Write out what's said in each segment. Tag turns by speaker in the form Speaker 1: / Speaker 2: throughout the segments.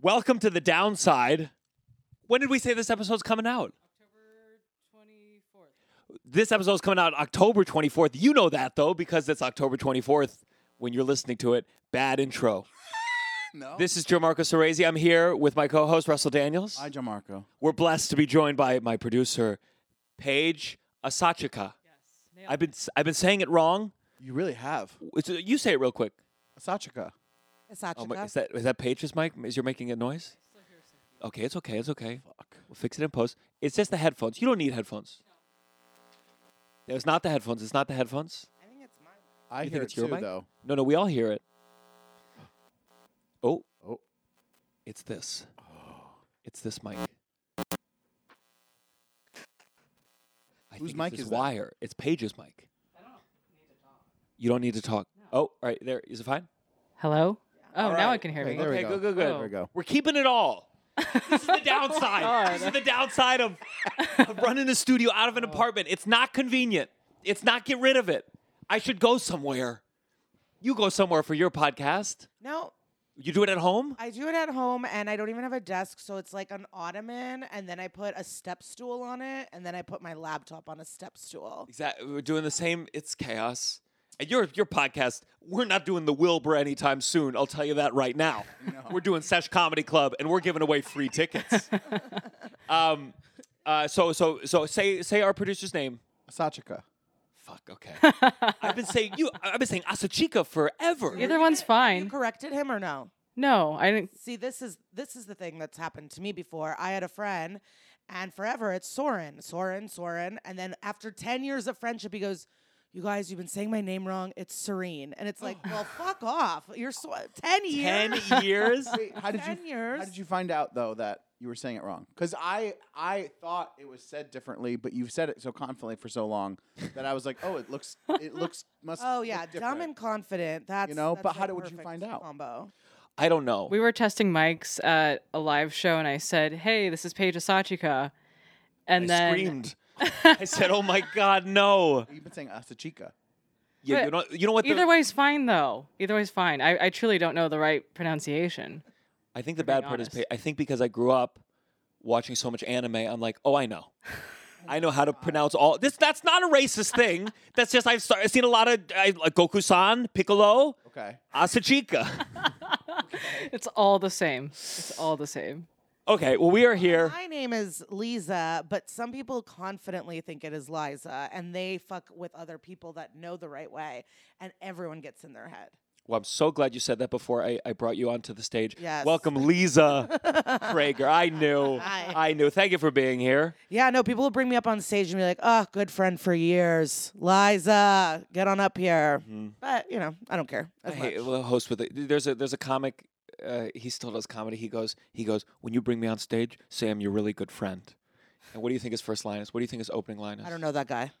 Speaker 1: Welcome to the downside. When did we say this episode's coming out?
Speaker 2: October 24th.
Speaker 1: This episode's coming out October 24th. You know that though, because it's October 24th when you're listening to it. Bad intro.
Speaker 3: No.
Speaker 1: This is Gianmarco Soresi. I'm here with my co-host Russell Daniels.
Speaker 3: Hi, Gianmarco.
Speaker 1: We're blessed to be joined by my producer, Paige Asachika.
Speaker 2: Yes.
Speaker 1: I've been I've been saying it wrong.
Speaker 3: You really have.
Speaker 1: It's- uh, You say it real quick.
Speaker 3: Asachika.
Speaker 1: Oh, my- is that is that Paige's mic? Is you're making a noise? Okay, it's okay. It's okay.
Speaker 3: Fuck.
Speaker 1: We'll fix it in post. It's just the headphones. You don't need headphones. It's not the headphones. It's not the headphones.
Speaker 4: I think it's mine.
Speaker 3: I
Speaker 1: You think
Speaker 3: hear
Speaker 1: it's
Speaker 3: it
Speaker 1: your
Speaker 3: too,
Speaker 1: mic?
Speaker 3: though.
Speaker 1: No, no, we all hear it. Oh,
Speaker 3: Oh.
Speaker 1: it's this. Oh. It's this mic. I
Speaker 3: Whose
Speaker 1: think
Speaker 3: mic
Speaker 1: it's this
Speaker 3: is that?
Speaker 1: wire? It's Paige's mic. You don't need to talk. Oh, all right there. Is it fine?
Speaker 2: Hello? Oh,
Speaker 1: All
Speaker 2: now I can hear
Speaker 3: Okay,
Speaker 2: me.
Speaker 3: there we
Speaker 1: okay,
Speaker 3: go.
Speaker 1: good, good, good.
Speaker 2: Oh.
Speaker 3: There we go.
Speaker 1: We're keeping it all. this is the downside. this is the downside of, of running a studio out of an oh. apartment. It's not convenient. It's not get rid of it. I should go somewhere. You go somewhere for your podcast.
Speaker 4: No,
Speaker 1: You do it at home?
Speaker 4: I do it at home and I don't even have a desk, so it's like an ottoman and then I put a step stool on it and then I put my laptop on a step stool.
Speaker 1: Exactly. We're doing the same. It's chaos. And your your podcast, we're not doing the Wilbur anytime soon. I'll tell you that right now. We're doing Sesh Comedy Club, and we're giving away free tickets. um, uh, so so so say say our producer's name.
Speaker 3: Asachika.
Speaker 1: Fuck. Okay. I've been saying you. I've been saying Asachika forever.
Speaker 2: Either one's
Speaker 4: You
Speaker 2: fine.
Speaker 4: corrected him or no?
Speaker 2: No, I didn't.
Speaker 4: See, this is this is the thing that's happened to me before. I had a friend and forever it's Soren, Soren, Soren, and then after 10 years of friendship he goes, "You guys, you've been saying my name wrong. It's Serene." And it's like, "Well, fuck off. You're so 10 years."
Speaker 1: Ten years.
Speaker 3: Wait, how did you?
Speaker 4: 10 years.
Speaker 3: How did you find out though that you were saying it wrong? Because I I thought it was said differently, but you've said it so confidently for so long that I was like, oh, it looks it looks must.
Speaker 4: Oh
Speaker 3: look
Speaker 4: yeah, dumb and confident. That's You
Speaker 3: know,
Speaker 4: that's
Speaker 3: but how
Speaker 4: a
Speaker 3: did- would you
Speaker 4: perfect
Speaker 3: find out?
Speaker 4: Combo.
Speaker 1: I don't know.
Speaker 2: We were testing mics at a live show, and I said, "Hey, this is Paige Asachika," and
Speaker 1: I
Speaker 2: then
Speaker 1: screamed. I said, "Oh my God, no!"
Speaker 3: You've been saying Asachika.
Speaker 1: Yeah, you know,
Speaker 2: But
Speaker 1: you know what? the-
Speaker 2: either way's fine, though. Either way's fine. I, I truly don't know the right pronunciation.
Speaker 1: I think the
Speaker 2: being
Speaker 1: bad part is,
Speaker 2: honest.
Speaker 1: pa- I think because I grew up watching so much anime, I'm like, oh, I know. I know how to pronounce all this. That's not a racist thing. That's just I've, start, I've seen a lot of I, like Goku-san, Piccolo,
Speaker 3: Okay.
Speaker 1: Asachika.
Speaker 2: It's all the same. It's all the same.
Speaker 1: Okay, well we are here.
Speaker 4: My name is Lisa, but some people confidently think it is Liza, and they fuck with other people that know the right way, and everyone gets in their head.
Speaker 1: Well, I'm so glad you said that before I, I brought you onto the stage.
Speaker 4: Yes.
Speaker 1: Welcome, Lisa Treyger. I knew.
Speaker 4: Hi.
Speaker 1: I knew. Thank you for being here.
Speaker 4: Yeah, no, people will bring me up on stage and be like, "Oh, good friend for years, Liza, get on up here." Mm-hmm. But you know, I don't care.
Speaker 1: I hate
Speaker 4: much.
Speaker 1: host with it. There's a there's a comic. Uh, he still does comedy. He goes he goes when you bring me on stage, say I'm your really good friend. And what do you think his first line is? What do you think his opening line is?
Speaker 4: I don't know that guy.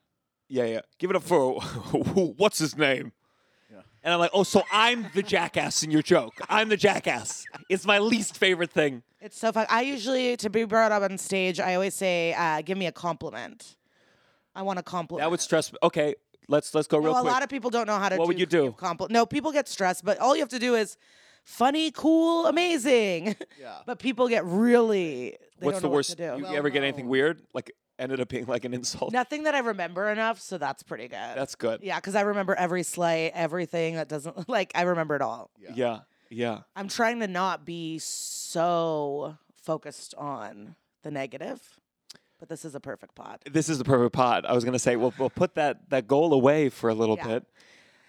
Speaker 1: Yeah, yeah. Give it up for what's his name?
Speaker 3: Yeah.
Speaker 1: And I'm like, oh, so I'm the jackass in your joke. I'm the jackass. It's my least favorite thing.
Speaker 4: It's so fun. I usually, to be brought up on stage, I always say, uh, "Give me a compliment." I want a compliment.
Speaker 1: That would stress me. Okay, let's let's go real
Speaker 4: no, a
Speaker 1: quick.
Speaker 4: lot of people don't know how to.
Speaker 1: What
Speaker 4: do,
Speaker 1: would you do?
Speaker 4: give Compli- no, people get stressed, but all you have to do is funny, cool, amazing.
Speaker 3: Yeah.
Speaker 4: but people get really. They
Speaker 1: What's
Speaker 4: don't
Speaker 1: the
Speaker 4: know
Speaker 1: worst?
Speaker 4: What to do.
Speaker 1: You
Speaker 3: Well,
Speaker 1: ever get anything weird? Like ended up being like an insult.
Speaker 4: Nothing that I remember enough, so that's pretty good.
Speaker 1: That's good.
Speaker 4: yeah, because I remember every sleigh, everything that doesn't like I remember it all.
Speaker 3: Yeah.
Speaker 1: Yeah, yeah.
Speaker 4: I'm trying to not be so focused on the negative, but this is a perfect pod.
Speaker 1: This is the perfect pod. I was gonna say we'll we'll put that that goal away for a little
Speaker 4: Yeah.
Speaker 1: bit.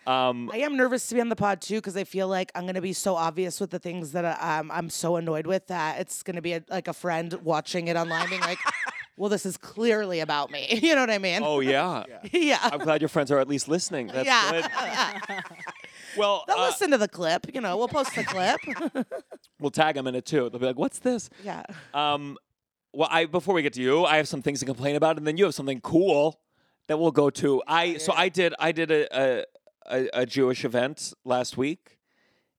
Speaker 1: Um,
Speaker 4: I am nervous to be on the pod too because I feel like I'm gonna be so obvious with the things that I, um, I'm so annoyed with that it's gonna be a, like a friend watching it online being like, "Well, this is clearly about me." You know what I mean?
Speaker 1: oh yeah.
Speaker 4: yeah.
Speaker 1: I'm glad your friends are at least listening. That's
Speaker 4: yeah.
Speaker 1: good. Well,
Speaker 4: They'll
Speaker 1: uh,
Speaker 4: listen to the clip. You know, we'll post the clip.
Speaker 1: we'll tag them in it too. They'll be like, "What's this?"
Speaker 4: yeah.
Speaker 1: Um, well, I before we get to you, I have some things to complain about, and then you have something cool that we'll go to. I so I did I did a a, a, a Jewish event last week,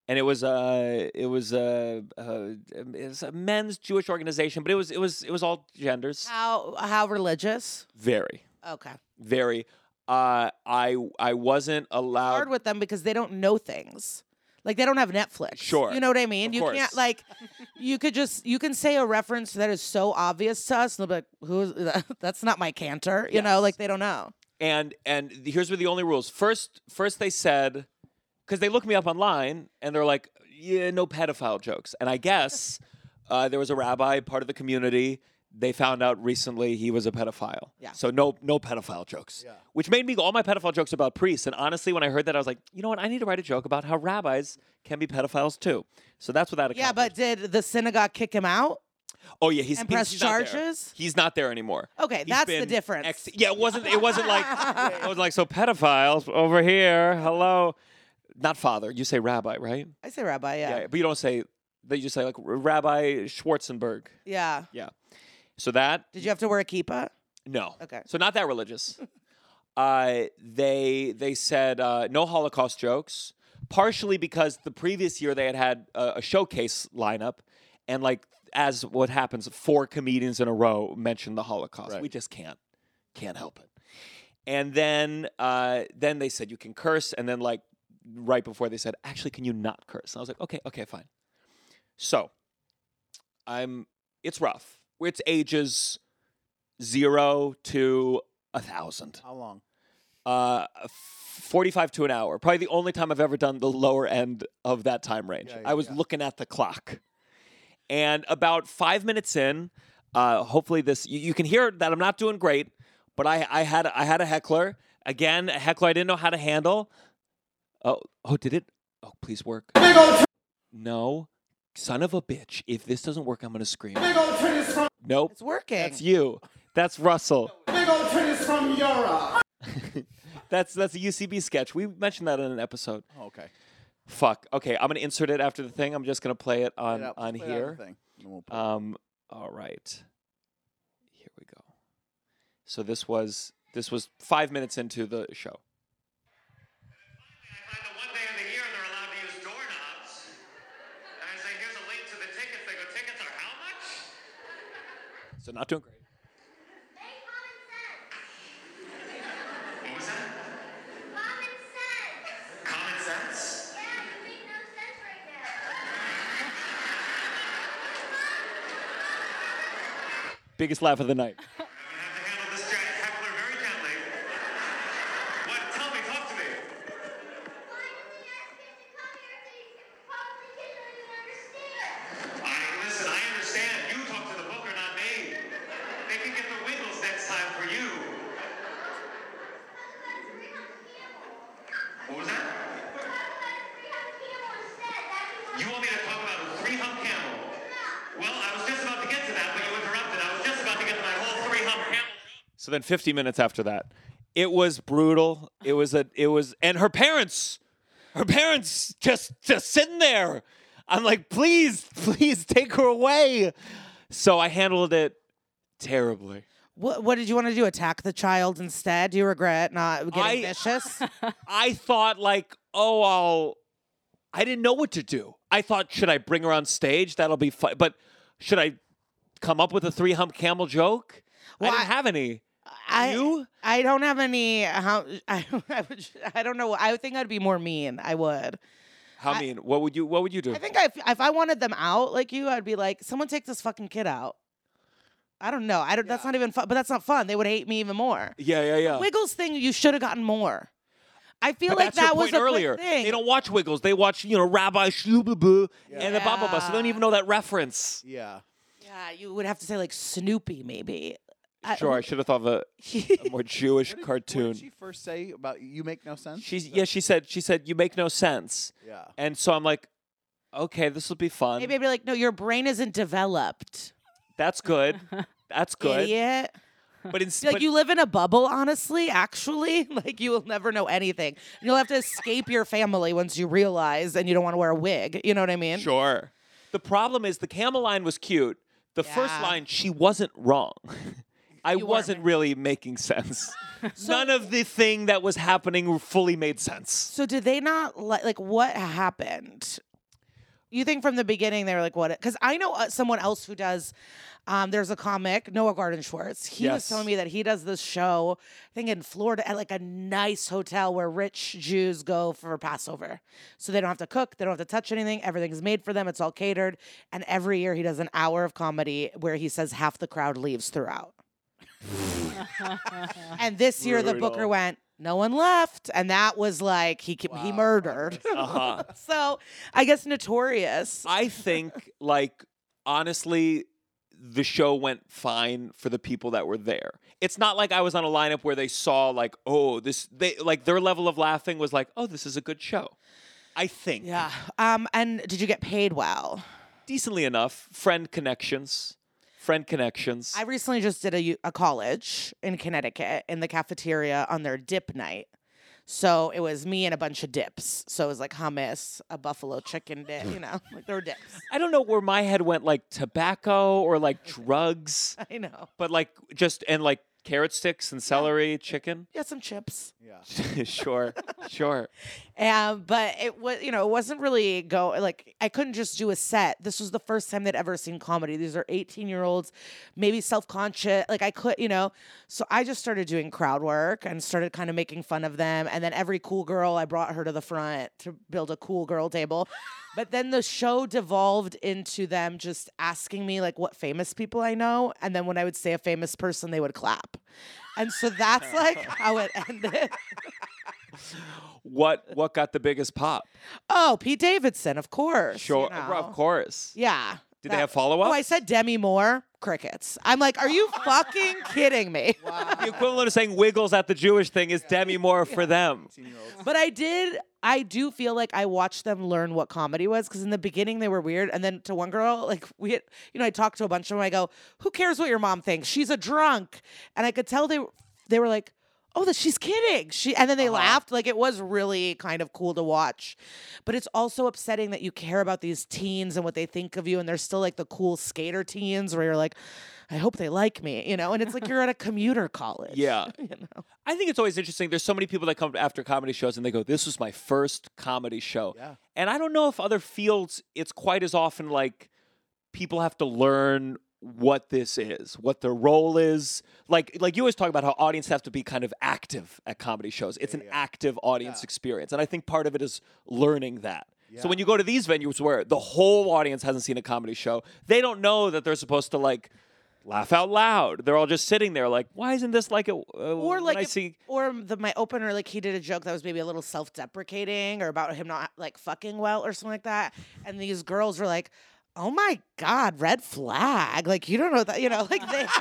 Speaker 1: and it was uh it was a, uh it was a men's Jewish organization, but it was it was it was all genders.
Speaker 4: How how religious?
Speaker 1: Very,
Speaker 4: Okay.
Speaker 1: very. Uh, I I wasn't allowed.
Speaker 4: Hard with them because they don't know things. Like they don't have Netflix.
Speaker 1: Sure.
Speaker 4: You know what I mean?
Speaker 1: Of
Speaker 4: you
Speaker 1: course.
Speaker 4: can't like you could just you can say a reference that is so obvious to us and they'll be like, who's that? that's not my cantor. You know, like they don't know.
Speaker 1: And and here's where the only rules. First, first they said because they looked me up online and they're like, yeah, no pedophile jokes. And I guess uh, there was a rabbi, part of the community. They found out recently he was a pedophile.
Speaker 4: Yeah.
Speaker 1: So no no pedophile jokes.
Speaker 3: Yeah.
Speaker 1: Which made me go all my pedophile jokes about priests. And honestly, when I heard that, I was like, you know what? I need to write a joke about how rabbis can be pedophiles too. So that's what that
Speaker 4: Yeah, but did the synagogue kick him out?
Speaker 1: Oh yeah, he's
Speaker 4: and press
Speaker 1: he's not
Speaker 4: charges?
Speaker 1: He's not there anymore.
Speaker 4: Okay,
Speaker 1: He's
Speaker 4: that's the difference.
Speaker 1: ex- yeah, it wasn't. It wasn't like it was like so pedophiles over here. Hello, not father. You say rabbi, right?
Speaker 4: I say rabbi, yeah.
Speaker 1: Yeah, but you don't say. They just say like Rabbi Schwarzenberg.
Speaker 4: Yeah.
Speaker 1: Yeah. So that
Speaker 4: Did you have to wear a kippah?
Speaker 1: no.
Speaker 4: Okay.
Speaker 1: So not that religious. uh, they they said uh, no Holocaust jokes, partially because the previous year they had had a, a showcase lineup, and like as what happens, four comedians in a row mentioned the Holocaust.
Speaker 3: Right.
Speaker 1: We just can't can't help it. And then uh, then they said you can curse, and then like right before they said actually can you not curse? And I was like okay okay fine. So I'm it's rough. It's ages zero to a thousand.
Speaker 3: How long?
Speaker 1: Uh, 45 to an hour. Probably the only time I've ever done the lower end of that time range.
Speaker 3: Yeah,
Speaker 1: I was
Speaker 3: yeah.
Speaker 1: looking at the clock. And about five minutes in, uh, hopefully this you, you can hear that I'm not doing great, but I, I had I had a heckler. Again, a heckler I didn't know how to handle. Oh, oh, did it? Oh, please work. No, son of a bitch. If this doesn't work, I'm gonna scream. Nope.
Speaker 4: It's working.
Speaker 1: That's you. That's Russell.
Speaker 3: from Europe.
Speaker 1: That's that's a UCB sketch. We mentioned that in an episode.
Speaker 3: Oh, okay.
Speaker 1: Fuck. Okay, I'm gonna insert it after the thing. I'm just gonna play it on
Speaker 3: Yeah,
Speaker 1: on
Speaker 3: play it out
Speaker 1: here.
Speaker 3: thing, we'll put it-
Speaker 1: Um. All right. Here we go. So this was this was five minutes into the show.
Speaker 5: So not that one day in the year they're allowed to use doorknobs. And I say, here's a link to the tickets. They go, tickets are how much?
Speaker 1: So not doing great.
Speaker 5: What was that?
Speaker 6: Common sense.
Speaker 5: Common sense?
Speaker 6: Yeah, you make no sense right now.
Speaker 1: Biggest laugh of the night.
Speaker 5: I'm gonna have to handle this giant heckler very gently. What? Tell me, talk to me.
Speaker 6: Why did we ask him to come here if they probably kids don't even understand?
Speaker 5: I listen, I understand. You talk to the booker, not me. They can get the wiggles next time for you. What was that? You want me to talk about a three hump camel? Well, I was just about to get to that, but you interrupted. I was just about to get to my whole three hump camel.
Speaker 1: So then 50 minutes after that, it was brutal. It was a it was and her parents, her parents just just sitting there. I'm like, please, please take her away. So I handled it terribly.
Speaker 4: What, what did you want to do? Attack the child instead? Do you regret not getting
Speaker 1: I-
Speaker 4: vicious?
Speaker 1: I thought like, oh, I'll. I didn't know what to do. I thought, should I bring her on stage? That'll be fun. But should I come up with a three hump camel joke?
Speaker 4: Well,
Speaker 1: I didn't
Speaker 4: I-
Speaker 1: have any.
Speaker 4: I
Speaker 1: You?
Speaker 4: I don't have any. How I I, would, I don't know. I would think I'd be more mean. I would.
Speaker 1: How mean? What would you? What would you do?
Speaker 4: I think I, if I wanted them out like you, I'd be like, someone take this fucking kid out. I don't know. I don't. That's not even fun. But that's not fun. They would hate me even more.
Speaker 1: yeah, yeah, yeah.
Speaker 4: Wiggles thing, you should have gotten more. I feel
Speaker 1: But
Speaker 4: like
Speaker 1: that's your
Speaker 4: that was
Speaker 1: point
Speaker 4: a quick
Speaker 1: earlier.
Speaker 4: thing.
Speaker 1: They don't watch Wiggles. They watch, you know, Rabbi Shlubabu and the Baba Bus. So they don't even know that reference.
Speaker 3: yeah.
Speaker 4: Yeah, you would have to say like Snoopy, maybe. I-
Speaker 1: Sure, I should have thought of a, a more Jewish
Speaker 3: What did,
Speaker 1: cartoon.
Speaker 3: What did she first say about you make no sense?
Speaker 1: She's
Speaker 3: Is
Speaker 1: yeah. She said she said you make no sense,
Speaker 3: Yeah.
Speaker 1: and so I'm like, okay, this will be fun.
Speaker 4: Maybe I'd be like, no, your brain isn't developed.
Speaker 1: That's good. That's good.
Speaker 4: Idiot.
Speaker 1: But instead,
Speaker 4: Like you live in a bubble, honestly, actually. Like you will never know anything. You'll have to escape your family once you realize and you don't want to wear a wig. You know what I mean?
Speaker 1: sure. The problem is the camel line was cute. The first line, she wasn't wrong. I
Speaker 4: weren't
Speaker 1: wasn't really making sense. None of the thing that was happening fully made sense.
Speaker 4: So did they not like like what happened? You think from the beginning they were like, what? Because I know uh, someone else who does. Um, there's a comic, Noah Gardenswartz. He was
Speaker 1: Yes.
Speaker 4: telling me that he does this show, I think in Florida, at like a nice hotel where rich Jews go for Passover. So they don't have to cook, they don't have to touch anything. Everything's made for them. It's all catered. And every year he does an hour of comedy where he says half the crowd leaves throughout. and this year the Booker went. No one left, and that was like he he murdered.
Speaker 1: Uh-huh.
Speaker 4: so I guess notorious.
Speaker 1: I think, like, honestly, the show went fine for the people that were there. It's not like I was on a lineup where they saw, like, oh, this, they, like, their level of laughing was like, oh, this is a good show. I think.
Speaker 4: Yeah. Um. And did you get paid well?
Speaker 1: Decently enough. Friend connections. Friend connections.
Speaker 4: I recently just did a college in Connecticut in the cafeteria on their dip night. So it was me and a bunch of dips. So it was like hummus, a buffalo chicken dip, you know, like there were dips.
Speaker 1: I don't know where my head went, like tobacco or like drugs,
Speaker 4: I know.
Speaker 1: but like just, and like carrot sticks and celery, chicken.
Speaker 4: Yeah, some chips.
Speaker 3: Yeah.
Speaker 1: sure, sure.
Speaker 4: Um, but it was, you know, it wasn't really go like I couldn't just do a set. This was the first time they'd ever seen comedy. These are 18 year olds, maybe self conscious. Like I could, you know, so I just started doing crowd work and started kind of making fun of them. And then every cool girl, I brought her to the front to build a cool girl table. But then the show devolved into them just asking me like what famous people I know, and then when I would say a famous person, they would clap. And so that's like how it ended.
Speaker 1: What what got the biggest pop?
Speaker 4: Oh, Pete Davidson, of course. you
Speaker 1: Sure,
Speaker 4: know.
Speaker 1: of course.
Speaker 4: Yeah.
Speaker 1: Did they have follow-up?
Speaker 4: Oh, I said Demi Moore. Crickets. I'm like, are you fucking kidding me?
Speaker 1: The equivalent of saying Wiggles at the Jewish thing is Demi Moore for them.
Speaker 4: But I did. I do feel like I watched them learn what comedy was because in the beginning they were weird, and then to one girl, like we, had, you know, I talked to a bunch of them. I go, "Who cares what your mom thinks? She's a drunk," and I could tell they they were like. Oh, that she's kidding. She and then they uh-huh. laughed. Like it was really kind of cool to watch. But it's also upsetting that you care about these teens and what they think of you, and they're still like the cool skater teens where you're like, I hope they like me, you know? And it's like you're at a commuter college.
Speaker 1: Yeah.
Speaker 4: You know.
Speaker 1: I think it's always interesting. There's so many people that come after comedy shows and they go, This was my first comedy show.
Speaker 3: Yeah.
Speaker 1: And I don't know if other fields it's quite as often like people have to learn what this is, what their role is. Like like you always talk about how audience have to be kind of active at comedy shows. It's an active audience
Speaker 3: Yeah.
Speaker 1: experience. And I think part of it is learning that. So when you go to these venues where the whole audience hasn't seen a comedy show, they don't know that they're supposed to like laugh out loud. They're all just sitting there like, why isn't this like a uh,
Speaker 4: or like
Speaker 1: I
Speaker 4: if-
Speaker 1: see
Speaker 4: or the my opener like he did a joke that was maybe a little self-deprecating or about him not like fucking well or something like that and these girls were like oh my god red flag like you don't know that you know like they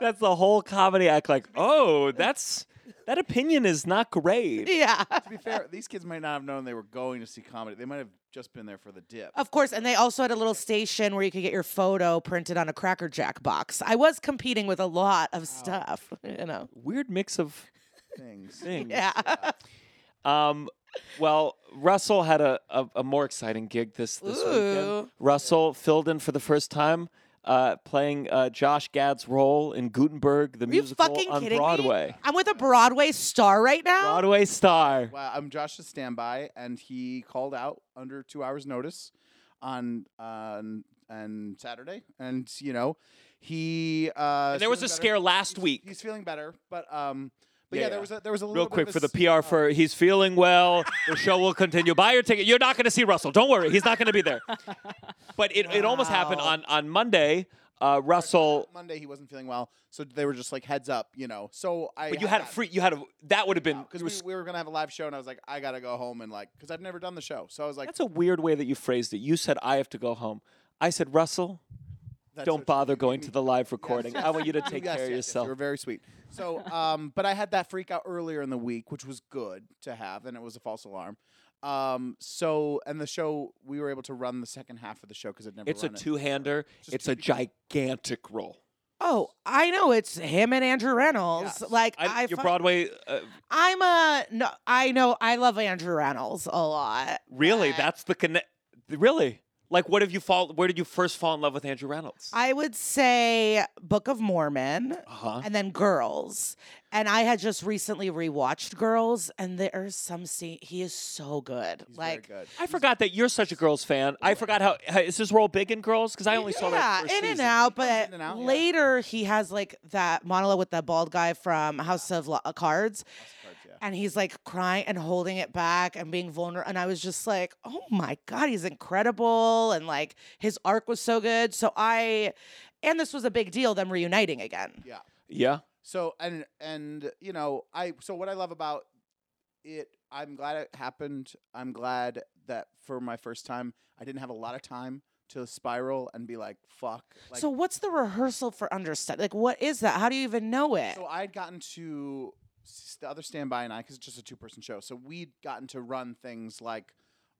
Speaker 1: That's the whole comedy act. Like, oh, that's that opinion is not great.
Speaker 4: yeah
Speaker 3: to be fair, these kids might not have known they were going to see comedy. They might have just been there for the dip.
Speaker 4: of course and they also had a little station where you could get your photo printed on a cracker jack box i was competing with a lot of stuff you know
Speaker 1: Weird mix of
Speaker 3: Things.
Speaker 1: things.
Speaker 4: yeah
Speaker 1: Um. Well, Russell had a, a, a more exciting gig this this weekend.
Speaker 4: Ooh.
Speaker 1: Russell filled in for the first time, uh, playing uh, Josh Gad's role in Gutenberg, the
Speaker 4: Are you
Speaker 1: musical
Speaker 4: fucking
Speaker 1: on
Speaker 4: kidding
Speaker 1: Broadway.
Speaker 4: me? I'm with a Broadway star right now.
Speaker 1: Broadway star.
Speaker 3: Well, I'm Josh's standby, and he called out under two hours' notice on on on Saturday, and you know he. Uh,
Speaker 1: And there was a
Speaker 3: feeling better.
Speaker 1: scare last
Speaker 3: He's-
Speaker 1: week.
Speaker 3: He's feeling better, but um, but
Speaker 1: Yeah,
Speaker 3: yeah, there was a there was a little
Speaker 1: Real
Speaker 3: bit
Speaker 1: quick
Speaker 3: of
Speaker 1: for the PR for he's feeling well. The show will continue. Buy your ticket. You're not going to see Russell. Don't worry. He's not going to be there. But it, it almost happened on on Monday. Uh, Russell,
Speaker 3: Monday he wasn't feeling well, so they were just like heads up, you know. So I.
Speaker 1: but you had a free. You had a that would have been.
Speaker 3: because we, we were gonna have a live show, and I was like, I gotta go home and like, because I've never done the show, so I was like,
Speaker 1: That's a weird way that you phrased it. You said I have to go home. I said Russell,
Speaker 3: That's
Speaker 1: don't bother going to the live recording.
Speaker 3: yes.
Speaker 1: I want you to take
Speaker 3: Yes,
Speaker 1: care of
Speaker 3: yes, yes,
Speaker 1: yourself.
Speaker 3: You were very sweet. So, um, but I had that freak out earlier in the week, which was good to have, and it was a false alarm. Um, so, and the show we were able to run the second half of the show because it never.
Speaker 1: It's a
Speaker 3: run it.
Speaker 1: two-hander.
Speaker 3: Just
Speaker 1: It's
Speaker 3: two
Speaker 1: a
Speaker 3: people.
Speaker 1: gigantic role.
Speaker 4: Oh, I know it's him and Andrew Rannells.
Speaker 3: Yes.
Speaker 4: Like
Speaker 1: I,
Speaker 4: I,
Speaker 1: your
Speaker 4: fi-
Speaker 1: Broadway, uh,
Speaker 4: I'm a no. I know I love Andrew Rannells a lot.
Speaker 1: really? That's the connect. Really? Like, what have you fall? Where did you first fall in love with Andrew Rannells?
Speaker 4: I would say Book of Mormon
Speaker 1: Uh-huh.
Speaker 4: and then Girls. And I had just recently rewatched Girls, and there's some scene. He is so good.
Speaker 3: He's
Speaker 4: like,
Speaker 3: very good.
Speaker 1: I forgot that you're such a Girls fan. I forgot how how- is his role big in Girls? Because I only saw that
Speaker 4: yeah,
Speaker 1: first
Speaker 4: in and out. But
Speaker 3: in and out, yeah.
Speaker 4: later, he has like that monologue with that bald guy from House of Lo- uh, Cards.
Speaker 3: Cards, yeah.
Speaker 4: And he's like crying and holding it back and being vulnerable. And I was just like, oh my God, he's incredible. And like his arc was so good. So I, and this was a big deal, them reuniting again.
Speaker 3: Yeah.
Speaker 1: Yeah.
Speaker 3: So and and you know I so what I love about it I'm glad it happened. I'm glad that for my first time I didn't have a lot of time to spiral and be like fuck. Like,
Speaker 4: so what's the rehearsal for understudy? Like, what is that? How do you even know it?
Speaker 3: So I'd gotten to s- the other standby and I, because it's just a two person show. So we'd gotten to run things like,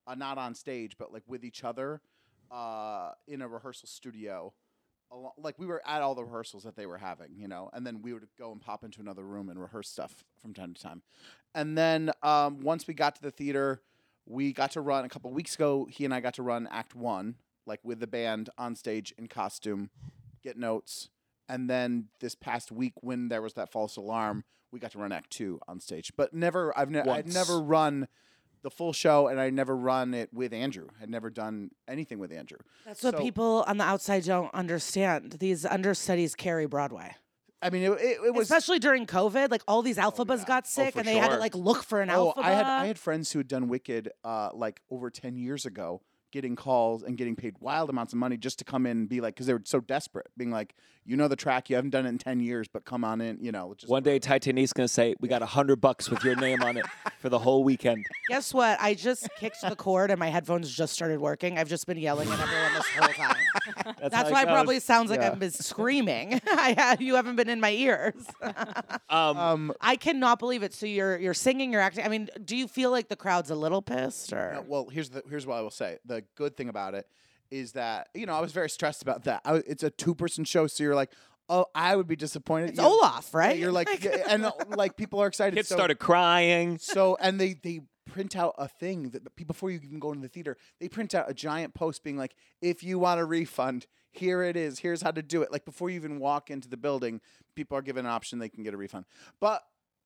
Speaker 3: uh, not on stage, but like with each other, uh, in a rehearsal studio. Like we were at all the rehearsals that they were having, you know, and then we would go and pop into another room and rehearse stuff from time to time. And then um, once we got to the theater, we got to run a couple weeks ago. He and I got to run Act One, like with the band on stage in costume, get notes. And then this past week, when there was that false alarm, we got to run Act Two on stage. But never, I've ne- I'd
Speaker 1: Once.
Speaker 3: never run the full show, and I never run it with Andrew. I'd never done anything with Andrew.
Speaker 4: That's what
Speaker 3: So-
Speaker 4: people on the outside don't understand. These understudies carry Broadway,
Speaker 3: I mean, it, it, it was.
Speaker 4: especially during COVID. Like all these Elphabas
Speaker 3: yeah.
Speaker 4: got
Speaker 3: Oh,
Speaker 4: sick,
Speaker 1: for
Speaker 4: and they had to
Speaker 1: sure.
Speaker 4: like look for an
Speaker 3: oh. I had I had friends who had done Wicked, uh, like over ten years ago, getting calls and getting paid wild amounts of money just to come in and be like, because they were so desperate, being like, you know the track, you haven't done it in ten years, but come on in, you know. Just
Speaker 1: One day, Titanique's gonna say, "We got a hundred bucks with your name on it for the whole weekend."
Speaker 4: Guess what? I just kicked the cord, and my headphones just started working. I've just been yelling at everyone this whole time.
Speaker 1: That's,
Speaker 4: That's why
Speaker 1: it
Speaker 4: it probably sounds like
Speaker 1: Yeah.
Speaker 4: I've been screaming. I had, you haven't been in my ears.
Speaker 1: Um,
Speaker 3: um,
Speaker 4: I cannot believe it. So you're you're singing, you're acting. I mean, do you feel like the crowd's a little pissed or?
Speaker 3: No, well, here's the here's what I will say. The good thing about it is that you know I was very stressed about that. I, it's a two person show, so you're like, oh, I would be disappointed.
Speaker 4: It's
Speaker 3: You know,
Speaker 4: Olaf, right?
Speaker 3: You're like, and uh, like people are excited.
Speaker 1: kids
Speaker 3: so,
Speaker 1: started crying.
Speaker 3: So and they they print out a thing that the- before you even go into the theater, they print out a giant post being like, if you want a refund, here it is. Here's how to do it. Like before you even walk into the building, people are given an option they can get a refund. But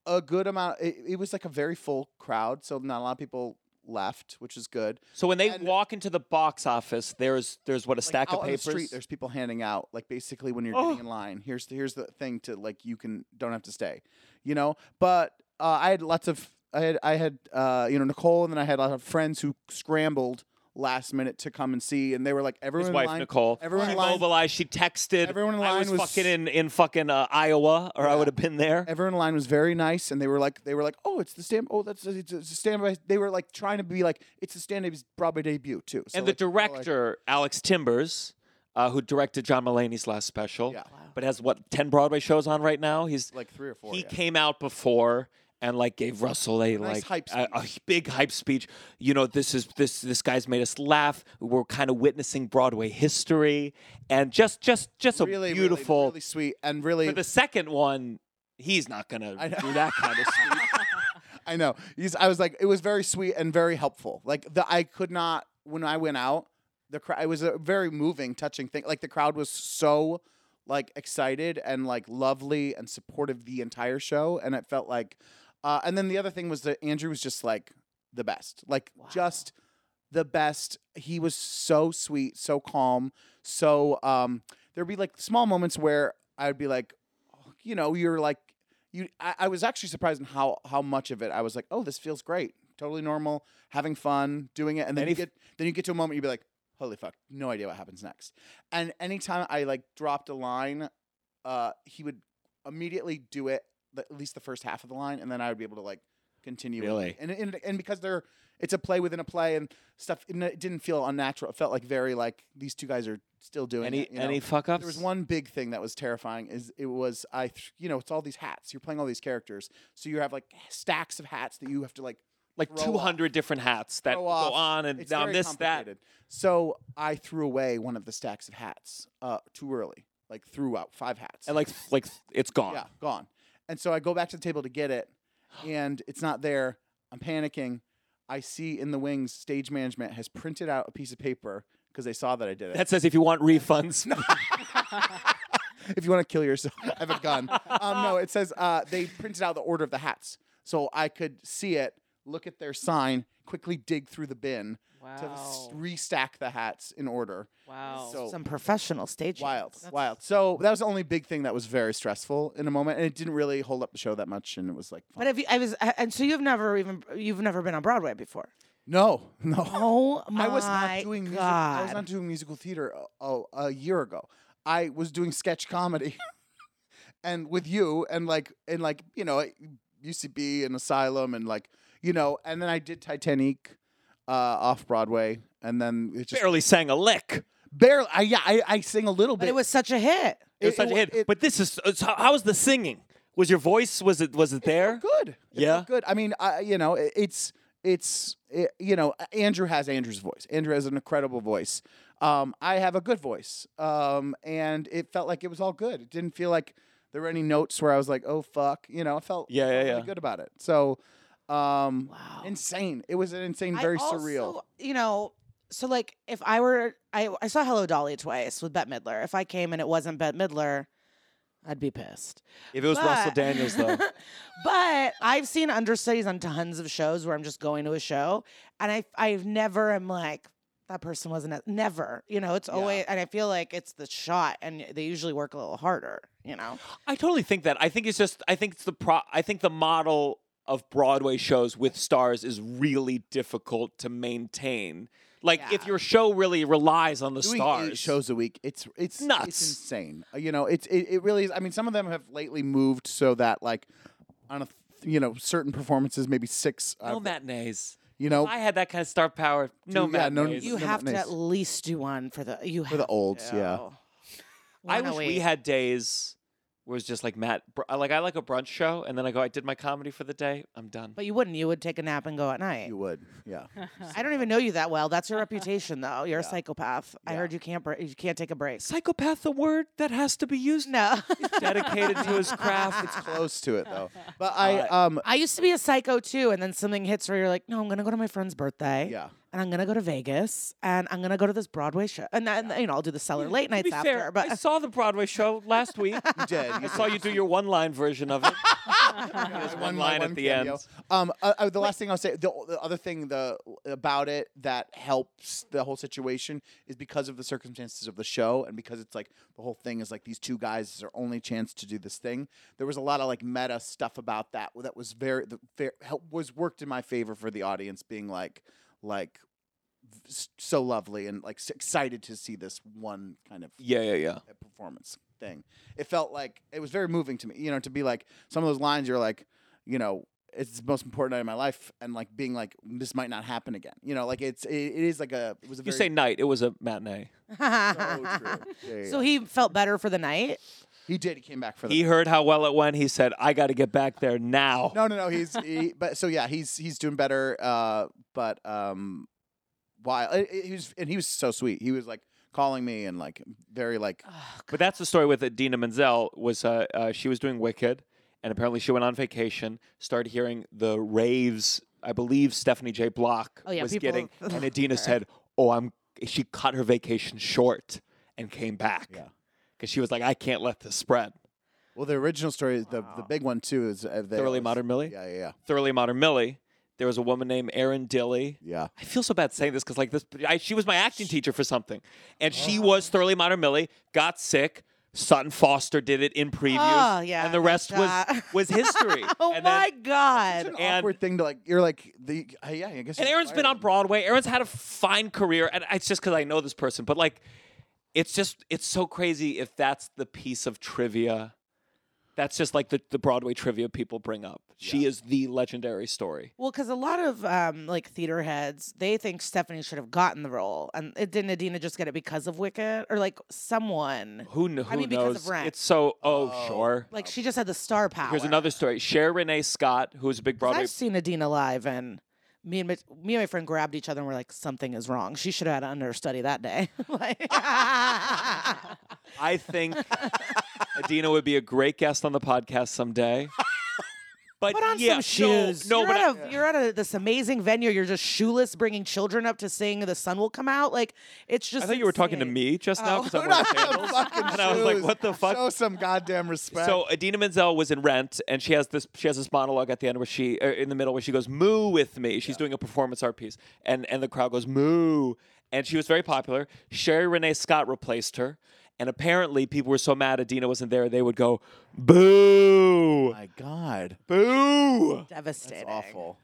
Speaker 3: a good amount. It, it was like a very full crowd, so not a lot of people left, which is good.
Speaker 1: So when they
Speaker 3: And-
Speaker 1: walk into the box office, there's there's what a
Speaker 3: like,
Speaker 1: stack of
Speaker 3: on
Speaker 1: papers.
Speaker 3: the street, there's people handing out like basically when you're
Speaker 1: Oh.
Speaker 3: getting in line. Here's the, here's the thing to like you can don't have to stay, you know. But uh, I had lots of I had I had uh, you know Nicole and then I had a lot of friends who scrambled last minute to come and see, and they were like everyone
Speaker 1: His
Speaker 3: in
Speaker 1: wife
Speaker 3: line,
Speaker 1: Nicole.
Speaker 3: everyone
Speaker 1: she
Speaker 3: line-
Speaker 1: mobilized. She texted.
Speaker 3: Everyone in
Speaker 1: I
Speaker 3: line
Speaker 1: was,
Speaker 3: was-
Speaker 1: fucking in in fucking uh, Iowa, or I would have been there.
Speaker 3: Everyone in line was very nice, and they were like, they were like, "Oh, it's the stand. Oh, that's it's a, it's standby." They were like trying to be like, "It's a stand-up Broadway debut too." So,
Speaker 1: and the
Speaker 3: like, people were like-
Speaker 1: director, Alex Timbers, uh, who directed John Mulaney's last special,
Speaker 3: Yeah.
Speaker 1: but has what ten Broadway shows on right now. He's
Speaker 3: like three or four.
Speaker 1: he
Speaker 3: yeah.
Speaker 1: came out before and like gave Russell a
Speaker 3: Nice
Speaker 1: like a, a big hype speech. You know, this is this this guy's made us laugh. We're kind of witnessing Broadway history, and just just just a
Speaker 3: really, really-
Speaker 1: beautiful.
Speaker 3: really, sweet, and really
Speaker 1: For the second one, he's not gonna
Speaker 3: I know.
Speaker 1: do that kind of speech.
Speaker 3: I know. He's, I was like, it was very sweet and very helpful. Like the, I could not when I went out. The crowd. It was a very moving, touching thing. Like the crowd was so like excited and like lovely and supportive the entire show, and it felt like. Uh, and then the other thing was that Andrew was just like the best, like just the best. He was so sweet, so calm, so um. There'd be like small moments where I'd be like, oh, you know, you're like you I, I was actually surprised in how how much of it I was like, oh, this feels great, totally normal, having fun, doing it, and then
Speaker 1: And
Speaker 3: you get then you get to a moment you'd be like, holy fuck, no idea what happens next. And anytime I like dropped a line, uh, he would immediately do it the, at least the first half of the line, and then I would be able to like continue.
Speaker 1: Really?
Speaker 3: And and and because they're it's a play within a play and stuff, it, it didn't feel unnatural. It felt like very like these two guys are still doing
Speaker 1: Any
Speaker 3: it. you know?
Speaker 1: any fuck ups?
Speaker 3: There was one big thing that was terrifying. Is it was I th- you know it's all these hats. You're playing all these characters, so you have like stacks of hats that you have to like
Speaker 1: like
Speaker 3: throw
Speaker 1: two hundred different hats that go on and
Speaker 3: It's
Speaker 1: on this that.
Speaker 3: So I threw away one of the stacks of hats uh, too early. Like threw out five hats.
Speaker 1: And like like it's gone.
Speaker 3: yeah, gone. And so I go back to the table to get it, and it's not there. I'm panicking. I see in the wings, stage management has printed out a piece of paper because they saw that I did it.
Speaker 1: That says if you want refunds.
Speaker 3: if you want to kill yourself, I have a gun. um, no, it says uh, they printed out the order of the hats, so I could see it, look at their sign, quickly dig through the bin to s- restack the hats in order.
Speaker 2: Wow.
Speaker 3: So
Speaker 4: Some professional stage.
Speaker 3: wild,
Speaker 4: That's-
Speaker 3: wild. So that was the only big thing that was very stressful in a moment, and it didn't really hold up the show that much, and it was like,
Speaker 4: But
Speaker 3: fun.
Speaker 4: have you? I was, and so you've never even you've never been on Broadway before.
Speaker 3: no, no.
Speaker 4: Oh my
Speaker 3: I was not doing music, I was not doing musical theater a, a, a year ago. I was doing sketch comedy, and with you, and like, and like, you know, UCB and Asylum, and like, you know, and then I did Titanique uh, off Broadway, and then it just
Speaker 1: Barely sang a lick.
Speaker 3: barely. I, yeah, I, I sing a little
Speaker 4: But
Speaker 3: bit.
Speaker 4: it was such a hit.
Speaker 1: It was
Speaker 3: It-
Speaker 1: such a hit.
Speaker 3: it-
Speaker 1: but this is it's- how how was the singing? Was your voice was it was it there?
Speaker 3: good. It
Speaker 1: Yeah?
Speaker 3: felt good. I mean, I, you know, it, it's it's it, you know, Andrew has Andrew's voice. Andrew has an incredible voice. Um, I have a good voice. Um, and it felt like it was all good. It didn't feel like there were any notes where I was like, "Oh fuck," you know. I felt
Speaker 1: Yeah,
Speaker 3: I felt
Speaker 1: yeah,
Speaker 3: really
Speaker 1: yeah.
Speaker 3: good about it. So, um,
Speaker 4: Wow.
Speaker 3: insane. It was an insane,
Speaker 4: I
Speaker 3: very
Speaker 4: also,
Speaker 3: surreal.
Speaker 4: You know, so like if I were, I I saw Hello Dolly twice with Bette Midler. If I came and it wasn't Bette Midler, I'd be pissed.
Speaker 1: If it was Russell Daniels though.
Speaker 4: but I've seen understudies on tons of shows where I'm just going to a show and I I've never am like that person wasn't a, never you know it's
Speaker 3: Yeah.
Speaker 4: always and I feel like it's the shot and they usually work a little harder you know
Speaker 1: I totally think that. I think it's just. I think it's the pro. I think the model of Broadway shows with stars is really difficult to maintain. Like if your show really relies on the
Speaker 3: Doing
Speaker 1: stars.
Speaker 3: eight shows a week, it's it's
Speaker 1: Nuts.
Speaker 3: It's insane. Uh, You know, it's it, it really is. I mean, some of them have lately moved so that like on a you know certain performances, maybe six.
Speaker 1: no
Speaker 3: uh,
Speaker 1: matinees.
Speaker 3: you know,
Speaker 1: If I had that kind of star power. No
Speaker 3: yeah, no-
Speaker 4: you
Speaker 3: no,
Speaker 4: have to at least do one for the you
Speaker 3: For the olds, yeah.
Speaker 4: to.
Speaker 1: I wish we
Speaker 4: week.
Speaker 1: had days where it's just like Matt. br- Like I like a brunch show, and then I go. I did my comedy for the day. I'm done.
Speaker 4: but you wouldn't you would take a nap and go at night
Speaker 3: you would. Yeah.
Speaker 4: I don't even know you that well that's your reputation though you're a
Speaker 3: Yeah.
Speaker 4: psychopath I
Speaker 3: Yeah.
Speaker 4: heard you can't br- you can't take a break
Speaker 1: Psychopath, a word that has to be used.
Speaker 4: no
Speaker 1: Dedicated to his craft.
Speaker 3: It's close to it though. But I um
Speaker 4: I used to be a psycho too, and then something hits where you're like, no, I'm gonna go to my friend's birthday.
Speaker 3: yeah.
Speaker 4: And I'm gonna go to Vegas, and I'm gonna go to this Broadway show, and then you know I'll do the cellar late
Speaker 1: To
Speaker 4: nights
Speaker 1: be
Speaker 4: after.
Speaker 1: fair,
Speaker 4: but
Speaker 1: I saw the Broadway show last week.
Speaker 3: You did.
Speaker 1: I saw you do your one-line version of it. There's one line at the end.
Speaker 3: Um, uh, uh, the last thing I'll say, the, the other thing the about it that helps the whole situation is because of the circumstances of the show, and because it's like the whole thing is like these two guys is their only chance to do this thing. There was a lot of like meta stuff about that that was very, the, very help, was worked in my favor for the audience, being like, like so lovely and like excited to see this one kind of
Speaker 1: Yeah, yeah, yeah.
Speaker 3: performance thing. It felt like it was very moving to me, you know, to be like some of those lines you're like, you know, it's the most important night of my life and like being like this might not happen again. You know, like it's it, it is like a it was a
Speaker 1: You
Speaker 3: very
Speaker 1: say night. It was a matinee.
Speaker 3: so true. Yeah, yeah,
Speaker 4: so he felt better for the night.
Speaker 3: He did he came back for the
Speaker 1: He heard how well it went. He said, "I got to get back there now."
Speaker 3: No, no, no, he's he, but so yeah, he's he's doing better uh but um while it, it- he was and he was so sweet. He was like calling me and like very like
Speaker 1: But that's the story with Idina Menzel. Was uh, uh, she was doing Wicked, and apparently she went on vacation. Started hearing the raves. I believe Stephanie J. Block
Speaker 4: Oh, yeah,
Speaker 1: was getting, and Idina said, "Oh, I'm." She cut her vacation short and came back.
Speaker 3: Yeah.
Speaker 1: Because she was like, "I can't let this spread."
Speaker 3: well the original story the the big one too is uh, they
Speaker 1: Thoroughly
Speaker 3: always-
Speaker 1: Modern Millie.
Speaker 3: Yeah, yeah, yeah.
Speaker 1: Thoroughly Modern Millie. There was a woman named Erin Dilly.
Speaker 3: Yeah.
Speaker 1: I feel so bad saying this because like this, I, she was my acting teacher for something, and she
Speaker 3: Oh.
Speaker 1: was thoroughly modern Millie. Got sick. Sutton Foster did it in previews,
Speaker 4: Oh, yeah,
Speaker 1: and the rest was
Speaker 4: that.
Speaker 1: was history.
Speaker 4: oh
Speaker 1: and
Speaker 4: my
Speaker 1: Then,
Speaker 3: It's
Speaker 4: god!
Speaker 3: an
Speaker 1: And-
Speaker 3: awkward thing to like. You're like the uh, yeah. I guess.
Speaker 1: and
Speaker 3: you're
Speaker 1: Erin's been on. Broadway. Erin's had a fine career, and it's just because I know this person. But like, it's just it's so crazy if that's the piece of trivia. That's just like the, the Broadway trivia people bring up. She is the legendary story.
Speaker 4: Well, because a lot of um, like theater heads, they think Stephanie should have gotten the role, and it didn't Idina just get it because of Wicked, or like someone,
Speaker 1: Who, kn- who
Speaker 4: mean, because
Speaker 1: knows?
Speaker 4: of Rent.
Speaker 1: It's so oh,
Speaker 3: Oh.
Speaker 1: sure.
Speaker 4: like she just had the star power.
Speaker 1: Here's another story. Sherie Rene Scott, who's a big Broadway.
Speaker 4: I've seen Idina live, and me and my, me and my friend grabbed each other and we're like, something is wrong. She should have had an understudy that day. like,
Speaker 1: I think Idina would be a great guest on the podcast someday. But
Speaker 4: Put on
Speaker 1: yeah,
Speaker 4: some shoes.
Speaker 1: No, no
Speaker 4: you're
Speaker 1: but I-
Speaker 4: at, a, you're at a, this amazing venue. You're just shoeless, bringing children up to sing "The Sun Will Come Out." Like it's just.
Speaker 1: I thought you were talking to me just now
Speaker 4: Oh.
Speaker 1: because I'm wearing sandals, and I was like,
Speaker 3: shoes.
Speaker 1: "What the fuck?"
Speaker 3: Show some goddamn respect.
Speaker 1: So Idina Menzel was in Rent, and she has this she has this monologue at the end where she uh, in the middle where she goes "moo" with me. She's doing a performance art piece, and and the crowd goes "moo," and she was very popular. Sherie Rene Scott replaced her, and apparently people were so mad Adina wasn't there, they would go "boo,
Speaker 3: my God,
Speaker 1: boo."
Speaker 4: Devastating.
Speaker 3: that's awful.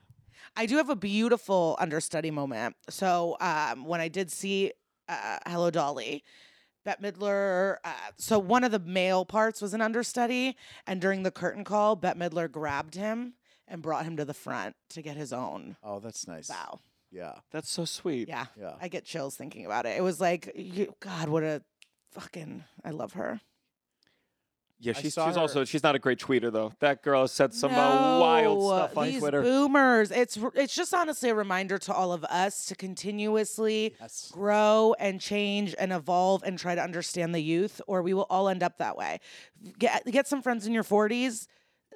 Speaker 4: I do have a beautiful understudy moment. So um, when I did see uh, Hello Dolly, Bette Midler. Uh, so one of the male parts was an understudy, and during the curtain call, Bette Midler grabbed him and brought him to the front to get his own
Speaker 3: Oh, that's nice.
Speaker 4: Wow.
Speaker 3: Yeah,
Speaker 1: That's so sweet.
Speaker 4: Yeah,
Speaker 3: yeah.
Speaker 4: I get chills thinking about it. It was like, you, God, what a fucking. I love her.
Speaker 1: Yeah, she's, she's
Speaker 3: her-
Speaker 1: also she's not a great tweeter though. That girl has said some uh, wild stuff on
Speaker 4: these
Speaker 1: Twitter.
Speaker 4: Boomers. It's it's just honestly a reminder to all of us to continuously
Speaker 3: Yes.
Speaker 4: grow and change and evolve and try to understand the youth, or we will all end up that way. Get get some friends in your forties.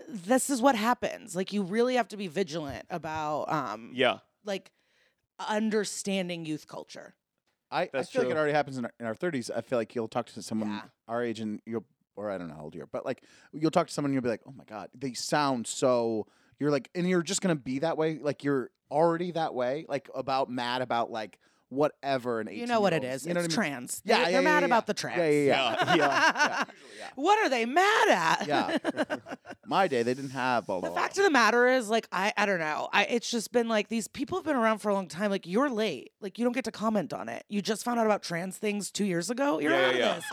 Speaker 4: This is what happens. Like you really have to be vigilant about um
Speaker 1: yeah,
Speaker 4: like understanding youth culture.
Speaker 3: I, I
Speaker 1: That's
Speaker 3: feel like it already happens in our, in our 30s. I feel like you'll talk to someone
Speaker 4: Yeah.
Speaker 3: our age and you'll, or I don't know how old you are, but like you'll talk to someone and you'll be like, oh my God, they sound so, you're like, and you're just going to be that way. Like you're already that way, like about mad about like whatever an 18
Speaker 4: You know what it
Speaker 3: year old-
Speaker 4: is.
Speaker 3: You know
Speaker 4: it's
Speaker 3: what I mean?
Speaker 4: trans.
Speaker 3: Yeah,
Speaker 4: They-
Speaker 3: yeah,
Speaker 4: they're
Speaker 3: yeah,
Speaker 4: mad
Speaker 3: yeah,
Speaker 4: about the trans.
Speaker 3: Yeah, yeah, yeah.
Speaker 1: yeah.
Speaker 4: what are they mad at?
Speaker 3: Yeah. My day, they didn't have blah, blah,
Speaker 4: The
Speaker 3: blah.
Speaker 4: fact of the matter is, like, I, I don't know. I, it's just been like these people have been around for a long time. Like, you're late. Like, you don't get to comment on it. You just found out about trans things two years ago. You're
Speaker 1: Yeah,
Speaker 4: out
Speaker 1: yeah,
Speaker 4: of this.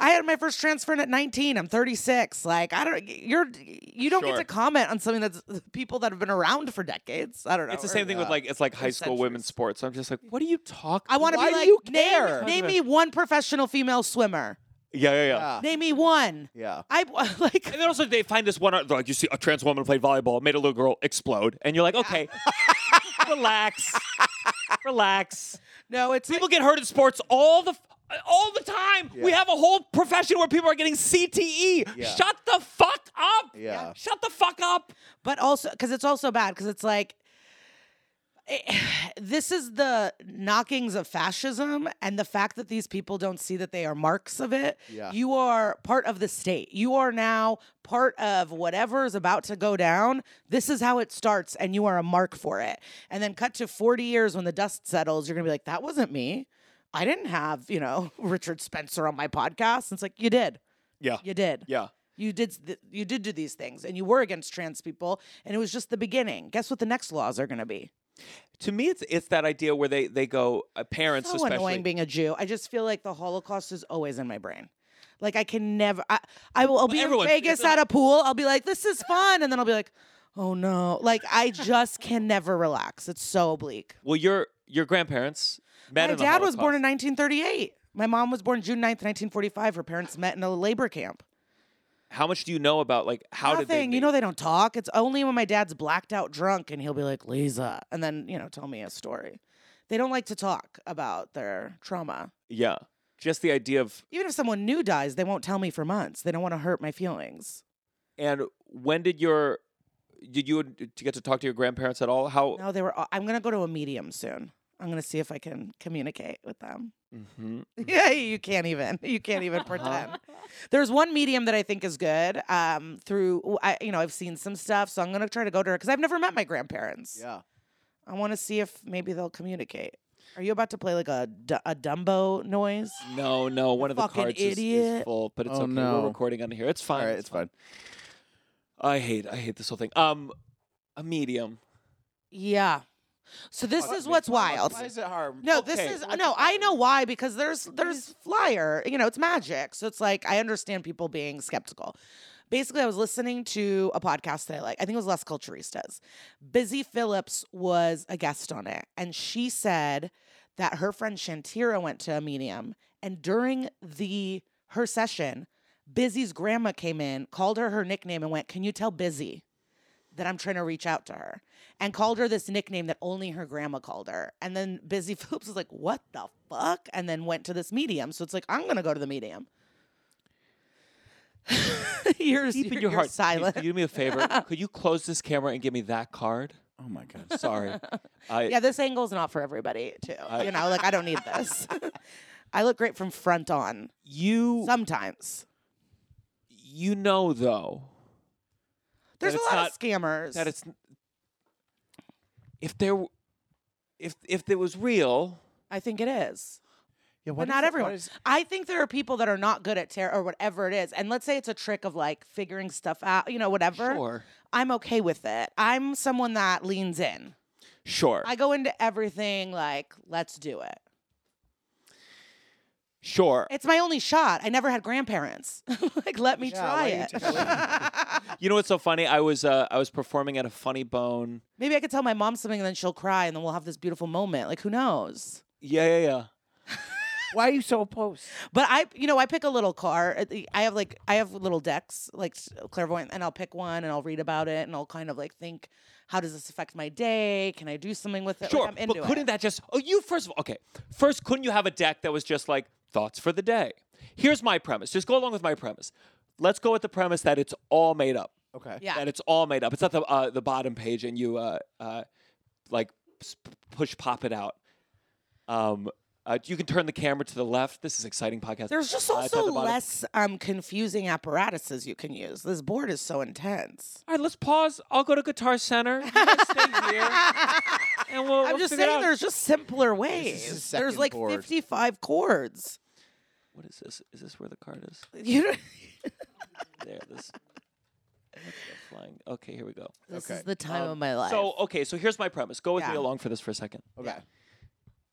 Speaker 4: I had my first transfer in at 19. I'm 36. Like, I don't. You're you don't
Speaker 1: Sure.
Speaker 4: get to comment on something that's uh, people that have been around for decades. I don't know.
Speaker 1: It's the
Speaker 4: or-
Speaker 1: same thing with like it's like high school women's
Speaker 4: centuries.
Speaker 1: sports. I'm just like, what are you talking?
Speaker 4: I want to be
Speaker 3: do
Speaker 4: like,
Speaker 3: you
Speaker 4: name,
Speaker 3: care?
Speaker 4: name me one professional female swimmer.
Speaker 1: Yeah, yeah, yeah.
Speaker 3: Yeah.
Speaker 4: Name me one.
Speaker 3: Yeah.
Speaker 4: I like.
Speaker 1: And then also they find this one, like you see a trans woman played volleyball, made a little girl explode, and you're like, okay, relax, relax.
Speaker 4: No, it's
Speaker 1: People get hurt in sports all the all the time. We have a whole profession where people are getting CTE.
Speaker 3: Yeah.
Speaker 1: Shut the fuck up.
Speaker 3: Yeah.
Speaker 1: Shut the fuck up.
Speaker 4: but also because it's also bad because it's like eh, this is the knockings of fascism and the fact that these people don't see that they are marks of it
Speaker 3: Yeah.
Speaker 4: you are part of the state you are now part of whatever is about to go down this is how it starts and you are a mark for it and then cut to 40 years when the dust settles you're gonna be like that wasn't me i didn't have you know richard spencer on my podcast. And it's like you did.
Speaker 1: Yeah.
Speaker 4: you did.
Speaker 1: Yeah.
Speaker 4: you did th- you did do these things and you were against trans people and it was just the beginning. Guess what the next laws are going to be?
Speaker 1: To me, it's it's that idea where they they go uh, parents
Speaker 4: so
Speaker 1: especially.
Speaker 4: annoying being a jew. I just feel like the holocaust is always in my brain. Like i can never i, I will i'll be in vegas at a pool. I'll be like this is fun. And then i'll be like oh no. Like i just can never relax. It's so bleak
Speaker 1: well, your your grandparents met
Speaker 4: my dad was born in 1938 my mom was born june 9th 1945 her parents met in a labor camp
Speaker 1: How much do you know about like how
Speaker 4: Nothing.
Speaker 1: did they?
Speaker 4: you know they don't talk. It's only when my dad's blacked out drunk and he'll be like, Lisa, and then, you know, tell me a story. They don't like to talk about their trauma.
Speaker 1: Yeah. Just the idea of
Speaker 4: Even if someone new dies, they won't tell me for months. They don't want to hurt my feelings.
Speaker 1: and when did your did you get to talk to your grandparents at all? How?
Speaker 4: No, they were. Uh, I'm gonna go to a medium soon. I'm gonna see if I can communicate with them.
Speaker 1: Mhm.
Speaker 4: Yeah, you can't even. You can't even pretend. There's one medium that I think is good. Um, through I, you know, I've seen some stuff, so I'm gonna try to go to her because I've never met my grandparents.
Speaker 3: Yeah.
Speaker 4: I want to see if maybe they'll communicate. Are you about to play like a, D- a Dumbo noise?
Speaker 1: No, no. One of the
Speaker 4: fucking
Speaker 1: cards is- is, full, but it's
Speaker 3: Oh,
Speaker 1: okay.
Speaker 3: no.
Speaker 1: We're recording on here. It's fine.
Speaker 3: All right, it's fine.
Speaker 1: I hate I hate this whole thing. Um, a medium.
Speaker 4: Yeah. So this is what's wild.
Speaker 3: Why is it hard?
Speaker 4: No, this is no. I know why because there's there's flyer. You know, it's magic. So it's like I understand people being skeptical. Basically, I was listening to a podcast that I like. I think it was Las Culturistas. Busy Phillips was a guest on it, and she said that her friend Shantira went to a medium, and during the her session, Busy's grandma came in, called her her nickname, and went, "Can you tell Busy?" That I'm trying to reach out to her and called her this nickname that only her grandma called her. And then Busy Phillips was like, What the fuck? And then went to this medium. So it's like, I'm going to go to the medium. you're,
Speaker 1: Deep in
Speaker 4: you're,
Speaker 1: your
Speaker 4: you're
Speaker 1: heart,
Speaker 4: silent.
Speaker 1: Could you do me a favor? could you close this camera and give me that card?
Speaker 3: Oh my god.
Speaker 1: Sorry. I,
Speaker 4: yeah, this angle's not for everybody, too.
Speaker 1: I-
Speaker 4: you know, like I don't need this. I look great from front on
Speaker 1: you
Speaker 4: sometimes.
Speaker 1: you know though
Speaker 4: There's a lot
Speaker 1: not-
Speaker 4: of scammers.
Speaker 1: that it's if there if if it was real
Speaker 4: I think it is.
Speaker 3: Yeah,
Speaker 4: But
Speaker 3: what
Speaker 4: not
Speaker 3: it-
Speaker 4: everyone.
Speaker 3: is-
Speaker 4: I think there are people that are not good at tarot or whatever it is. And let's say it's a trick of like figuring stuff out, you know, whatever.
Speaker 1: sure
Speaker 4: I'm okay with it. I'm someone that leans in.
Speaker 1: sure
Speaker 4: I go into everything like, let's do it.
Speaker 1: Sure
Speaker 4: It's my only shot. I never had grandparents. like, let me
Speaker 3: Yeah,
Speaker 4: try
Speaker 3: why you
Speaker 4: it.
Speaker 3: take
Speaker 1: you know what's so funny i was uh i was performing at a funny bone
Speaker 4: Maybe I could tell my mom something and then she'll cry and then we'll have this beautiful moment. Like, who knows?
Speaker 1: yeah yeah yeah
Speaker 3: Why are you so opposed?
Speaker 4: But I, you know, I pick a little card. I have like, I have little decks, like s- clairvoyant, and I'll pick one and I'll read about it and I'll kind of like think, how does this affect my day? Can I do something with it? Like,
Speaker 1: Sure,
Speaker 4: I'm into
Speaker 1: but couldn't
Speaker 4: it.
Speaker 1: that just? Oh, you first of all, okay. First, couldn't you have a deck that was just like thoughts for the day? Here's my premise. Just go along with my premise. Let's go with the premise that it's all made up.
Speaker 3: Okay.
Speaker 4: Yeah.
Speaker 1: That it's all made up. It's not the uh, the bottom page, and you uh, uh, like s- push pop it out. Um, uh, you can turn the camera to the left. This is exciting podcast.
Speaker 4: There's just
Speaker 1: Uh, it's at
Speaker 4: also
Speaker 1: the bottom.
Speaker 4: less um, confusing apparatuses you can use. This board is so intense.
Speaker 1: All right, let's pause. I'll go to Guitar Center. You guys stay here, and we'll.
Speaker 4: I'm
Speaker 1: we'll
Speaker 4: just saying,
Speaker 1: out.
Speaker 4: there's just simpler
Speaker 3: his
Speaker 4: ways. There's like
Speaker 3: board.
Speaker 4: 55 chords.
Speaker 1: What is this? Is this where the card is?
Speaker 4: You
Speaker 1: There. This. Look at the flying. Okay, here we go.
Speaker 4: this
Speaker 3: Okay.
Speaker 4: is the time
Speaker 1: Um,
Speaker 4: of my life.
Speaker 1: So okay, so here's my premise. Go with me along for this for a second.
Speaker 3: Okay.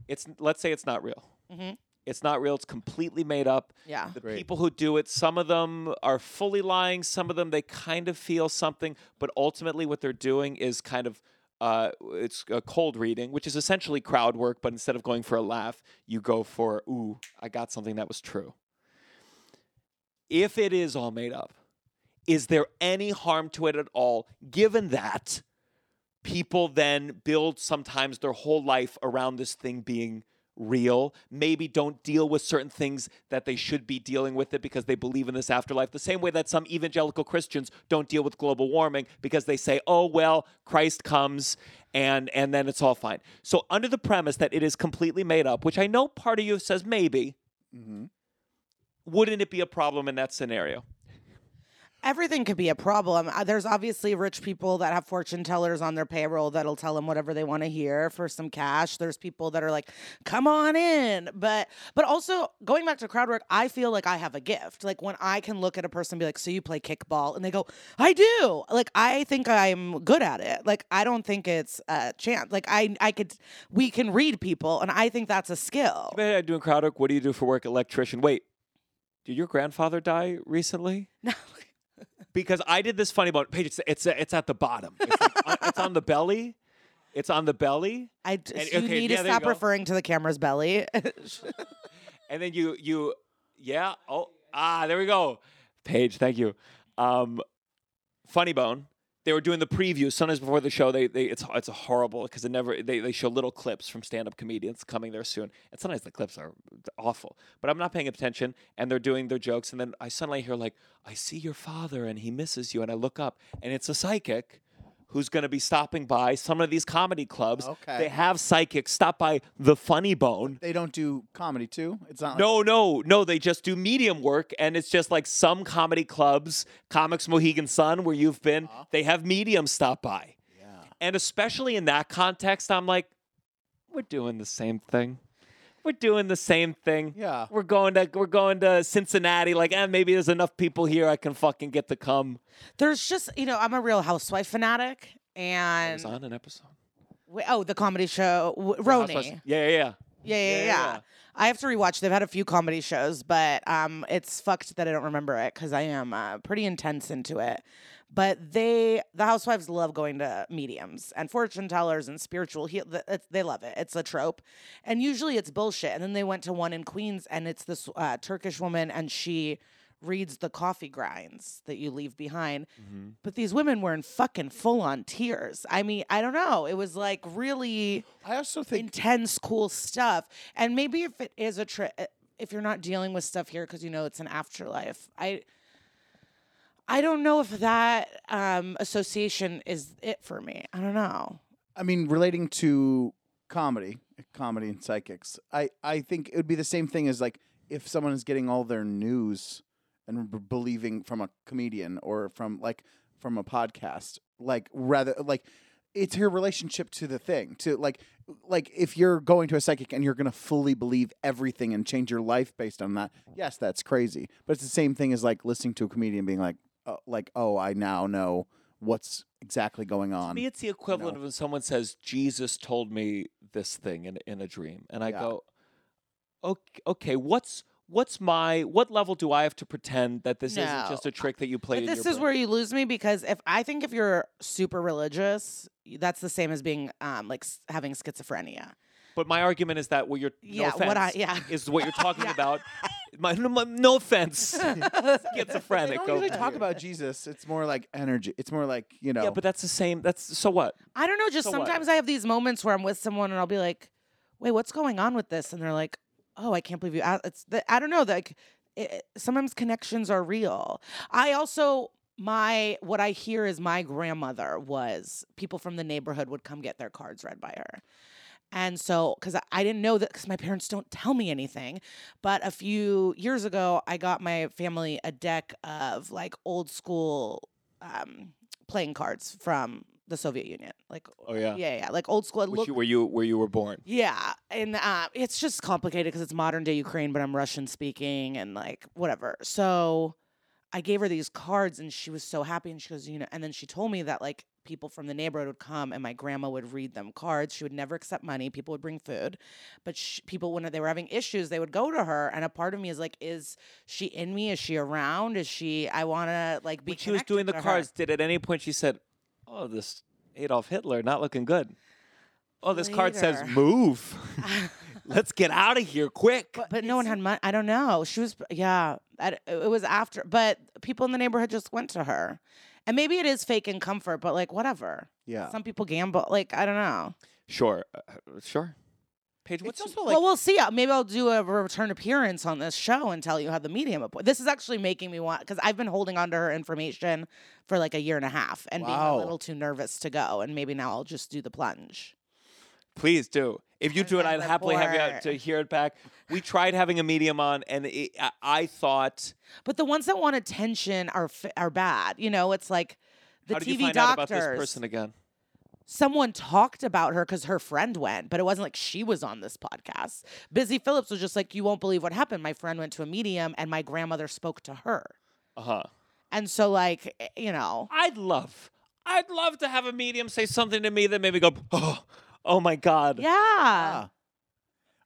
Speaker 1: It's let's say it's not real.
Speaker 4: Mhm.
Speaker 1: It's not real. It's completely made up.
Speaker 4: yeah.
Speaker 1: The
Speaker 3: Great.
Speaker 1: people who do it, some of them are fully lying. Some of them they kind of feel something, but ultimately what they're doing is kind of uh, it's a cold reading, which is essentially crowd work, but instead of going for a laugh, you go for ooh, I got something that was true. If it is all made up, is there any harm to it at all, given that people then build sometimes their whole life around this thing being real, maybe don't deal with certain things that they should be dealing with it because they believe in this afterlife, the same way that some evangelical Christians don't deal with global warming because they say, oh, well, Christ comes and, and then it's all fine. So, under the premise that it is completely made up, which I know part of you says maybe,
Speaker 3: Mm-hmm.
Speaker 1: wouldn't it be a problem in that scenario?
Speaker 4: Everything could be a problem. Uh, There's obviously rich people that have fortune tellers on their payroll that'll tell them whatever they want to hear for some cash. There's people that are like, "Come on in," but but also going back to crowd work, I feel like I have a gift. Like when I can look at a person and be like, "So you play kickball?" and they go, "I do." Like I think I'm good at it. Like I don't think it's a chance. Like I I could we can read people, and I think that's a skill.
Speaker 1: I'm doing crowd work. What do you do for work? Electrician. Wait, did your grandfather die recently?
Speaker 4: No.
Speaker 1: because I did this funny about Paige. It's it's, it's at the bottom. It's, like on, it's on the belly. It's on the belly,
Speaker 4: I d-
Speaker 1: And-
Speaker 4: you
Speaker 1: okay,
Speaker 4: need
Speaker 1: yeah,
Speaker 4: to stop referring to the camera's belly.
Speaker 1: and then you you yeah. Oh ah, there we go. Paige, thank you. Um, funny bone. They were doing the preview sometimes before the show. They, they it's it's horrible because it never they, they show little clips from stand up comedians coming there soon, and sometimes the clips are awful. But I'm not paying attention, and they're doing their jokes, and then I suddenly hear like, "I see your father, and he misses you," and I look up, and it's a psychic who's going to be stopping by some of these comedy clubs.
Speaker 3: Okay.
Speaker 1: They have psychics stop by the Funny Bone.
Speaker 3: They don't do comedy too. It's not. Like,
Speaker 1: No, no, no. They just do medium work, and it's just like some comedy clubs, Comix Mohegan Sun, where you've been. Uh-huh. They have mediums stop by,
Speaker 3: Yeah.
Speaker 1: and especially in that context, I'm like, we're doing the same thing. We're doing the same thing.
Speaker 3: Yeah.
Speaker 1: We're going to we're going to Cincinnati. Like, eh, maybe there's enough people here I can fucking get to come.
Speaker 4: There's just, you know, I'm a real housewife fanatic.
Speaker 1: I
Speaker 4: And
Speaker 1: was on an episode.
Speaker 4: w- oh, the comedy show, w- Roni.
Speaker 1: Yeah, yeah, yeah.
Speaker 4: Yeah, yeah,
Speaker 1: Yeah,
Speaker 4: yeah,
Speaker 1: yeah.
Speaker 4: I have to rewatch. They've had a few comedy shows, but um, it's fucked that I don't remember it because I am uh, pretty intense into it. But they, the housewives, love going to mediums and fortune tellers and spiritual heal. They love it. It's a trope, and usually it's bullshit. And then they went to one in Queens, and it's this uh, Turkish woman, and she reads the coffee grinds that you leave behind.
Speaker 1: Mm-hmm.
Speaker 4: But these women were in fucking full on tears. I mean, I don't know. It was like really
Speaker 3: I also think
Speaker 4: intense, cool stuff. And maybe if it is a trip, if you're not dealing with stuff here because you know it's an afterlife, I I don't know if that um, association is it for me. I don't know.
Speaker 3: I mean, relating to comedy, comedy and psychics, I, I think it would be the same thing as like if someone is getting all their news and b- believing from a comedian or from like from a podcast, like rather like it's your relationship to the thing to like like if you're going to a psychic and you're going to fully believe everything and change your life based on that yes that's crazy but it's the same thing as like listening to a comedian being like uh, like oh i now know what's exactly going on.
Speaker 1: To
Speaker 3: on
Speaker 1: me, it's the equivalent
Speaker 3: know.
Speaker 1: of when someone says, Jesus told me this thing in, in a dream. And I
Speaker 3: Yeah.
Speaker 1: go, okay, okay, what's what's my what level do I have to pretend that this isn't just a trick that you played
Speaker 4: But
Speaker 1: in
Speaker 4: this
Speaker 1: your
Speaker 4: is
Speaker 1: brain?
Speaker 4: where you lose me because if I think if you're super religious, that's the same as being um, like having schizophrenia.
Speaker 1: But my argument is that what you're no
Speaker 4: Yeah, what I- yeah.
Speaker 1: is what you're talking about. My, no, my- no offense,
Speaker 3: They
Speaker 1: schizophrenic.
Speaker 3: don't usually
Speaker 1: over
Speaker 3: talk
Speaker 1: here.
Speaker 3: about Jesus. It's more like energy. It's more like you know.
Speaker 1: Yeah, but that's the same. That's so what?
Speaker 4: I don't know. Just
Speaker 1: So what?
Speaker 4: sometimes I have these moments where I'm with someone and I'll be like, "Wait, what's going on with this?" And they're like, "Oh, I can't believe you." a- It's the, I don't know. Like it, it- sometimes connections are real. I also my what I hear is my grandmother was people from the neighborhood would come get their cards read by her. And so, because I, didn't know that, because my parents don't tell me anything. But a few years ago, I got my family a deck of like old school um, playing cards from the Soviet Union. Like,
Speaker 1: Oh yeah.
Speaker 4: yeah, yeah, like old school.
Speaker 1: Which
Speaker 4: looked-
Speaker 1: you, where you where you were born.
Speaker 4: yeah, and uh, it's just complicated because it's modern day Ukraine, but I'm Russian speaking and like whatever. So I gave her these cards, and she was so happy. And she goes, you know, and then she told me that like people from the neighborhood would come, and my grandma would read them cards. She would never accept money. People would bring food, but sh- people when they were having issues, they would go to her. And a part of me is like, is she in me? Is she around? Is she? I want to like be.
Speaker 1: When she was doing the
Speaker 4: to her.
Speaker 1: cards, did at any point she said, "Oh, this Adolf Hitler not looking good." Oh, this card says "Move." Let's get out of here quick.
Speaker 4: But no one had money. I don't know. She was, yeah. I- It was after, but people in the neighborhood just went to her, and maybe it is fake and comfort, but like whatever.
Speaker 3: yeah.
Speaker 4: Some people gamble. Like I don't know.
Speaker 1: Sure, uh, sure. Paige, what's
Speaker 3: also like
Speaker 4: well, we'll see. Uh, Maybe I'll do a return appearance on this show and tell you how the medium. appoint- This is actually making me want because I've been holding on to her information for like a year and a half and being a little too nervous to go. And maybe now I'll just do the plunge.
Speaker 1: Please do. If you do it, I'd happily have you out to hear it back. We tried having a medium on, and it, I, I thought,
Speaker 4: But the ones that want attention are f- are bad. You know, it's like the
Speaker 1: how did
Speaker 4: TV
Speaker 1: you find
Speaker 4: doctors.
Speaker 1: out about this person again?
Speaker 4: someone talked about her because her friend went, but it wasn't like she was on this podcast. Busy Phillips was just like, You won't believe what happened. My friend went to a medium and my grandmother spoke to her.
Speaker 1: Uh huh.
Speaker 4: And so, like, eh, you know,
Speaker 1: I'd love, I'd love to have a medium say something to me that made me go, oh, oh my god.
Speaker 4: yeah.
Speaker 3: Ah.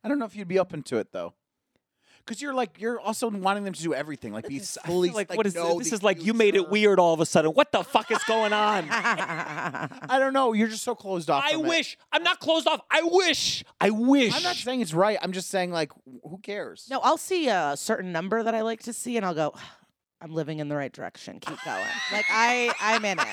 Speaker 3: I don't know if you'd be open to it though. Because you're like you're also wanting them to do everything, like be
Speaker 1: I feel
Speaker 3: fully
Speaker 1: like, what is
Speaker 3: know
Speaker 1: this? This
Speaker 3: the
Speaker 1: is like you made it
Speaker 3: future.
Speaker 1: weird all of a sudden. What the fuck is going on?
Speaker 3: I don't know. You're just so closed off.
Speaker 1: I
Speaker 3: from it.
Speaker 1: wish. I'm not closed off. I wish. I wish.
Speaker 3: I'm not saying it's right. I'm just saying like, who cares?
Speaker 4: no, I'll see a certain number that I like to see and I'll go, I'm living in the right direction. Keep going. like, I, I'm in it.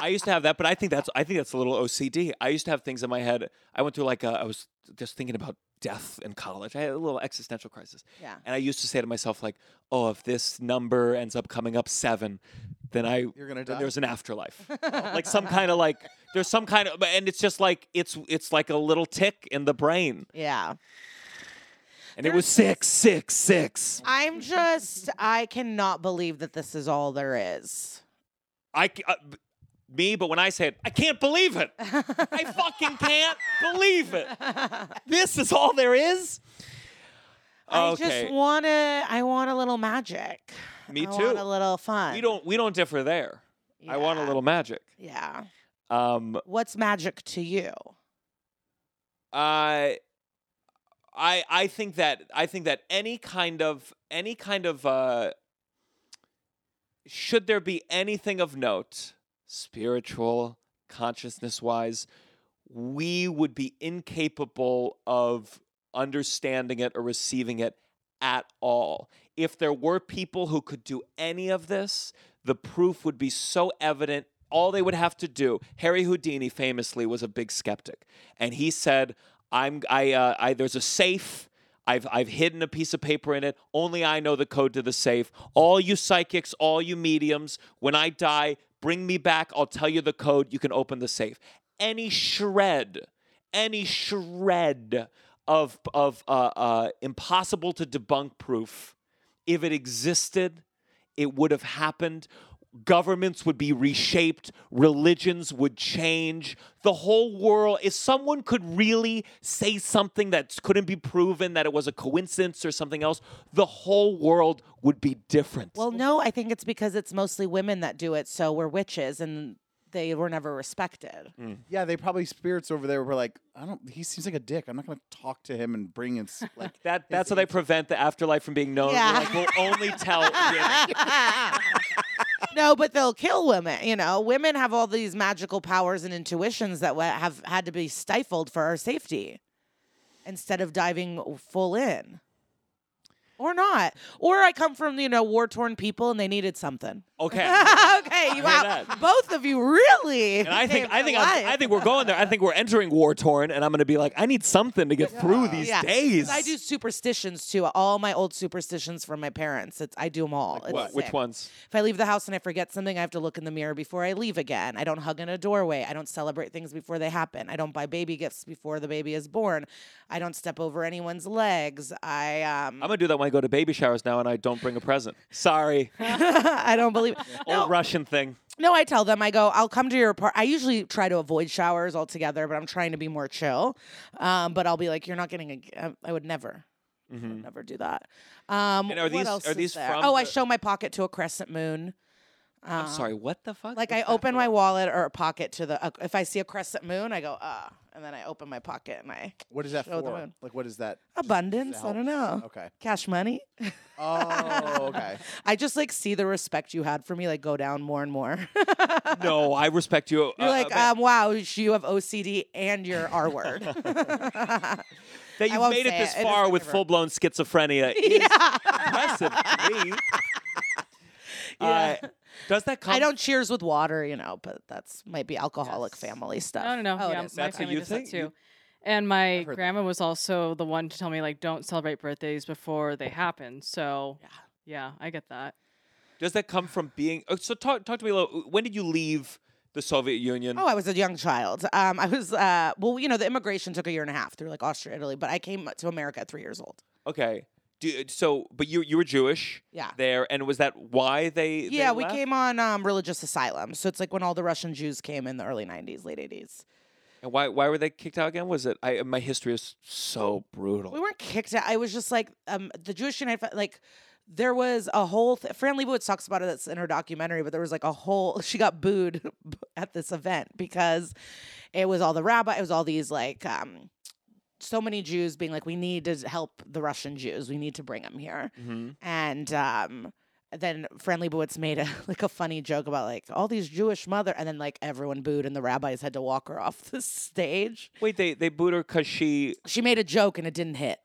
Speaker 1: I used to have that, but I think that's I think that's a little OCD. I used to have things in my head. I went through like a, I was just thinking about death in college. I had a little existential crisis,
Speaker 4: Yeah.
Speaker 1: and I used to say to myself like, "Oh, if this number ends up coming up seven, then I
Speaker 3: You're gonna
Speaker 1: then
Speaker 3: die.
Speaker 1: there's an afterlife, like some kind of like there's some kind of, and it's just like it's it's like a little tick in the brain,
Speaker 4: Yeah.
Speaker 1: and it was six, six, six.
Speaker 4: I'm just, I cannot believe that this is all there is.
Speaker 1: I c- uh, b- me, but when I say it, I can't believe it. I fucking can't believe it. This is all there is.
Speaker 4: I
Speaker 1: Okay,
Speaker 4: just want to. I want a little magic.
Speaker 1: Me
Speaker 4: I
Speaker 1: too.
Speaker 4: Want a little fun.
Speaker 1: we don't we don't differ there. I want a
Speaker 4: Yeah.
Speaker 1: little magic.
Speaker 4: Yeah.
Speaker 1: Um,
Speaker 4: What's magic to you?
Speaker 1: I I I think that I think that any kind of any kind of uh, should there be anything of note, spiritual, consciousness wise, we would be incapable of understanding it or receiving it at all. If there were people who could do any of this, the proof would be so evident. All they would have to do. Harry Houdini famously was a big skeptic, and he said, "I'm I, uh, I there's a safe. I've I've hidden a piece of paper in it. Only I know the code to the safe. All you psychics, all you mediums, when I die, bring me back. I'll tell you the code. You can open the safe. Any shred, any shred of of uh, uh, impossible to debunk proof, if it existed, it would have happened. Governments would be reshaped, religions would change, the whole world. If someone could really say something that couldn't be proven, that it was a coincidence or something else, the whole world would be different.
Speaker 4: Well, no, I think it's because it's mostly women that do it. So we're witches and they were never respected. Mm.
Speaker 3: Yeah, they probably spirits over there were like, I don't. He seems like a dick. I'm not gonna talk to him and bring in like
Speaker 1: that that's how they prevent the afterlife from being known.
Speaker 4: Yeah.
Speaker 1: like, we'll only tell women.
Speaker 4: no, but they'll kill women. You know, women have all these magical powers and intuitions that have had to be stifled for our safety instead of diving full in. Or not. Or I come from, you know, war torn people and they needed something.
Speaker 1: Okay.
Speaker 4: okay, you wow. Both of you really.
Speaker 1: And I think I think I'm, I think we're going there. I think we're entering war torn, and I'm going to be like, I need something to get through these
Speaker 4: Yeah.
Speaker 1: days.
Speaker 4: I do superstitions too. All my old superstitions from my parents. It's I do them all.
Speaker 1: What? Which ones?
Speaker 4: If I leave the house and I forget something, I have to look in the mirror before I leave again. I don't hug in a doorway. I don't celebrate things before they happen. I don't buy baby gifts before the baby is born. I don't step over anyone's legs. I um
Speaker 1: I'm gonna do that when I go to baby showers now, and I don't bring a present. Sorry,
Speaker 4: I don't believe it.
Speaker 1: old Russian thing.
Speaker 4: No, I tell them I go. I'll come to your part. I usually try to avoid showers altogether, but I'm trying to be more chill. Um, but I'll be like, you're not getting a. g- I- I would never. I would never do that. Um,
Speaker 1: And are
Speaker 4: what
Speaker 1: these-
Speaker 4: else
Speaker 1: are
Speaker 4: is
Speaker 1: these
Speaker 4: there?
Speaker 1: from
Speaker 4: Oh, I
Speaker 1: the-
Speaker 4: show my pocket to a crescent moon.
Speaker 1: I'm sorry. What the fuck?
Speaker 4: Uh, Like I open my wallet or a pocket to the. Uh, if I see a crescent moon, I go ah, and then I open my pocket and I
Speaker 3: what is that
Speaker 4: Show the moon.
Speaker 3: Like what is that?
Speaker 4: abundance. I don't know.
Speaker 3: Okay.
Speaker 4: Cash money.
Speaker 3: Oh, okay.
Speaker 4: I just like see the respect you had for me like go down more and more.
Speaker 1: No, I respect you.
Speaker 4: You're
Speaker 1: uh,
Speaker 4: like,
Speaker 1: uh,
Speaker 4: um, wow, you have OCD and you're R word.
Speaker 1: that you've made it this
Speaker 4: it. It
Speaker 1: far
Speaker 4: is
Speaker 1: with full blown schizophrenia is impressive to me. Uh, does that come?
Speaker 4: I don't cheers with water, you know, but that's might be alcoholic family stuff.
Speaker 2: No, no, no.
Speaker 4: Oh, it
Speaker 2: yeah, my
Speaker 1: That's what
Speaker 2: family
Speaker 1: you
Speaker 2: does
Speaker 1: think?
Speaker 2: that
Speaker 1: You-
Speaker 2: too. And my
Speaker 3: heard that.
Speaker 2: grandma was also the one to tell me like don't celebrate birthdays before they happen. So
Speaker 4: Yeah.
Speaker 2: yeah, I get that.
Speaker 1: Does that come from being? Oh, so talk talk to me a little. When did you leave the Soviet Union?
Speaker 4: Oh, I was a young child. Um, I was uh, well, you know, the immigration took a year and a half through like Austria, Italy, but I came to America at three years old.
Speaker 1: Okay. Do, so, but you you were Jewish.
Speaker 4: Yeah.
Speaker 1: There, and was that why they? they
Speaker 4: Yeah, we
Speaker 1: left?
Speaker 4: came on um, religious asylum, so it's like when all the Russian Jews came in the early '90s, late '80s.
Speaker 1: And why why were they kicked out again? Was it? I my history is so brutal.
Speaker 4: We weren't kicked out. I was just like um, the Jewish United, like there was a whole. Th- Fran Lebowitz talks about it. That's in her documentary. But there was like a whole. She got booed at this event because it was all the rabbi. It was all these like. um so many Jews being like, we need to help the Russian Jews. We need to bring them here.
Speaker 1: Mhm.
Speaker 4: And um, then Fran Lebowitz made a like a funny joke about like all these Jewish mother, and then like everyone booed, and the rabbis had to walk her off the stage.
Speaker 1: Wait, they they booed her because she.
Speaker 4: She made a joke, and it didn't hit.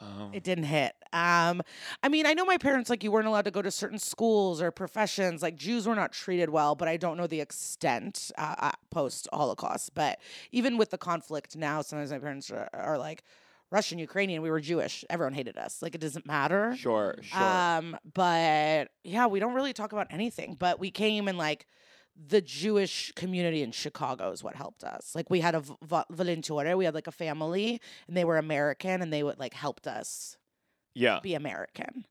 Speaker 1: Oh.
Speaker 4: It didn't hit. Um, I mean, I know my parents like you weren't allowed to go to certain schools or professions. Like Jews were not treated well, but I don't know the extent uh, uh, post Holocaust. But even with the conflict now, sometimes my parents are, are like Russian, Ukrainian. We were Jewish. Everyone hated us. Like it doesn't matter.
Speaker 1: Sure, sure.
Speaker 4: Um, but yeah, we don't really talk about anything. But we came and like the Jewish community in Chicago is what helped us. Like we had a v- volunteer, we had like a family, and they were American, and they would like helped us
Speaker 1: yeah.
Speaker 4: be American.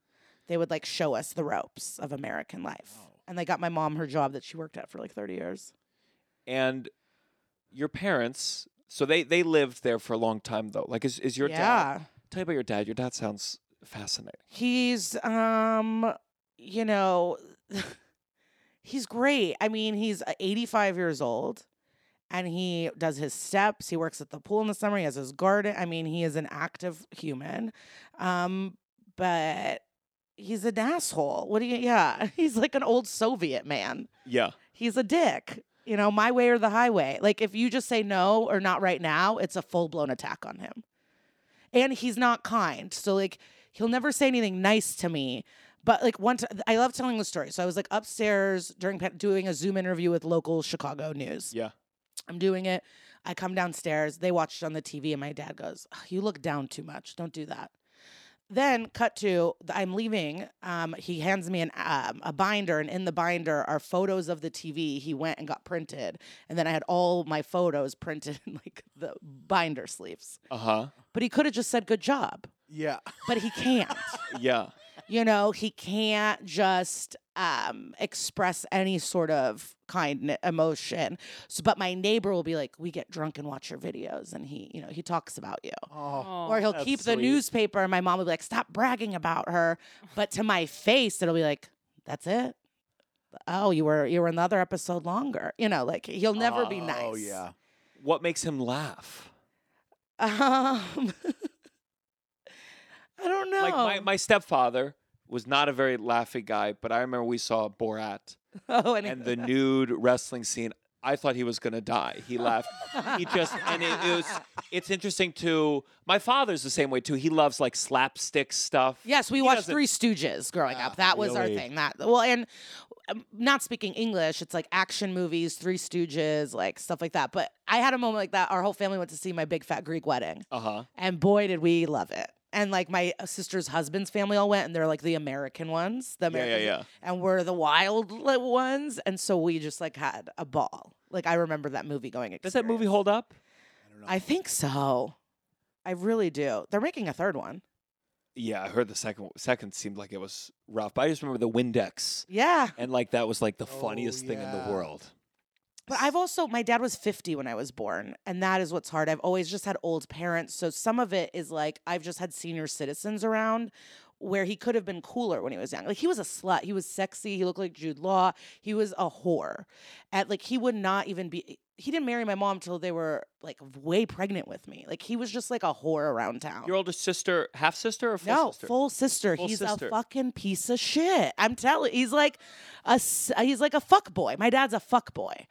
Speaker 4: They would like show us the ropes of American life. And they got my mom her job that she worked at for like 30 years.
Speaker 1: And your parents, so they they lived there for a long time though. Like, is is your dad? Tell me about your dad. Your dad sounds fascinating.
Speaker 4: He's um you know he's great. I mean, he's uh, 85 years old and he does his steps. He works at the pool in the summer. He has his garden. I mean, he is an active human. Um but he's an asshole. What do you yeah, he's like an old Soviet man.
Speaker 1: Yeah.
Speaker 4: he's a dick. You know, my way or the highway. Like if you just say no or not right now, it's a full blown attack on him. And he's not kind. So like he'll never say anything nice to me. But like one time, I love telling the story. So I was like upstairs during doing a Zoom interview with local Chicago news.
Speaker 1: Yeah.
Speaker 4: I'm doing it. I come downstairs. They watched it on the TV, and my dad goes, "Ugh, "You look down too much. Don't do that." then cut to I'm leaving. Um, he hands me an um, a binder, and in the binder are photos of the TV he went and got printed, and then I had all my photos printed in like the binder sleeves.
Speaker 1: Uh huh.
Speaker 4: But he could have just said good job,
Speaker 3: Yeah.
Speaker 4: but he can't.
Speaker 1: Yeah.
Speaker 4: You know, he can't just um, express any sort of kind emotion. So, but my neighbor will be like, "We get drunk and watch your videos," and he, you know, he talks about you.
Speaker 3: Oh.
Speaker 4: or he'll keep the
Speaker 1: sweet.
Speaker 4: newspaper and my mom will be like stop bragging about her but to my face it'll be like that's it oh you were you were in the other episode longer you know like he'll never be nice
Speaker 3: Oh yeah.
Speaker 1: What makes him laugh?
Speaker 4: um i don't know
Speaker 1: Like my, my stepfather was not a very laughy guy, but I remember we saw Borat
Speaker 4: oh and,
Speaker 1: the nude wrestling scene. I thought he was gonna die. He laughed. he just and it, it was. It's interesting too. My father's the same way too. He loves like slapstick stuff.
Speaker 4: yes we
Speaker 1: He
Speaker 4: watched
Speaker 1: doesn't-
Speaker 4: three stooges growing
Speaker 3: Ah,
Speaker 4: up that was our thing that well and um, not speaking english it's like action movies three stooges like stuff like that but i had a moment like that our whole family went to see my big fat greek wedding
Speaker 1: Uh huh.
Speaker 4: And boy, did we love it. And like my uh, sister's husband's family all went, and they're like the American ones, the
Speaker 1: Yeah, yeah,
Speaker 4: American,
Speaker 1: yeah.
Speaker 4: and we're the wild li- ones. And so we just like had a ball. Like I remember that movie going.
Speaker 1: Does that movie hold up?
Speaker 4: I think so. I really do. They're making a third one.
Speaker 1: Yeah, I heard the second second seemed like it was rough. But I just remember the Windex,
Speaker 4: Yeah.
Speaker 1: and like that was like the
Speaker 3: Oh,
Speaker 1: funniest thing in the world.
Speaker 4: But I've also, my dad was 50 when I was born, and that is what's hard. I've always just had old parents. So some of it is like I've just had senior citizens around where he could have been cooler when he was young. Like he was a slut. He was sexy. He looked like Jude Law. He was a whore. At like he would not even be he didn't marry my mom till they were like way pregnant with me. Like he was just like a whore around town.
Speaker 1: Your older sister, half sister, or full
Speaker 4: no,
Speaker 1: sister?
Speaker 4: full sister.
Speaker 1: Full
Speaker 4: he's
Speaker 1: sister.
Speaker 4: a fucking piece of shit. I'm telling. He's like a he's like a fuck boy. My dad's a fuck boy.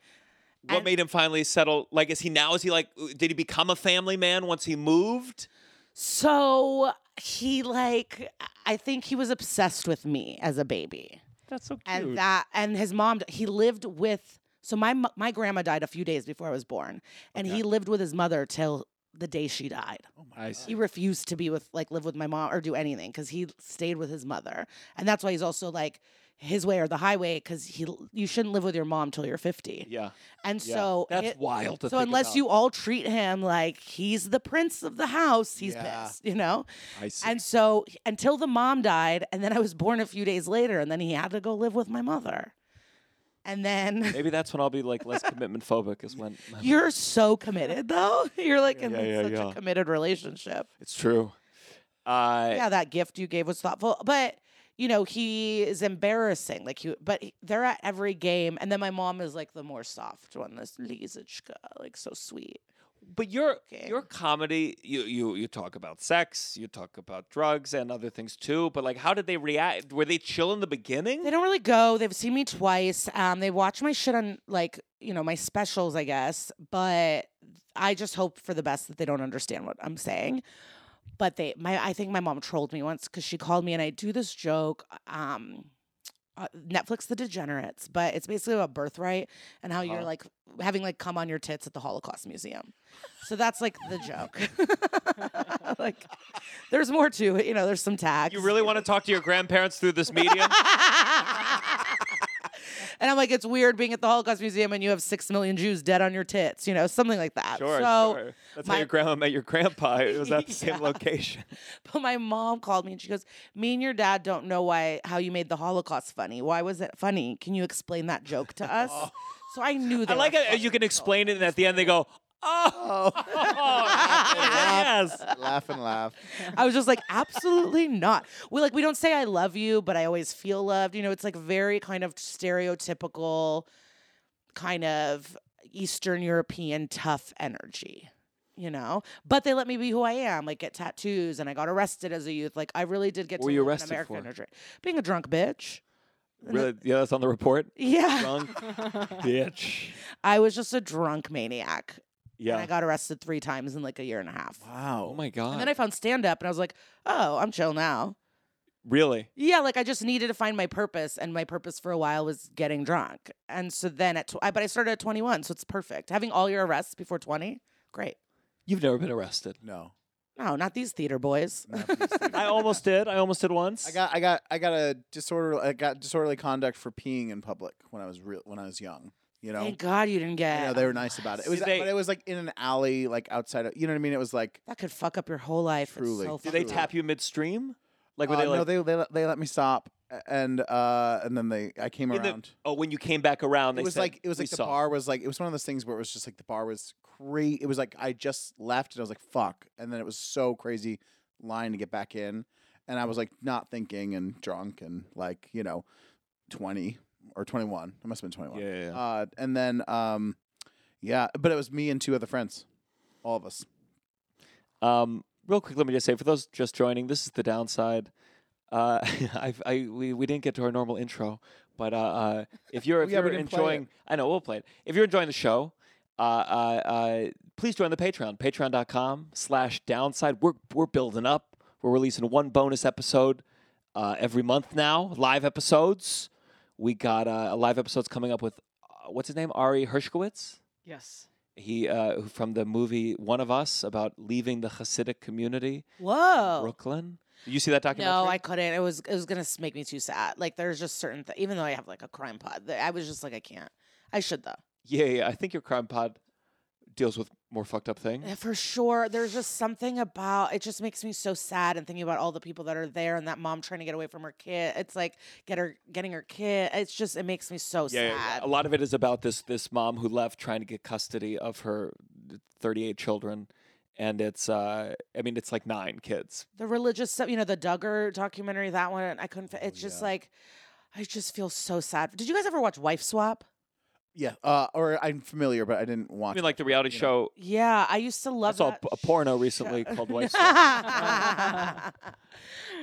Speaker 1: What
Speaker 4: and-
Speaker 1: made him finally settle? Like, is he now? Is he like? Uh, did he become a family man once he moved?
Speaker 4: So he like I think he was obsessed with me as a baby.
Speaker 1: That's so cute.
Speaker 4: And that and his mom he lived with so my my grandma died a few days before I was born and he lived with his mother till the day she died.
Speaker 1: Oh I see.
Speaker 4: He refused to be with like live with my mom or do anything cuz he stayed with his mother. And that's why he's also like his way or the highway cuz he you shouldn't live with your mom till you're 50.
Speaker 1: Yeah,
Speaker 4: And
Speaker 1: yeah.
Speaker 4: so
Speaker 1: that's
Speaker 4: it-
Speaker 1: wild. To
Speaker 4: so unless
Speaker 1: about.
Speaker 4: you all treat him like he's the prince of the house, he's
Speaker 3: Yeah.
Speaker 4: pissed, you know?
Speaker 1: I see.
Speaker 4: And so until the mom died, and then I was born a few days later, and then he had to go live with my mother. And then
Speaker 1: Maybe that's when I'll be like less commitment phobic. Is when
Speaker 4: you're so committed, though. You're like in
Speaker 1: Yeah, yeah,
Speaker 4: such
Speaker 1: yeah.
Speaker 4: a committed relationship.
Speaker 1: it's true. Uh,
Speaker 4: yeah, that gift you gave was thoughtful, but you know he is embarrassing. Like he, but he- they're at every game, and then my mom is like the more soft one, this Lisachka, like so sweet.
Speaker 1: But your
Speaker 4: Okay.
Speaker 1: your comedy, you you you talk about sex, you talk about drugs and other things too. But like, how did they react? Were they chill in the beginning?
Speaker 4: They don't really go. They've seen me twice. Um, they watch my shit on like you know my specials, I guess. But I just hope for the best that they don't understand what I'm saying. But they, my, I think my mom trolled me once because she called me and I do this joke. Um, uh, Netflix The Degenerates, but it's basically about birthright and how you're
Speaker 1: Uh-huh.
Speaker 4: like having like come on your tits at the Holocaust Museum. So that's like the joke. like, there's more to it. You know, there's some tags.
Speaker 1: You really want to talk to your grandparents through this medium?
Speaker 4: and I'm like, it's weird being at the Holocaust Museum and you have six million Jews dead on your tits, you know, something like that.
Speaker 1: Sure,
Speaker 4: so,
Speaker 1: sure. That's
Speaker 4: my-
Speaker 1: how your grandma met your grandpa. It was at the same location.
Speaker 4: but my mom called me and she goes, "Me and your dad don't know why how you made the Holocaust funny. Why was it funny? Can you explain that joke to us?" Oh. So I knew that.
Speaker 1: I like it. You can explain it, and at the end they go, "Oh, yes."
Speaker 3: laugh and laugh.
Speaker 4: I was just like, absolutely not. We like we don't say I love you, but I always feel loved. You know, it's like very kind of stereotypical, kind of Eastern European tough energy. You know, but they let me be who I am. Like get tattoos, and I got arrested as a youth. Like I really did get
Speaker 1: What
Speaker 4: to
Speaker 1: were you arrested
Speaker 4: American
Speaker 1: for?
Speaker 4: energy. Being a drunk bitch.
Speaker 1: Really? Yeah, that's on the report.
Speaker 4: Yeah,
Speaker 1: Drunk bitch.
Speaker 4: I was just a drunk maniac, and
Speaker 1: Yeah.
Speaker 4: I got arrested three times in like a year and a half.
Speaker 3: Wow.
Speaker 1: Oh my god.
Speaker 4: And then I found stand up, and I was like, oh, I'm chill now.
Speaker 1: really?
Speaker 4: Yeah, like I just needed to find my purpose, and my purpose for a while was getting drunk. And so then at, tw- I, but I started at 21, so it's perfect. Having all your arrests before 20, great.
Speaker 1: You've never been arrested.
Speaker 3: No.
Speaker 4: No, not these theater boys.
Speaker 1: I almost did. I almost did once.
Speaker 3: I got I got I got a disorder I got disorderly conduct for peeing in public when I was real when I was young. You know,
Speaker 4: Thank God you didn't get.
Speaker 3: you know they were nice about it. It was
Speaker 1: they-
Speaker 3: but it was like in an alley, like outside of you know what I mean. It was like
Speaker 4: that could fuck up your whole life.
Speaker 3: Truly.
Speaker 4: so
Speaker 1: Did they tap you midstream? Like were
Speaker 3: uh,
Speaker 1: they like
Speaker 3: no, they they let, they let me stop and uh and then they I came
Speaker 1: in the-
Speaker 3: around.
Speaker 1: oh when you came back around? They
Speaker 3: it was
Speaker 1: said,
Speaker 3: like it was like the
Speaker 1: saw."
Speaker 3: bar was like it was one of those things where it was just like the bar was crazy. It was like I just left and I was like fuck, and then it was so crazy line to get back in, and I was like not thinking and drunk and like you know, twenty or twenty one. I must have been twenty one.
Speaker 1: Yeah, yeah, yeah.
Speaker 3: Uh, and then um, yeah, but it was me and two other friends, all of us.
Speaker 1: Um, real quick, let me just say for those just joining, this is the downside. Uh, I've, I we, we didn't get to our normal intro, but uh, uh, if you're if
Speaker 3: Yeah,
Speaker 1: you're
Speaker 3: didn't play it.
Speaker 1: enjoying, I know we'll play it. If you're enjoying the show, uh, uh, uh, please join the Patreon. Patreon.com/slash Downside. We're we're building up. We're releasing one bonus episode uh, every month now. Live episodes. We got uh, a live episodes coming up with uh, what's his name, Ari Hershkowitz.
Speaker 2: Yes.
Speaker 1: He uh, from the movie One of Us about leaving the Hasidic community
Speaker 4: Whoa.
Speaker 1: Brooklyn. Did you see that documentary?
Speaker 4: No, I couldn't. It was it was gonna make me too sad. Like there's just certain th- even though I have like a crime pod, I was just like I can't. I should though.
Speaker 1: Yeah, yeah. I think your crime pod deals with more fucked up things.
Speaker 4: Yeah, for sure. There's just something about it. Just makes me so sad and thinking about all the people that are there and that mom trying to get away from her kid. It's like get her getting her kid. It's just it makes me so
Speaker 1: Yeah,
Speaker 4: sad.
Speaker 1: yeah. a lot of it is about this this mom who left trying to get custody of her 38 children, and it's uh, I mean it's like nine kids.
Speaker 4: the religious stuff, you know, the Duggar documentary. That one I couldn't. fi- It's just
Speaker 3: yeah.
Speaker 4: like I just feel so sad. Did you guys ever watch Wife Swap?
Speaker 3: Yeah, uh, or I'm familiar, but I didn't
Speaker 1: I
Speaker 3: watch.
Speaker 1: mean like the reality
Speaker 3: you know.
Speaker 1: show.
Speaker 4: Yeah, I used to love.
Speaker 1: I
Speaker 4: love
Speaker 1: saw a,
Speaker 4: that
Speaker 1: p- a porno
Speaker 4: show.
Speaker 1: recently called Wife. Swap.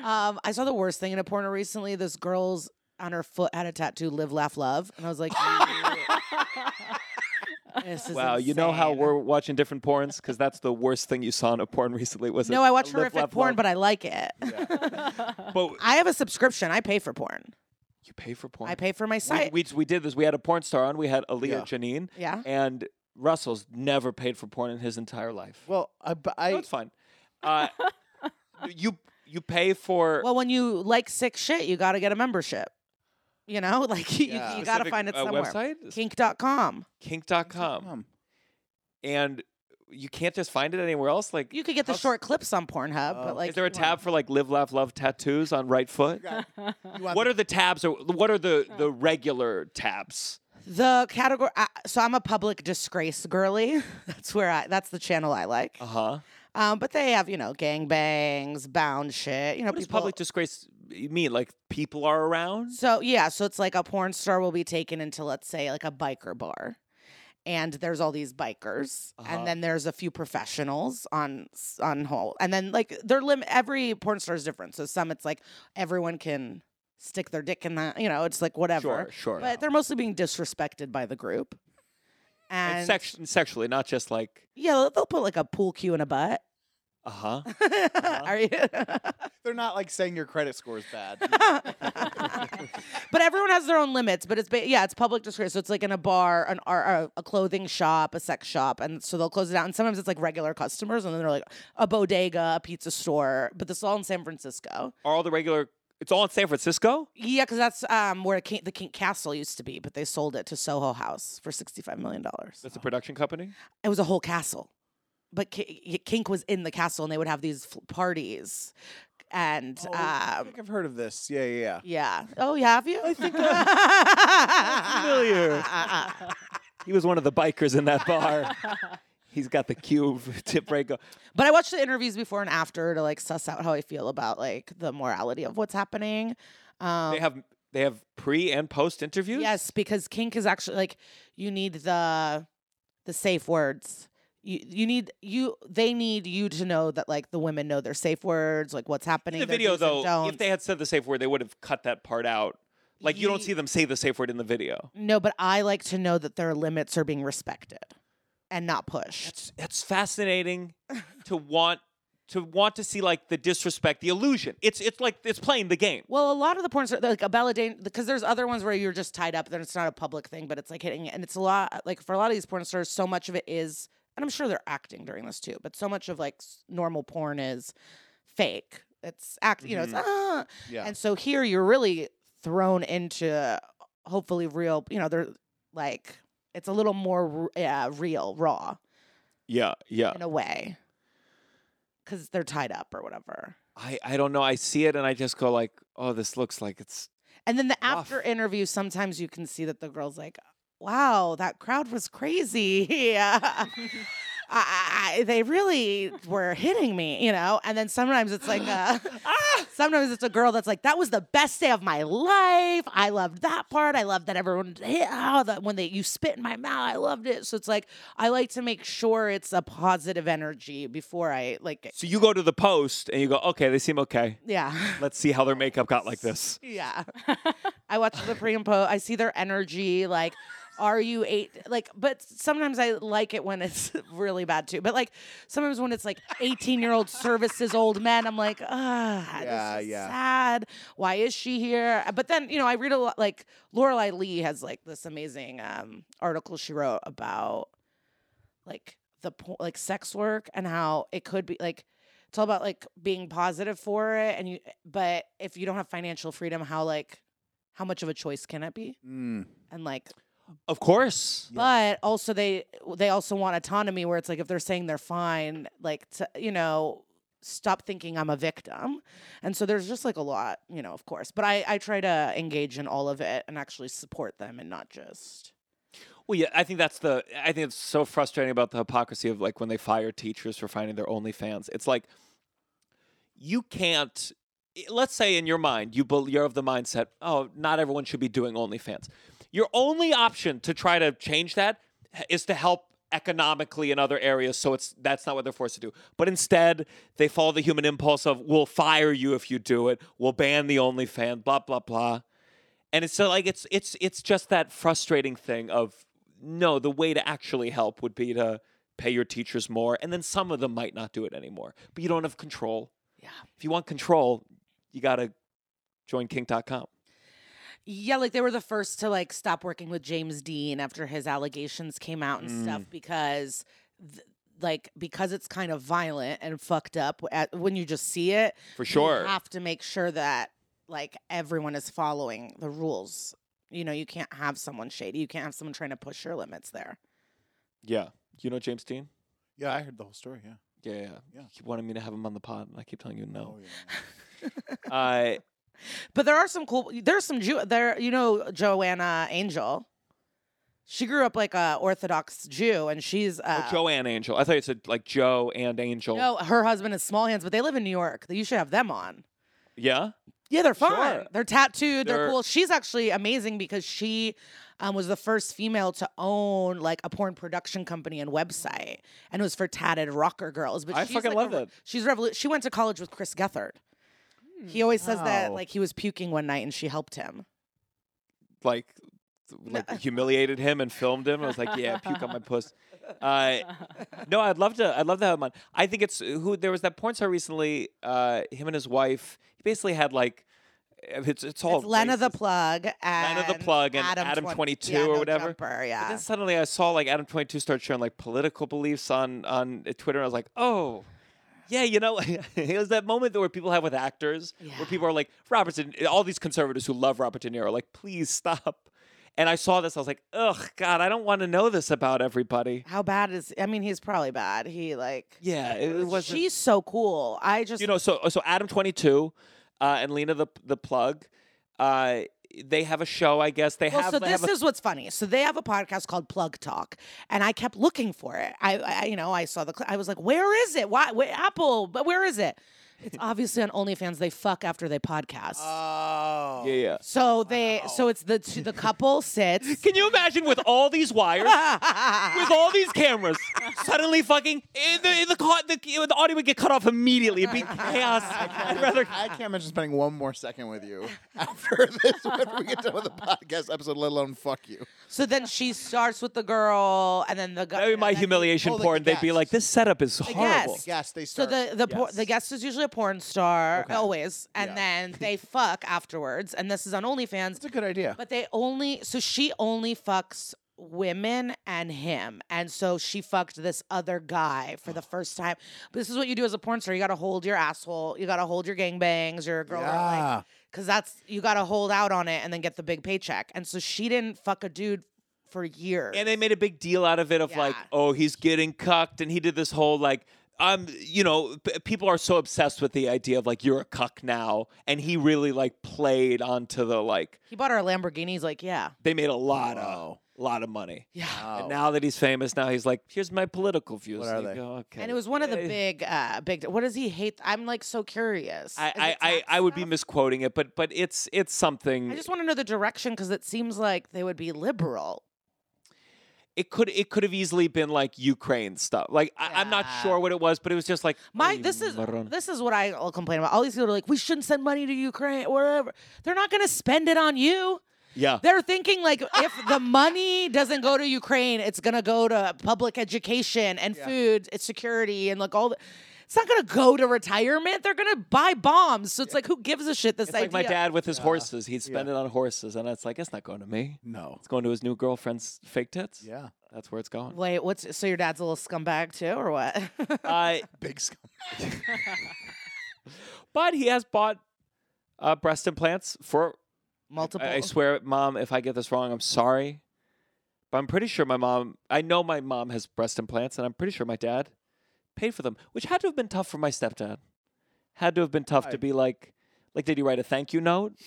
Speaker 4: um, I saw the worst thing in a porno recently. This girl's on her foot had a tattoo "Live, Laugh, Love," and I was like, this is
Speaker 1: Wow, you know how we're watching different porns because that's the worst thing you saw in a porn recently. Was
Speaker 4: No, I watch
Speaker 1: Live,
Speaker 4: horrific porn,
Speaker 1: Love?
Speaker 4: but I like it.
Speaker 1: but
Speaker 4: I have a subscription. I pay for porn.
Speaker 1: You pay for porn.
Speaker 4: I pay for my
Speaker 1: We,
Speaker 4: site.
Speaker 1: we we did this. We had a porn star on. We had Alia
Speaker 3: Yeah.
Speaker 1: Janine,
Speaker 4: yeah.
Speaker 1: and Russell's never paid for porn in his entire life.
Speaker 3: Well, I, but I
Speaker 1: no, it's fine. Uh, you you pay for
Speaker 4: Well, when you like sick shit, you got to get a membership. You know, like you,
Speaker 3: Yeah.
Speaker 4: you got to find it
Speaker 1: uh,
Speaker 4: somewhere.
Speaker 1: website
Speaker 4: Kink.com.
Speaker 1: kink.com,
Speaker 3: um,
Speaker 1: and you can't just find it anywhere else. Like,
Speaker 4: You could get the
Speaker 1: How s-
Speaker 4: short clips on Pornhub,
Speaker 3: Oh.
Speaker 4: but like,
Speaker 1: is there a tab for like live, laugh, love tattoos on right foot?
Speaker 3: you want
Speaker 1: What are the tabs? Or what are the the regular tabs?
Speaker 4: the category? Uh, so I'm a public disgrace girly. that's where I. That's the channel I like.
Speaker 1: Uh huh.
Speaker 4: Um, but they have you know gang bangs, bound shit. You know,
Speaker 1: What does
Speaker 4: people.
Speaker 1: public disgrace mean? Like people are around?
Speaker 4: So yeah, so it's like a porn star will be taken into let's say like a biker bar. And there's all these bikers,
Speaker 1: Uh-huh.
Speaker 4: and then there's a few professionals on on whole, and then like they're lim- every porn star is different. So some it's like everyone can stick their dick in that, you know, it's like whatever.
Speaker 1: Sure, sure.
Speaker 4: But they're mostly being disrespected by the group.
Speaker 1: And
Speaker 4: And
Speaker 1: sex- sexually, not just like
Speaker 4: yeah, they'll- they'll put like a pool cue in a butt.
Speaker 1: Uh huh.
Speaker 4: Are you?
Speaker 3: They're not like saying your credit score is bad.
Speaker 4: but everyone has their own limits. But it's ba- yeah, it's public disgrace. So it's like in a bar, an ar- a, a clothing shop, a sex shop, and so they'll close it out. And sometimes it's like regular customers, and then they're like a bodega, a pizza store. But this is all in San Francisco.
Speaker 1: Are all the regular? It's all in San Francisco.
Speaker 4: Yeah, because that's um where Kink, the Kink Castle used to be, but they sold it to Soho House for sixty five million dollars.
Speaker 1: That's a production company.
Speaker 4: It was a whole castle, but Ki- Kink was in the castle, and they would have these f- parties, and
Speaker 3: Oh, I
Speaker 4: um.
Speaker 3: think I've heard of this. Yeah, yeah, yeah.
Speaker 4: Yeah. Oh, yeah, have you? I think
Speaker 1: familiar. He was one of the bikers in that bar. He's got the cube tip break. go-
Speaker 4: But I watched the interviews before and after to like suss out how I feel about like the morality of what's happening. Um,
Speaker 1: They have they have pre and post interviews.
Speaker 4: yes, because kink is actually like you need the the safe words. You you need you they need you to know that like the women know their safe words, like what's happening.
Speaker 1: In the video though, if they had said the safe word, they would have cut that part out. Like you don't see them say the safe word in the video.
Speaker 4: no, but I like to know that their limits are being respected and not pushed.
Speaker 1: It's it's fascinating to want to want to see like the disrespect, the illusion. It's it's like it's playing the game.
Speaker 4: Well, a lot of the porn stars, like a Belladane, because there's other ones where you're just tied up, then it's not a public thing, but it's like hitting, it, and it's a lot, like for a lot of these porn stars, so much of it is and I'm sure they're acting during this too, but so much of like normal porn is fake. It's act, you know, it's ah.
Speaker 3: Yeah.
Speaker 4: And so here you're really thrown into hopefully real, you know, they're like it's a little more yeah, real, raw
Speaker 1: Yeah, yeah.
Speaker 4: in a way. Cuz they're tied up or whatever.
Speaker 1: I I don't know. I see it and I just go like, oh, this looks like it's
Speaker 4: And then the
Speaker 1: Rough.
Speaker 4: after interview, sometimes you can see that the girl's like, "Wow, that crowd was crazy. yeah. I, I, they really were hitting me, you know." And then sometimes it's like, uh, sometimes it's a girl that's like, "That was the best day of my life. I loved that part. I loved that everyone hit. Oh, that when they you spit in my mouth, I loved it." So it's like I like to make sure it's a positive energy before I like,
Speaker 1: So you go to the post and you go, okay, they seem okay.
Speaker 4: yeah.
Speaker 1: Let's see how their makeup got like this.
Speaker 4: Yeah. I watch the pre and post. I see their energy. Like, are you eight? Like, but sometimes I like it when it's really bad too. But like, sometimes when it's like 18 year old services old men, I'm like, ah,
Speaker 3: Yeah,
Speaker 4: this is
Speaker 3: yeah.
Speaker 4: sad. Why is she here? But then, you know, I read a lot, like, Lorelei Lee has like this amazing um, article she wrote about like the po- like sex work and how it could be like it's all about like being positive for it and you but if you don't have financial freedom how like how much of a choice can it be
Speaker 3: Mm.
Speaker 4: and like
Speaker 1: Of course.
Speaker 4: but also they they also want autonomy where it's like if they're saying they're fine like to, you know stop thinking i'm a victim and so there's just like a lot you know of course but i i try to engage in all of it and actually support them and not just
Speaker 1: Well, yeah, I think that's the. I think it's so frustrating about the hypocrisy of like when they fire teachers for finding their OnlyFans. It's like you can't. Let's say in your mind you bel- you're of the mindset, oh, not everyone should be doing OnlyFans. Your only option to try to change that is to help economically in other areas. So it's that's not what they're forced to do. But instead, they follow the human impulse of we'll fire you if you do it. We'll ban the OnlyFans. Blah blah blah and it's so like it's it's it's just that frustrating thing of no the way to actually help would be to pay your teachers more and then some of them might not do it anymore but you don't have control
Speaker 4: yeah
Speaker 1: if you want control you got to join kink.com
Speaker 4: Yeah, like they were the first to like stop working with James Deen after his allegations came out and stuff because th- like because it's kind of violent and fucked up at, when you just see it.
Speaker 1: for sure
Speaker 4: You have to make sure that like everyone is following the rules. You know, you can't have someone shady. You can't have someone trying to push your limits there.
Speaker 1: yeah you know james deen
Speaker 3: Yeah, I heard the whole story. Yeah.
Speaker 1: yeah yeah,
Speaker 3: Yeah.
Speaker 1: he wanted me to have him on the pod and i keep telling you no
Speaker 3: Oh, yeah.
Speaker 1: uh,
Speaker 4: But there are some cool. There's some Jew. There, you know, Joanna Angel. She grew up like a Orthodox Jew, and she's uh,
Speaker 1: oh, joanne angel i thought you said like joe and angel
Speaker 4: No, her husband is Small Hands, but they live in New York. You should have them on.
Speaker 1: yeah
Speaker 4: Yeah, they're fun.
Speaker 1: Sure.
Speaker 4: They're tattooed. They're,
Speaker 1: They're-
Speaker 4: cool. She's actually amazing because she um, was the first female to own like a porn production company and website, and it was for tatted rocker girls. But
Speaker 1: I
Speaker 4: she's,
Speaker 1: fucking
Speaker 4: like,
Speaker 1: love
Speaker 4: a
Speaker 1: that.
Speaker 4: She's revolu- She went to college with Chris Gethard. He always says that
Speaker 3: Wow.
Speaker 4: like he was puking one night and she helped him.
Speaker 1: like like humiliated him and filmed him. I was like, yeah, puke on my puss. Uh, no, I'd love to. I'd love to have him on. I think it's who there was that porn star recently. Uh, him and his wife. He basically had like it's it's all
Speaker 4: it's Lena the
Speaker 1: racist.
Speaker 4: Plug and
Speaker 1: Lena the Plug and Adam,
Speaker 4: Twen-
Speaker 1: 22
Speaker 4: yeah,
Speaker 1: or
Speaker 4: No
Speaker 1: whatever.
Speaker 4: Jumper,
Speaker 1: But
Speaker 4: yeah.
Speaker 1: then suddenly I saw like Adam 22 start sharing like political beliefs on on Twitter. And I was like, oh. Yeah, you know, it was that moment that where people have with actors,
Speaker 4: Yeah.
Speaker 1: where people are like, Robert, De- all these conservatives who love Robert De Niro, like, please stop. And I saw this, I was like, ugh, God, I don't want to know this about everybody.
Speaker 4: How bad is? I mean, he's probably bad. He like.
Speaker 1: Yeah, it was.
Speaker 4: She's so cool. I just
Speaker 1: you know, so so Adam twenty two, uh, and Lena the the plug, uh, they have a show. I guess they
Speaker 4: Well,
Speaker 1: have.
Speaker 4: so
Speaker 1: they
Speaker 4: this
Speaker 1: have a,
Speaker 4: is what's funny. So they have a podcast called Plug Talk, and I kept looking for it. I, I you know, I saw the. Cl- I was like, "Where is it? Why? Where, Apple? But where is it?" It's obviously on OnlyFans. They fuck after they podcast.
Speaker 3: Oh.
Speaker 1: yeah, yeah.
Speaker 4: so they, so it's the the couple sits.
Speaker 1: Can you imagine with all these wires, with all these cameras, suddenly fucking eh, the the, ca- the the audio would get cut off immediately. It'd be chaos. I'd rather.
Speaker 3: I can't imagine spending one more second with you after this when we get done with the podcast episode, let alone fuck you.
Speaker 4: So then she starts with the girl, and then the guy.
Speaker 1: That'd be my humiliation
Speaker 3: Oh, like
Speaker 1: porn.
Speaker 3: the
Speaker 1: They'd be
Speaker 3: guest.
Speaker 1: like, "This setup is horrible."
Speaker 4: guest.
Speaker 3: Yes, they
Speaker 4: So
Speaker 3: start.
Speaker 4: the the por- the
Speaker 1: Yes.
Speaker 4: guest is usually a porn star
Speaker 3: Okay.
Speaker 4: always, and
Speaker 3: Yeah.
Speaker 4: then they fuck afterwards. And this is on OnlyFans.
Speaker 3: It's a good idea.
Speaker 4: But they only so she only fucks women and him. And so she fucked this other guy for the first time. But this is what you do as a porn star. You got to hold your asshole. You got to hold your gangbangs, your girl.
Speaker 3: Yeah.
Speaker 4: Like, Cause that's, you got to hold out on it and then get the big paycheck. And so she didn't fuck a dude for years.
Speaker 1: And they made a big deal out of it of like, oh, he's getting cucked, and he did this whole like, um, you know, p- people are so obsessed with the idea of like you're a cuck now, and he really like played onto the like
Speaker 4: he bought her Lamborghinis, like, yeah.
Speaker 1: they made a lot
Speaker 3: Wow.
Speaker 1: of lot of money.
Speaker 4: Yeah.
Speaker 1: And now that he's famous, now he's like, here's my political views.
Speaker 3: What are
Speaker 1: You
Speaker 3: they?
Speaker 1: go, okay.
Speaker 4: And it was one of the big, uh, big. What does he hate? I'm like so curious.
Speaker 1: I
Speaker 4: Is
Speaker 1: I, I, I would be misquoting it, but but it's it's something.
Speaker 4: I just want to know the direction because it seems like they would be liberal.
Speaker 1: It could it could have easily been like Ukraine stuff. Like I, I'm not sure what it was, but it was just like
Speaker 4: My this is
Speaker 1: marrón."
Speaker 4: this is what I'll complain about. All these people are like, we shouldn't send money to Ukraine or whatever. They're not going to spend it on you.
Speaker 1: yeah.
Speaker 4: They're thinking like if the money doesn't go to Ukraine, it's going to go to public education and food, it's security and like all the. It's not going to go to retirement. They're going to buy bombs. So it's like, who gives a shit? This
Speaker 1: It's
Speaker 4: idea.
Speaker 1: like my dad with his horses. He'd spend it on horses, and it's like it's not going to me.
Speaker 3: No.
Speaker 1: It's going to his new girlfriend's fake tits.
Speaker 3: Yeah.
Speaker 1: That's where it's going.
Speaker 4: Wait, what's so your dad's a little scumbag too, or what?
Speaker 1: Uh,
Speaker 3: Big scumbag.
Speaker 1: but he has bought uh, breast implants for.
Speaker 4: Multiple.
Speaker 1: I, I swear, mom, if I get this wrong, I'm sorry. But I'm pretty sure my mom. I know my mom has breast implants, and I'm pretty sure my dad paid for them, which had to have been tough for my stepdad. Had to have been tough to be like, like, did he write a thank you note?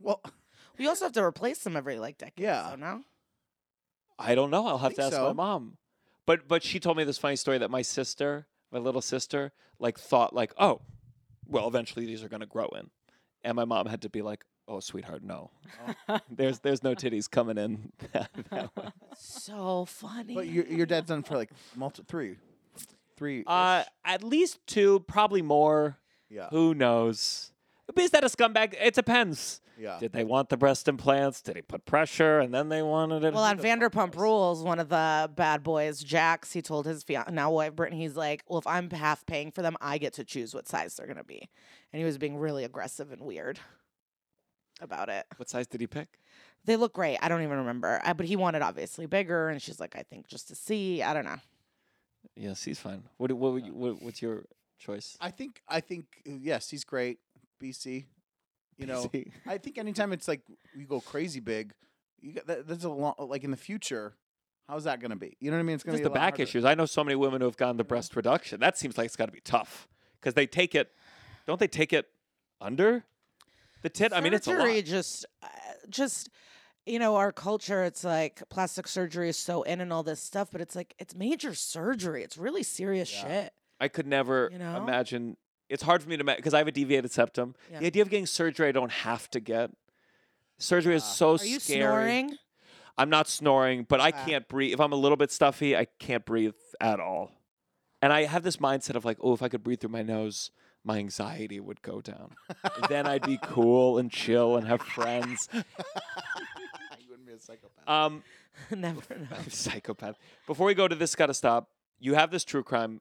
Speaker 3: Well,
Speaker 4: We also have to replace them every like decade.
Speaker 3: Yeah.
Speaker 4: So no.
Speaker 1: I don't know. I'll have to ask my mom. But but she told me this funny story that my sister, my little sister, like thought like, oh, well, eventually these are gonna grow in, and my mom had to be like, oh, sweetheart, no, there's there's no titties coming in. that way.
Speaker 4: So funny.
Speaker 3: but your your dad's done for like multi three, three.
Speaker 1: uh, at least two, probably more.
Speaker 3: yeah.
Speaker 1: Who knows? But is that a scumbag? It depends.
Speaker 3: Yeah.
Speaker 1: Did they want the breast implants? Did he put pressure and then they wanted it?
Speaker 4: well, on Vanderpump
Speaker 1: knows?
Speaker 4: Rules, one of the bad boys, Jax, he told his fian- now wife Brittany, he's like, "Well, if I'm half paying for them, I get to choose what size they're gonna be," and he was being really aggressive and weird about it.
Speaker 1: What size did he pick?
Speaker 4: They look great. I don't even remember, uh, but he wanted obviously bigger, and she's like, "I think just to see." I don't know.
Speaker 1: Yes, he's fine. What what, would you- what what's your choice?
Speaker 3: I think I think uh, yes, he's great. BC. You know,
Speaker 1: BC.
Speaker 3: I think anytime it's like you go crazy big, you got that, that's a long like in the future. How's that going to be? You know what I mean? It's going to be
Speaker 1: the
Speaker 3: a
Speaker 1: back
Speaker 3: harder.
Speaker 1: issues. I know so many women who have gotten the breast reduction. That seems like it's got to be tough because they take it. Don't they take it under the tit? I mean, it's a lot.
Speaker 4: just uh, just you know our culture it's like plastic surgery is so in and all this stuff but it's like it's major surgery it's really serious shit
Speaker 1: I could never
Speaker 4: You know?
Speaker 1: imagine. It's hard for me to imagine because I have a deviated septum.
Speaker 4: Yeah.
Speaker 1: The idea of getting surgery, I don't have to get. Surgery is so
Speaker 4: are you
Speaker 1: scary.
Speaker 4: snoring
Speaker 1: I'm not snoring, but I can't breathe. If I'm a little bit stuffy, I can't breathe at all. And I have this mindset of like, oh, if I could breathe through my nose, my anxiety would go down. then I'd be cool and chill and have friends.
Speaker 3: a psychopath.
Speaker 1: Um,
Speaker 4: never know
Speaker 1: psychopath. Before we go to this, gotta stop. You have this true crime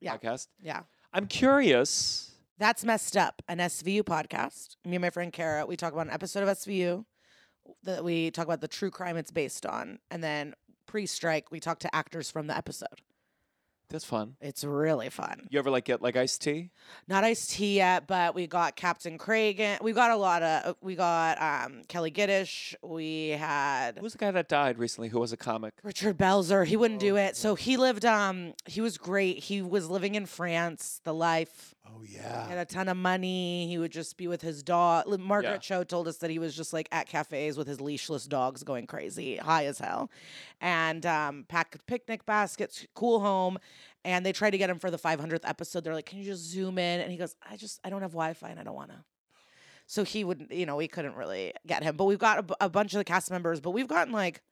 Speaker 4: Yeah.
Speaker 1: podcast.
Speaker 4: yeah
Speaker 1: I'm curious.
Speaker 4: that's messed up an svu podcast me and my friend kara we talk about an episode of svu that we talk about the true crime it's based on and then pre-strike we talk to actors from the episode
Speaker 1: That's fun.
Speaker 4: it's really fun
Speaker 1: You ever like get like iced tea?
Speaker 4: not iced tea yet, but we got Captain Cragen. in- We got a lot of. We got um, Kelli Giddish. We had
Speaker 1: Who was the guy that died recently who was a comic?
Speaker 4: Richard Belzer. He wouldn't
Speaker 1: Oh,
Speaker 4: do it. So he lived. Um, he was great. He was living in France. The life.
Speaker 3: Oh
Speaker 4: He
Speaker 3: yeah.
Speaker 4: had a ton of money. He would just be with his dog. Margaret
Speaker 1: Yeah.
Speaker 4: Cho told us that he was just like at cafes with his leashless dogs going crazy, high as hell, and um, packed picnic baskets, cool home. And they tried to get him for the 500th episode. They're like, "Can you just zoom in?" And he goes, "I just I don't have Wi-Fi and I don't want to." So he wouldn't. you know, we couldn't really get him. But we've got a, bu- a bunch of the cast members. But we've gotten like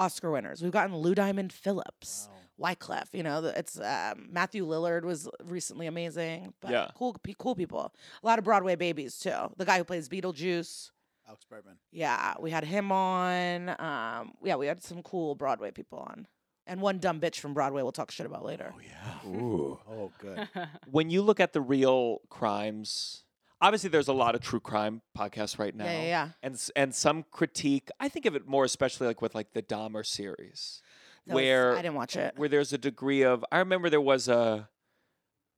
Speaker 4: Oscar winners. We've gotten Lou Diamond Phillips. Wyclef, you know, it's um, Matthew Lillard was recently amazing. But
Speaker 1: Yeah.
Speaker 4: cool, cool people. A lot of Broadway babies too. The guy who plays Beetlejuice.
Speaker 3: Alex Brightman.
Speaker 4: Yeah, we had him on. Um, yeah, we had some cool Broadway people on, and one dumb bitch from Broadway. We'll talk shit about later.
Speaker 3: Oh yeah.
Speaker 1: Ooh.
Speaker 3: Oh good.
Speaker 1: when you look at the real crimes, obviously there's a lot of true crime podcasts right now.
Speaker 4: Yeah, yeah, yeah.
Speaker 1: And and some critique. I think of it more especially like with like the Dahmer series, where
Speaker 4: I didn't watch it.
Speaker 1: where there's a degree of. I remember there was a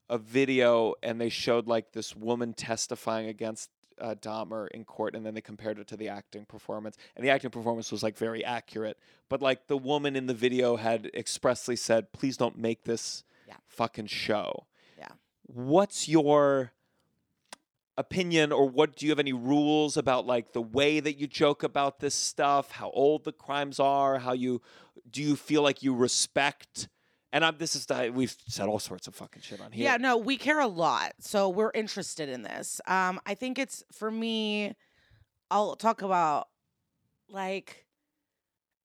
Speaker 1: a video and they showed like this woman testifying against uh, Dahmer in court, and then they compared it to the acting performance, and the acting performance was like very accurate, but like the woman in the video had expressly said, "Please don't make this
Speaker 4: Yeah.
Speaker 1: fucking show."
Speaker 4: Yeah.
Speaker 1: What's your opinion or what do you have any rules about like the way that you joke about this stuff how old the crimes are how you do you feel like you respect and I'm, this is the, we've said all sorts of fucking shit on here
Speaker 4: Yeah, no, we care a lot. So we're interested in this. Um, I think it's for me, I'll talk about like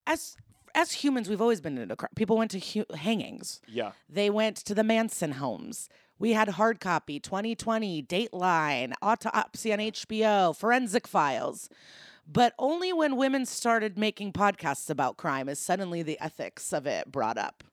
Speaker 4: as as humans, we've always been into crime. People went to hu- hangings.
Speaker 1: yeah
Speaker 4: They went to the Manson homes. We had hard copy, 2020, Dateline, Autopsy on HBO, Forensic Files. But only when women started making podcasts about crime is suddenly the ethics of it brought up.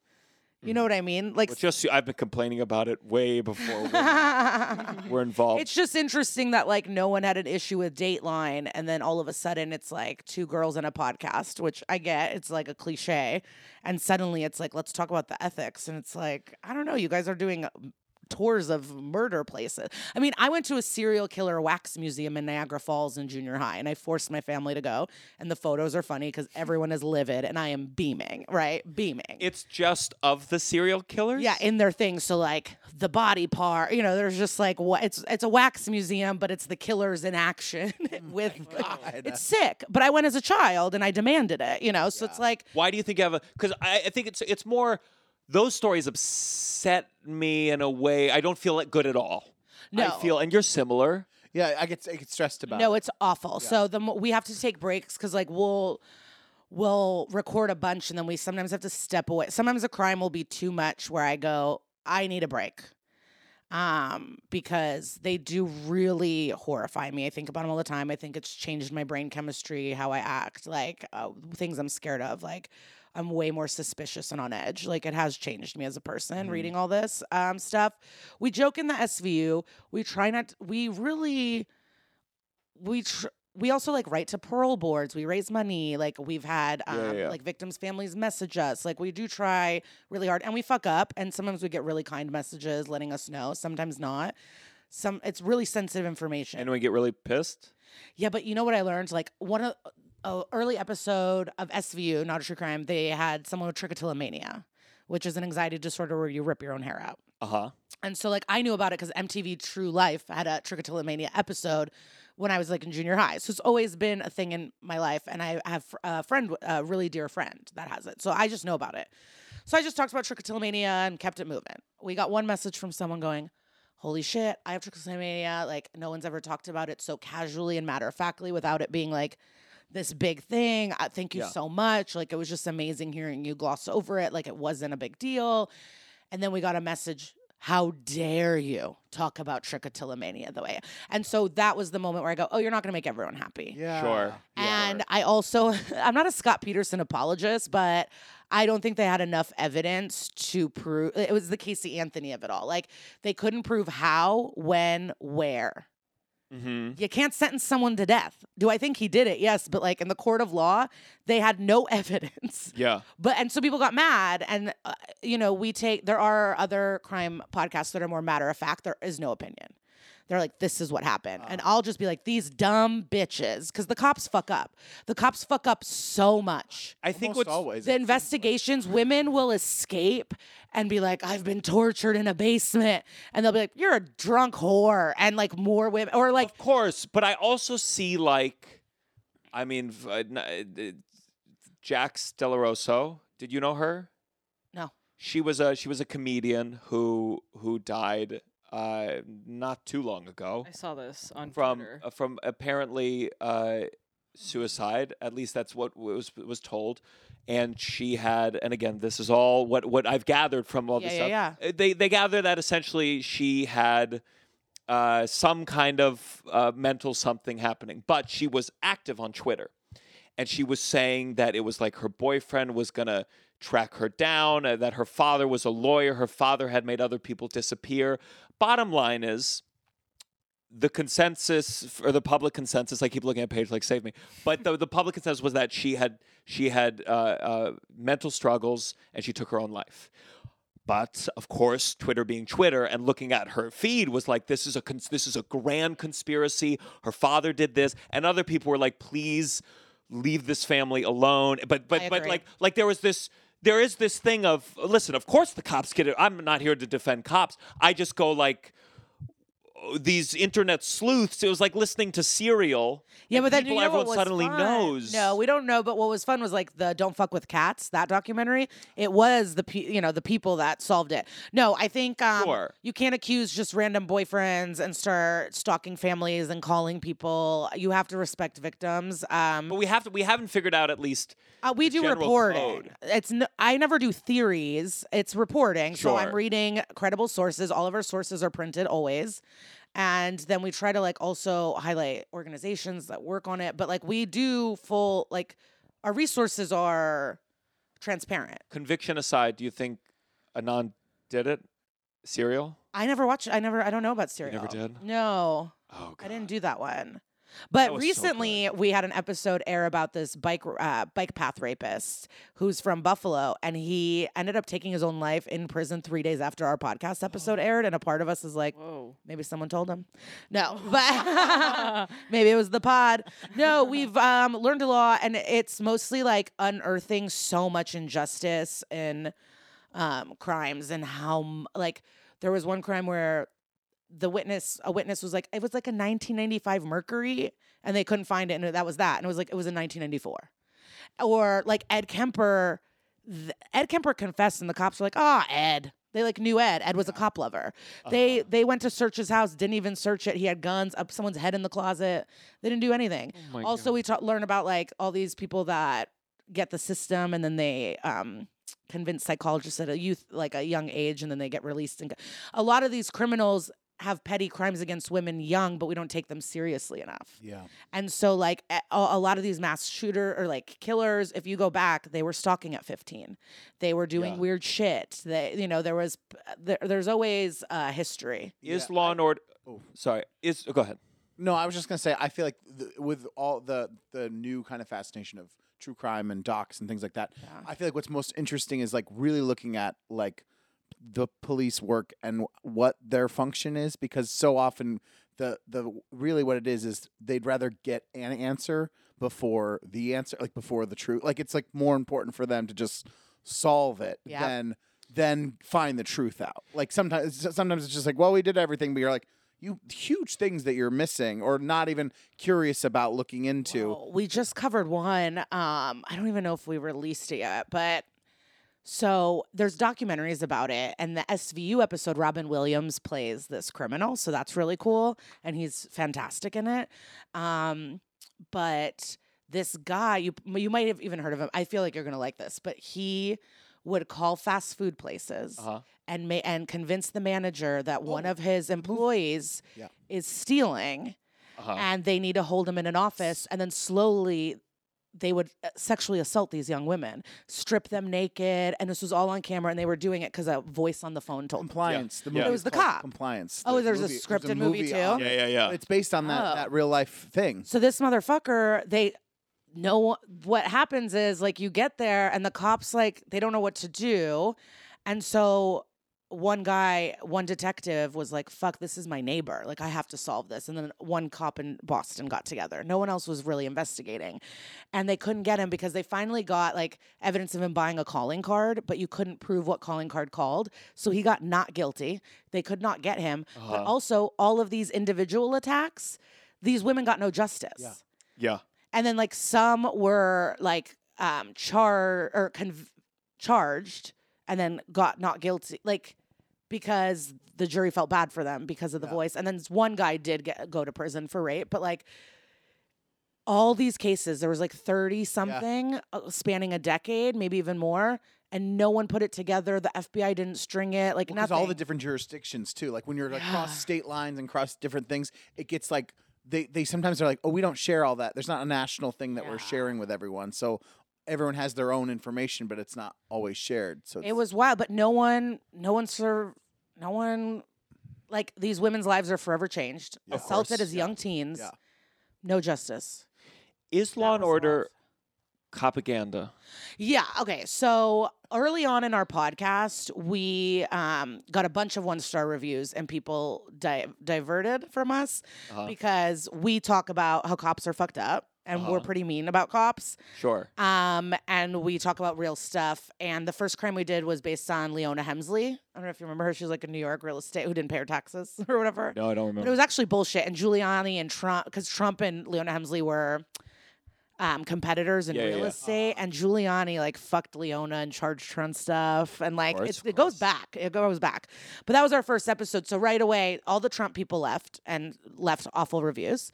Speaker 4: You know hmm. what I mean? Like
Speaker 1: Well, just I've been complaining about it way before were involved
Speaker 4: It's just interesting that like no one had an issue with Dateline, and then all of a sudden it's like two girls in a podcast, which I get. It's like a cliche, and suddenly it's like let's talk about the ethics, and it's like I don't know. You guys are doing tours of murder places. I mean, I went to a serial killer wax museum in Niagara Falls in junior high, and I forced my family to go. And the photos are funny because everyone is livid, and I am beaming, right, beaming.
Speaker 1: it's just of the serial killers
Speaker 4: Yeah, in their things. So like the body part, you know, there's just like what it's it's a wax museum, but it's the killers in action oh with God. it's sick. But I went as a child and I demanded it, you know. So it's like
Speaker 1: Why do you think you have a? Because I, I think it's it's more those stories upset me in a way I don't feel like good at all.
Speaker 4: No.
Speaker 1: I feel, and you're similar.
Speaker 3: Yeah, I get I get stressed about.
Speaker 4: no,
Speaker 3: it.
Speaker 4: it's awful. So the mo- we have to take breaks because like we'll we'll record a bunch and then we sometimes have to step away. Sometimes a crime will be too much where I go, I need a break. Um, because they do really horrify me. I think about them all the time. I think it's changed my brain chemistry, how I act, like uh, things I'm scared of. Like I'm way more suspicious and on edge. Like it has changed me as a person reading all this um, stuff. We joke in the SVU. We try not. we really we tr- we also like write to parole boards. We raise money. Like we've had um,
Speaker 1: yeah, yeah.
Speaker 4: like victims' families message us. Like we do try really hard, and we fuck up. And sometimes we get really kind messages letting us know. Sometimes not. Some it's really sensitive information.
Speaker 1: And we get really pissed.
Speaker 4: Yeah, but you know what I learned? Like one of a early episode of SVU, not a true crime, they had someone with trichotillomania, which is an anxiety disorder where you rip your own hair out.
Speaker 1: Uh huh.
Speaker 4: And so, like, I knew about it because MTV True Life had a trichotillomania episode when I was like in junior high. So it's always been a thing in my life. And I have a friend, a really dear friend that has it. So I just know about it. So I just talked about trichotillomania and kept it moving. We got one message from someone going, Holy shit, I have trichotillomania. Like, no one's ever talked about it so casually and matter of factly without it being like, this big thing. Uh, thank you
Speaker 1: Yeah.
Speaker 4: so much. Like, it was just amazing hearing you gloss over it. Like, it wasn't a big deal. And then we got a message, how dare you talk about trichotillomania the way? And so that was the moment where I go, oh, you're not going to make everyone happy.
Speaker 3: yeah.
Speaker 1: Sure.
Speaker 4: And I also, I'm not a Scott Peterson apologist, but I don't think they had enough evidence to prove it was the Casey Anthony of it all. Like they couldn't prove how, when, where.
Speaker 1: Mm-hmm.
Speaker 4: You can't sentence someone to death. Do I think he did it? Yes, but like in the court of law, they had no evidence.
Speaker 1: Yeah.
Speaker 4: But and so people got mad, and uh, you know we take there are other crime podcasts that are more matter of fact. There is no opinion. They're like, this is what happened, and I'll just be like, these dumb bitches, because the cops fuck up. The cops fuck up so much.
Speaker 1: I think
Speaker 3: Almost
Speaker 1: what's
Speaker 3: always.
Speaker 4: The investigations, women will escape and be like, I've been tortured in a basement, and they'll be like, you're a drunk whore, and like more women, or like,
Speaker 1: Of course, but I also see like, I mean, v- uh, n- uh, Jax Delaroso. Did you know her?
Speaker 4: no,
Speaker 1: She was a she was a comedian who who died uh, not too long ago
Speaker 2: I saw this on
Speaker 1: from
Speaker 2: Twitter.
Speaker 1: uh, from apparently uh, suicide. At least that's what was was told. And she had, and again, this is all what what I've gathered from all this
Speaker 4: Yeah, yeah,
Speaker 1: stuff. Uh, They they gather that essentially she had uh, some kind of uh, mental something happening, but she was active on Twitter, and she was saying that it was like her boyfriend was gonna track her down, uh, that her father was a lawyer, her father had made other people disappear. Bottom line is, the consensus or the public consensus i keep looking at page like save me but the, the public consensus was that she had she had uh, uh, mental struggles and she took her own life. But of course twitter being twitter and looking at her feed was like this is a cons- this is a grand conspiracy. Her father did this. And other people were like please leave this family alone. But but but like like there was this there is this thing of listen of course the cops get it. I'm not here to defend cops. I just go like these internet sleuths. It was like listening to Serial.
Speaker 4: Yeah, but then
Speaker 1: people
Speaker 4: you know
Speaker 1: everyone suddenly
Speaker 4: fun?
Speaker 1: knows.
Speaker 4: No, we don't know. But what was fun was like the "Don't Fuck with Cats" that documentary. It was the pe- you know the people that solved it. No, I think um,
Speaker 1: Sure.
Speaker 4: you can't accuse just random boyfriends and start stalking families and calling people. You have to respect victims. Um,
Speaker 1: but we have to. We haven't figured out at least.
Speaker 4: uh, we
Speaker 1: the
Speaker 4: do reporting.
Speaker 1: code.
Speaker 4: It's n- I never do theories. It's reporting. So I'm reading credible sources. All of our sources are printed always. And then we try to like also highlight organizations that work on it. But like we do full like our resources are transparent.
Speaker 1: Conviction aside, do you think Adnan did it? Serial?
Speaker 4: I never watched I never I don't know about Serial.
Speaker 1: never did?
Speaker 4: No.
Speaker 1: Oh, God.
Speaker 4: I didn't do that one. But
Speaker 1: was so
Speaker 4: recently, we had an episode air about this bike uh, bike path rapist who's from Buffalo, and he ended up taking his own life in prison three days after our podcast episode aired. And a part of us is like,
Speaker 2: Whoa.
Speaker 4: maybe someone told him. No, but maybe it was the pod. No, we've um, learned a lot, and it's mostly like unearthing so much injustice and um, crimes, and how like there was one crime where the witness a witness was like it was like a 1995 mercury and they couldn't find it and that was that and it was like it was in 1994 or like ed kemper ed kemper confessed and the cops were like ah ed. They like knew ed. Ed was a cop lover. They they went to search his house didn't even search it. He had guns up someone's head in the closet. They didn't do anything.
Speaker 1: My
Speaker 4: also we ta- learn about like all these people that get the system and then they um convince psychologists at a youth like a young age and then they get released and go- a lot of these criminals have petty crimes against women young but we don't take them seriously enough
Speaker 3: Yeah.
Speaker 4: and so like a, a lot of these mass shooter or like killers if you go back they were stalking at 15 they were doing
Speaker 3: Yeah.
Speaker 4: weird shit they you know there was there, there's always uh, history
Speaker 1: Is
Speaker 3: Yeah,
Speaker 1: Law
Speaker 3: I-
Speaker 1: and Order?
Speaker 3: Oh.
Speaker 1: Sorry. Is oh, go ahead.
Speaker 3: No, I was just gonna say I feel like the, with all the the new kind of fascination of true crime and docs and things like that,
Speaker 4: Yeah.
Speaker 3: I feel like what's most interesting is like really looking at like the police work and what their function is because so often the the really what it is is they'd rather get an answer before the answer like before the truth like it's like more important for them to just solve it
Speaker 4: Yep.
Speaker 3: than than find the truth out like sometimes sometimes it's just like well we did everything but you're like you huge things that you're missing or not even curious about looking into
Speaker 4: Well, we just covered one. Um, I don't even know if we released it yet, but so there's documentaries about it, and the SVU episode, Robin Williams plays this criminal, so that's really cool, and he's fantastic in it. Um, but this guy, you you might have even heard of him. I feel like you're gonna like this, but he would call fast food places
Speaker 1: Uh-huh.
Speaker 4: and ma- and convince the manager that one of his employees
Speaker 3: Yeah.
Speaker 4: is stealing
Speaker 1: Uh-huh.
Speaker 4: and they need to hold him in an office and then slowly they would uh, sexually assault these young women strip them naked and this was all on camera and they were doing it because a voice on the phone told them
Speaker 3: compliance the
Speaker 1: Yeah.
Speaker 3: movie
Speaker 1: It
Speaker 3: is
Speaker 4: was the cop.
Speaker 3: compliance
Speaker 4: Oh,
Speaker 3: The
Speaker 4: there's a
Speaker 3: movie-
Speaker 4: scripted movie too?
Speaker 3: on
Speaker 1: Yeah, yeah, yeah.
Speaker 3: it's based on that
Speaker 4: Oh.
Speaker 3: that real life thing
Speaker 4: so this motherfucker they know what happens is like you get there and the cops like they don't know what to do and so one guy one detective was like fuck this is my neighbor. Like i have to solve this. And then one cop in boston got together. No one else was really investigating. And they couldn't get him because they finally got like evidence of him buying a calling card but you couldn't prove what calling card called. So he got not guilty. They could not get him. But
Speaker 1: Uh-huh.
Speaker 4: also all of these individual attacks these women got no justice.
Speaker 3: Yeah.
Speaker 1: yeah.
Speaker 4: and then like some were like um char or conv- charged and then got not guilty like because the jury felt bad for them because of the
Speaker 3: Yeah.
Speaker 4: voice and then one guy did get go to prison for rape but like all these cases there was like 30 something uh, spanning a decade maybe even more and no one put it together the FBI didn't string it like nothing
Speaker 3: all the different jurisdictions too. Like when you're like
Speaker 4: Yeah.
Speaker 3: cross state lines and cross different things, it gets like they they sometimes are like, oh, we don't share all that. There's not a national thing that we're sharing with everyone. So everyone has their own information, but it's not always shared. So
Speaker 4: It was wild, but no one, no one served, no one like these women's lives are forever changed.
Speaker 3: Yeah.
Speaker 4: Assaulted
Speaker 3: course.
Speaker 4: as young teens.
Speaker 3: Yeah.
Speaker 4: No justice.
Speaker 1: Is Law and Order
Speaker 4: love.
Speaker 1: propaganda?
Speaker 4: Yeah. Okay. So early on in our podcast, we um, got a bunch of one star reviews, and people di- diverted from us
Speaker 1: Uh-huh.
Speaker 4: because we talk about how cops are fucked up, and we're
Speaker 1: Uh-huh.
Speaker 4: pretty mean about cops.
Speaker 1: Sure.
Speaker 4: Um, and we talk about real stuff. And the first crime we did was based on Leona Helmsley. I don't know if you remember her. She was like a New York real estate who didn't pay her taxes or whatever.
Speaker 1: No, I don't remember.
Speaker 4: But it was actually bullshit. And Giuliani and Trump, because Trump and Leona Helmsley were um, competitors in
Speaker 1: Yeah,
Speaker 4: real
Speaker 1: yeah.
Speaker 4: estate, and Giuliani like fucked Leona and charged her on stuff, and like
Speaker 1: course,
Speaker 4: it's, it goes back. It goes back. But that was our first episode. So right away, all the Trump people left and left awful reviews,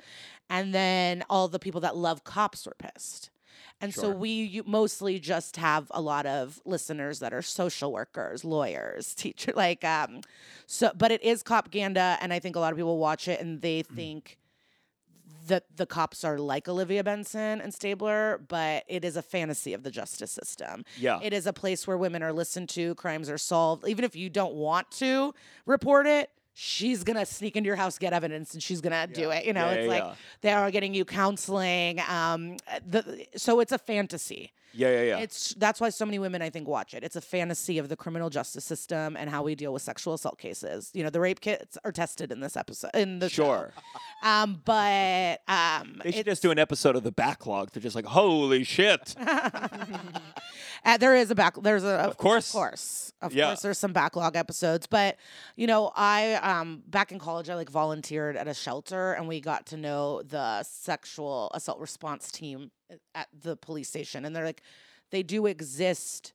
Speaker 4: and then all the people that love cops were pissed. And so we you mostly just have a lot of listeners that are social workers, lawyers, teacher like um so but it is copganda and I think a lot of people watch it and they
Speaker 1: Mm.
Speaker 4: think that the cops are like Olivia Benson and Stabler, but it is a fantasy of the justice system.
Speaker 1: Yeah.
Speaker 4: It is a place where women are listened to, crimes are solved. Even if you don't want to report it, she's gonna sneak into your house, get evidence, and she's gonna do it. You know,
Speaker 1: Yeah,
Speaker 4: it's
Speaker 1: yeah,
Speaker 4: like
Speaker 1: yeah.
Speaker 4: they are getting you counseling. Um, the, so it's a fantasy.
Speaker 1: Yeah, yeah, yeah.
Speaker 4: It's that's why so many women I think watch it. It's a fantasy of the criminal justice system and how we deal with sexual assault cases. You know, the rape kits are tested in this episode in the show.
Speaker 1: sure.
Speaker 4: Um, but um,
Speaker 1: They should just do an episode of the backlog. They're just like, holy shit.
Speaker 4: Uh, there is a back. There's a of
Speaker 1: course.
Speaker 4: of course, of
Speaker 1: Yeah.
Speaker 4: course. There's some backlog episodes, but you know, I um back in college, I like volunteered at a shelter, and we got to know the sexual assault response team at the police station, and they're like, they do exist.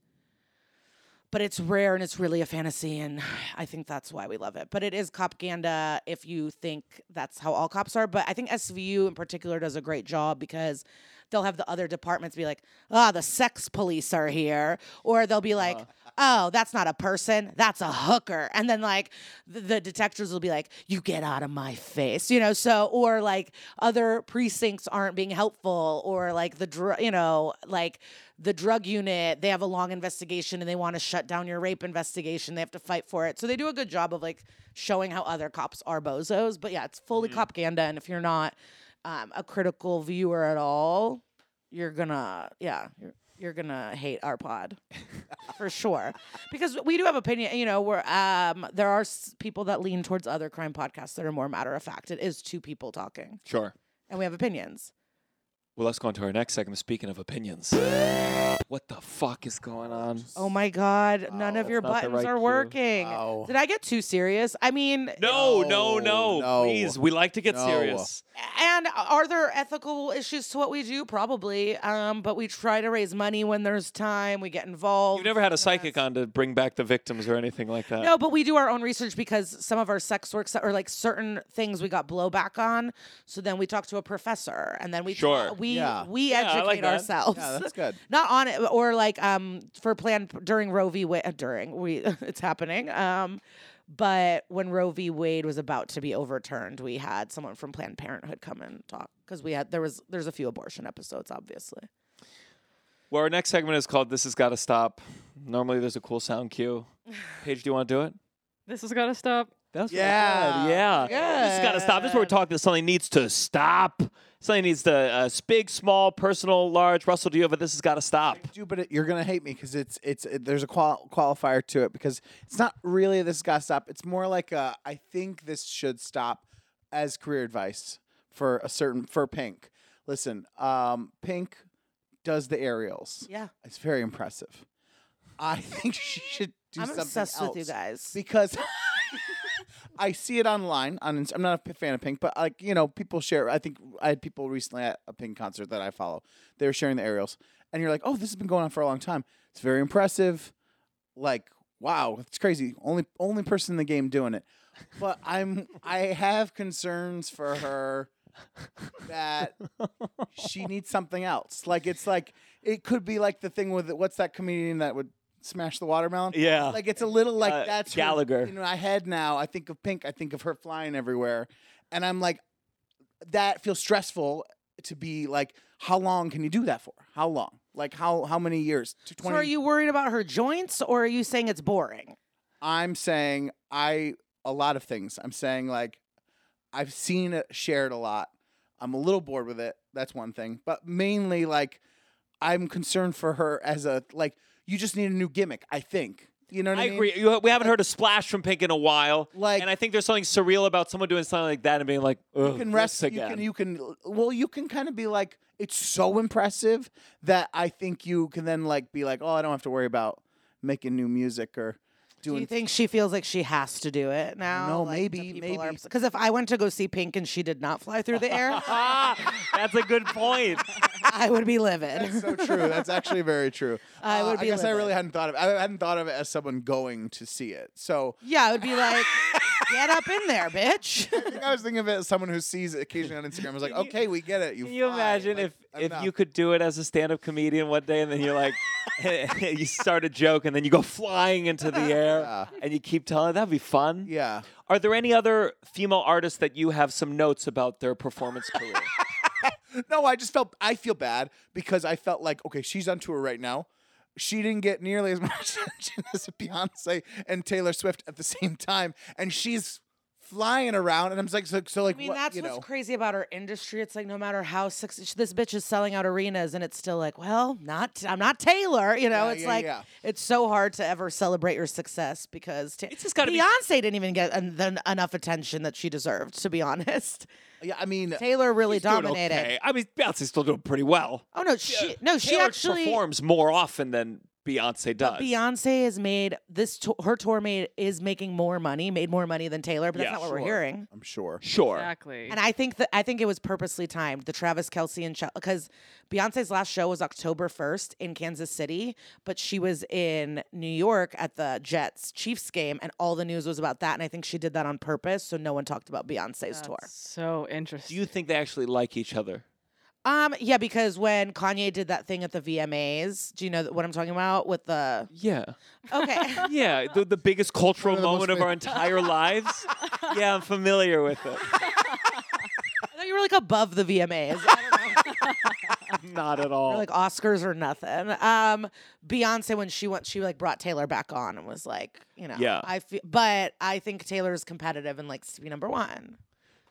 Speaker 4: But it's rare and it's really a fantasy, and I think that's why we love it. But it is copganda if you think that's how all cops are. But I think SVU in particular does a great job because they'll have the other departments be like, ah, the sex police are here. Or they'll be like, oh, that's not a person, that's a hooker. And then like the, the detectives will be like, you get out of my face, you know? So, or like other precincts aren't being helpful, or like the, dr- you know, like the drug unit, they have a long investigation and they want to shut down your rape investigation. They have to fight for it. So they do a good job of like showing how other cops are bozos. But yeah, it's fully copganda. And if you're not um, a critical viewer at all, you're gonna, yeah, you're, you're gonna hate our pod for sure. Because we do have opinion, you know, where um, there are s- people that lean towards other crime podcasts that are more matter of fact. It is two people talking,
Speaker 1: Sure.
Speaker 4: and we have opinions.
Speaker 1: Well, let's go on to our next segment. Speaking of opinions, what the fuck is going on?
Speaker 4: Oh my God, none of your
Speaker 1: That's not the
Speaker 4: buttons
Speaker 1: right
Speaker 4: are
Speaker 1: cue.
Speaker 4: working.
Speaker 3: Wow.
Speaker 4: Did I get too serious? I mean,
Speaker 1: No, no,
Speaker 3: No,
Speaker 1: no,
Speaker 3: no.
Speaker 1: Please, we like to get
Speaker 3: No.
Speaker 1: serious.
Speaker 4: and are there ethical issues to what we do? Probably. Um, but we try to raise money when there's time. We get involved.
Speaker 1: You've never had a psychic on to bring back the victims or anything like that.
Speaker 4: No, but we do our own research because some of our sex works or like certain things we got blowback on. So then we talk to a professor, and then we
Speaker 1: Sure.
Speaker 4: we
Speaker 3: Yeah.
Speaker 4: we
Speaker 1: Yeah,
Speaker 4: educate
Speaker 1: like that.
Speaker 4: ourselves.
Speaker 3: Yeah, that's good.
Speaker 4: Not on it, or like um for Planned during Roe v. Wade. uh, During we it's happening. Um, but when Roe v. Wade was about to be overturned, we had someone from Planned Parenthood come and talk because we had there was there's a few abortion episodes, obviously.
Speaker 1: Well, our next segment is called "This Has Got to Stop." Normally, there's a cool sound cue. Paige, do you want to do it?
Speaker 2: This has got to stop.
Speaker 1: That's what I
Speaker 3: Yeah.
Speaker 1: said, yeah. This has got to stop. This is where we're talking that something needs to stop. Something needs to uh, big, small, personal, large. Russell, do you have a "This has got to stop"?
Speaker 3: do, but it, you're gonna hate me because it's it's it, there's a qual- qualifier to it because it's not really this got to stop. It's more like a, I think this should stop as career advice for a certain for Pink. Listen, um, Pink does the aerials.
Speaker 4: Yeah,
Speaker 3: It's very impressive. I think she should do
Speaker 4: I'm
Speaker 3: something
Speaker 4: obsessed with you guys.
Speaker 3: because I see it online. On I'm not a fan of Pink, but like you know, people share. I think I had people recently at a Pink concert that I follow. They were sharing the aerials, and you're like, "Oh, this has been going on for a long time. It's very impressive. Like, wow, it's crazy. Only only person in the game doing it." But I'm I have concerns for her that she needs something else. Like it's like it could be like the thing with what's that comedian that would smash the watermelon?
Speaker 1: Yeah.
Speaker 3: Like it's a little like
Speaker 1: Uh,
Speaker 3: that's her-
Speaker 1: Gallagher.
Speaker 3: in my head now. I think of Pink. I think of her flying everywhere, and I'm like, that feels stressful to be like, how long can you do that for? How long? Like how how many years? To
Speaker 4: So are you worried about her joints, or are you saying it's boring?
Speaker 3: I'm saying I a lot of things. I'm saying like I've seen it shared a lot. I'm a little bored with it. That's one thing. But mainly like I'm concerned for her as a like you just need a new gimmick, I think. You know what I,
Speaker 1: I
Speaker 3: mean?
Speaker 1: agree. You, we haven't heard a splash from Pink in a while,
Speaker 3: Like-
Speaker 1: and I think there's something surreal about someone doing something like that and being like, "Ugh,
Speaker 3: You can rest. You
Speaker 1: again."
Speaker 3: can. You can. Well, you can kind of be like, it's so impressive that I think you can then like be like, oh, I don't have to worry about making new music or
Speaker 4: Do you think she feels like she has to do it now?
Speaker 3: No, maybe, maybe.
Speaker 4: Because if I went to go see Pink and she did not fly through the air,
Speaker 1: That's a good point.
Speaker 4: I would be livid.
Speaker 3: That's so true. That's actually very true.
Speaker 4: I
Speaker 3: Uh,
Speaker 4: would
Speaker 3: I
Speaker 4: be
Speaker 3: guess I really hadn't thought of. I hadn't thought of it as someone going to see it. So
Speaker 4: yeah, I would be like, get up in there, bitch.
Speaker 3: I think I was thinking of it as someone who sees it occasionally on Instagram. I was like,
Speaker 1: you-
Speaker 3: okay, we get it. You
Speaker 1: Can you
Speaker 3: fly.
Speaker 1: imagine
Speaker 3: Like,
Speaker 1: if if
Speaker 3: enough.
Speaker 1: you could do it as a stand-up comedian one day, and then you're like, you start a joke, and then you go flying into the air,
Speaker 3: Yeah.
Speaker 1: and you keep telling that'd be fun.
Speaker 3: Yeah.
Speaker 1: Are there any other female artists that you have some notes about their performance career?
Speaker 3: No, I just felt I feel bad because I felt like okay, she's on tour right now. She didn't get nearly as much attention as Beyonce and Taylor Swift at the same time, and she's flying around. And I'm just like, so, so like,
Speaker 4: I mean,
Speaker 3: what,
Speaker 4: that's
Speaker 3: you
Speaker 4: what's
Speaker 3: know?
Speaker 4: crazy about our industry. It's like no matter how success this bitch is selling out arenas, and it's still like, well, not I'm not Taylor. You know,
Speaker 3: Yeah,
Speaker 4: it's
Speaker 3: yeah,
Speaker 4: like
Speaker 3: yeah.
Speaker 4: it's so hard to ever celebrate your success because ta-
Speaker 1: It's just gotta be-
Speaker 4: Beyonce didn't even get en- the, enough attention that she deserved. To be honest,
Speaker 3: Yeah, I mean,
Speaker 4: Taylor really dominated.
Speaker 1: okay. I mean, Beyonce's still doing pretty well.
Speaker 4: Oh no, she no, she
Speaker 1: Taylor
Speaker 4: actually
Speaker 1: performs more often than Beyonce does.
Speaker 4: Beyonce has made this to- her tour made is making more money, made more money than Taylor, but that's
Speaker 1: Yeah,
Speaker 4: not what we're
Speaker 3: sure.
Speaker 4: hearing.
Speaker 3: I'm sure.
Speaker 1: Sure.
Speaker 2: Exactly.
Speaker 4: And I think that I think it was purposely timed. The Travis Kelce and because Beyonce's last show was October first in Kansas City, but she was in New York at the Jets Chiefs game, and all the news was about that. And I think she did that on purpose, so no one talked about Beyonce's tour.
Speaker 2: so interesting.
Speaker 1: Do you think they actually like each other?
Speaker 4: Um, yeah, because when Kanye did that thing at the VMAs, do you know what I'm talking about with the?
Speaker 1: Yeah.
Speaker 4: Okay.
Speaker 1: Yeah, the, the biggest cultural
Speaker 3: One of the most
Speaker 1: moment of our entire lives. Yeah, I'm familiar with it.
Speaker 4: I thought you were like above the VMAs. I don't know.
Speaker 1: Not at all.
Speaker 4: Or like Oscars or nothing. Um, Beyonce when she went, she like brought Taylor back on and was like, you know,
Speaker 1: Yeah.
Speaker 4: I feel, but I think Taylor's competitive and likes to be number one.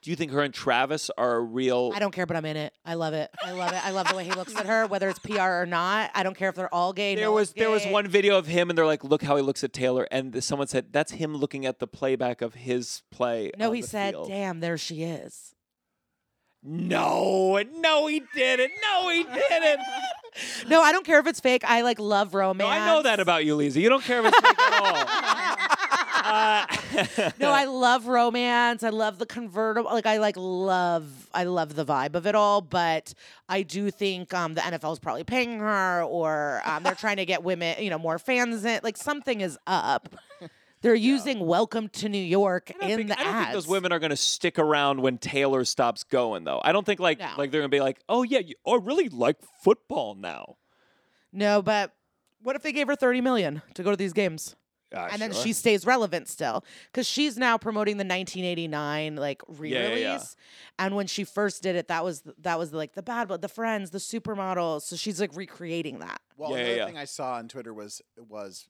Speaker 1: Do you think her and Travis are a real?
Speaker 4: I don't care, but I'm in it. I love it. I love it. I love the way he looks at her, whether it's PR or not. I don't care if they're all gay.
Speaker 1: There
Speaker 4: no
Speaker 1: was there was one video of him, and they're like, "Look how he looks at Taylor," and someone said, "That's him looking at the playback of his play."
Speaker 4: No, he said,
Speaker 1: field."
Speaker 4: "Damn, there she is."
Speaker 1: No, no, he didn't. No, he didn't.
Speaker 4: No, I don't care if it's fake. I like love
Speaker 1: No,
Speaker 4: romance.
Speaker 1: I know that about you, Liza. You don't care if it's fake at all. Uh,
Speaker 4: no, I love romance. I love the convertible. Like I like love. I love the vibe of it all. But I do think um, the NFL is probably paying her, or um, they're trying to get women, you know, more fans. In. Like something is up. They're using "Welcome to New York" in
Speaker 1: think,
Speaker 4: the
Speaker 1: I don't
Speaker 4: ads.
Speaker 1: think those women are going to stick around when Taylor stops going, though. I don't think like
Speaker 4: No.
Speaker 1: like they're going to be like, "Oh yeah, you, oh, I really like football now."
Speaker 4: No, but what if they gave her thirty million to go to these games?
Speaker 1: Ah,
Speaker 4: and then
Speaker 1: sure.
Speaker 4: she stays relevant still because she's now promoting the 1989 like re-release
Speaker 1: yeah, yeah.
Speaker 4: and when she first did it that was that was like the bad blood the friends the supermodels so she's like recreating that
Speaker 3: Well,
Speaker 1: Yeah, yeah,
Speaker 3: another
Speaker 1: yeah.
Speaker 3: thing I saw on Twitter was was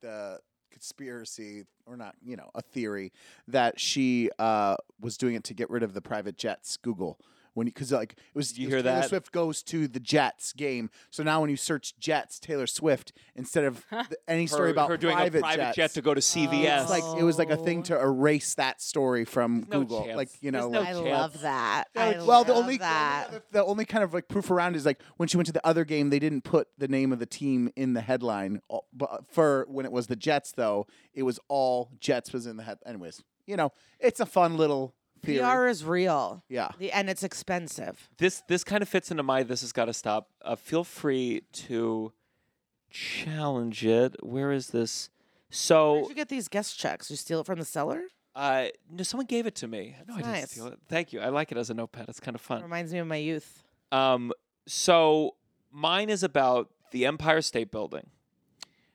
Speaker 3: the conspiracy, or not, you know, a theory that she uh, was doing it to get rid of the private jets. Google when because like it was,
Speaker 1: Did you
Speaker 3: it was
Speaker 1: hear
Speaker 3: Taylor
Speaker 1: that?
Speaker 3: Swift goes to the Jets game, so now when you search Jets Taylor Swift instead of the, any story
Speaker 1: her,
Speaker 3: about
Speaker 1: her doing
Speaker 3: private,
Speaker 1: a private
Speaker 3: jets,
Speaker 1: jet to go to CVS.
Speaker 3: It's like it was like a thing to erase that story from
Speaker 1: no
Speaker 3: Google.
Speaker 1: chance.
Speaker 3: Like you know,
Speaker 1: no
Speaker 3: like,
Speaker 4: i love that
Speaker 3: yeah,
Speaker 4: I
Speaker 3: like, well, the only,
Speaker 4: that
Speaker 3: the, the only kind of like proof around is like when she went to the other game, they didn't put the name of the team in the headline. Uh, But for when it was the Jets, though, it was all Jets was in the head. Anyways, you know, it's a fun little theory.
Speaker 4: pr is real
Speaker 3: Yeah.
Speaker 4: the, and it's expensive
Speaker 1: this this kind of fits into my this has got to stop. Uh, feel free to challenge it. Where is this?
Speaker 4: where'd
Speaker 1: So,
Speaker 4: you get these guest checks you steal it from the seller?
Speaker 1: uh, no, someone gave it to me. No, I didn't steal it. Thank you. I like it as a notepad. It's kind of fun.
Speaker 4: reminds me of my youth
Speaker 1: Um, so mine is about the Empire State Building.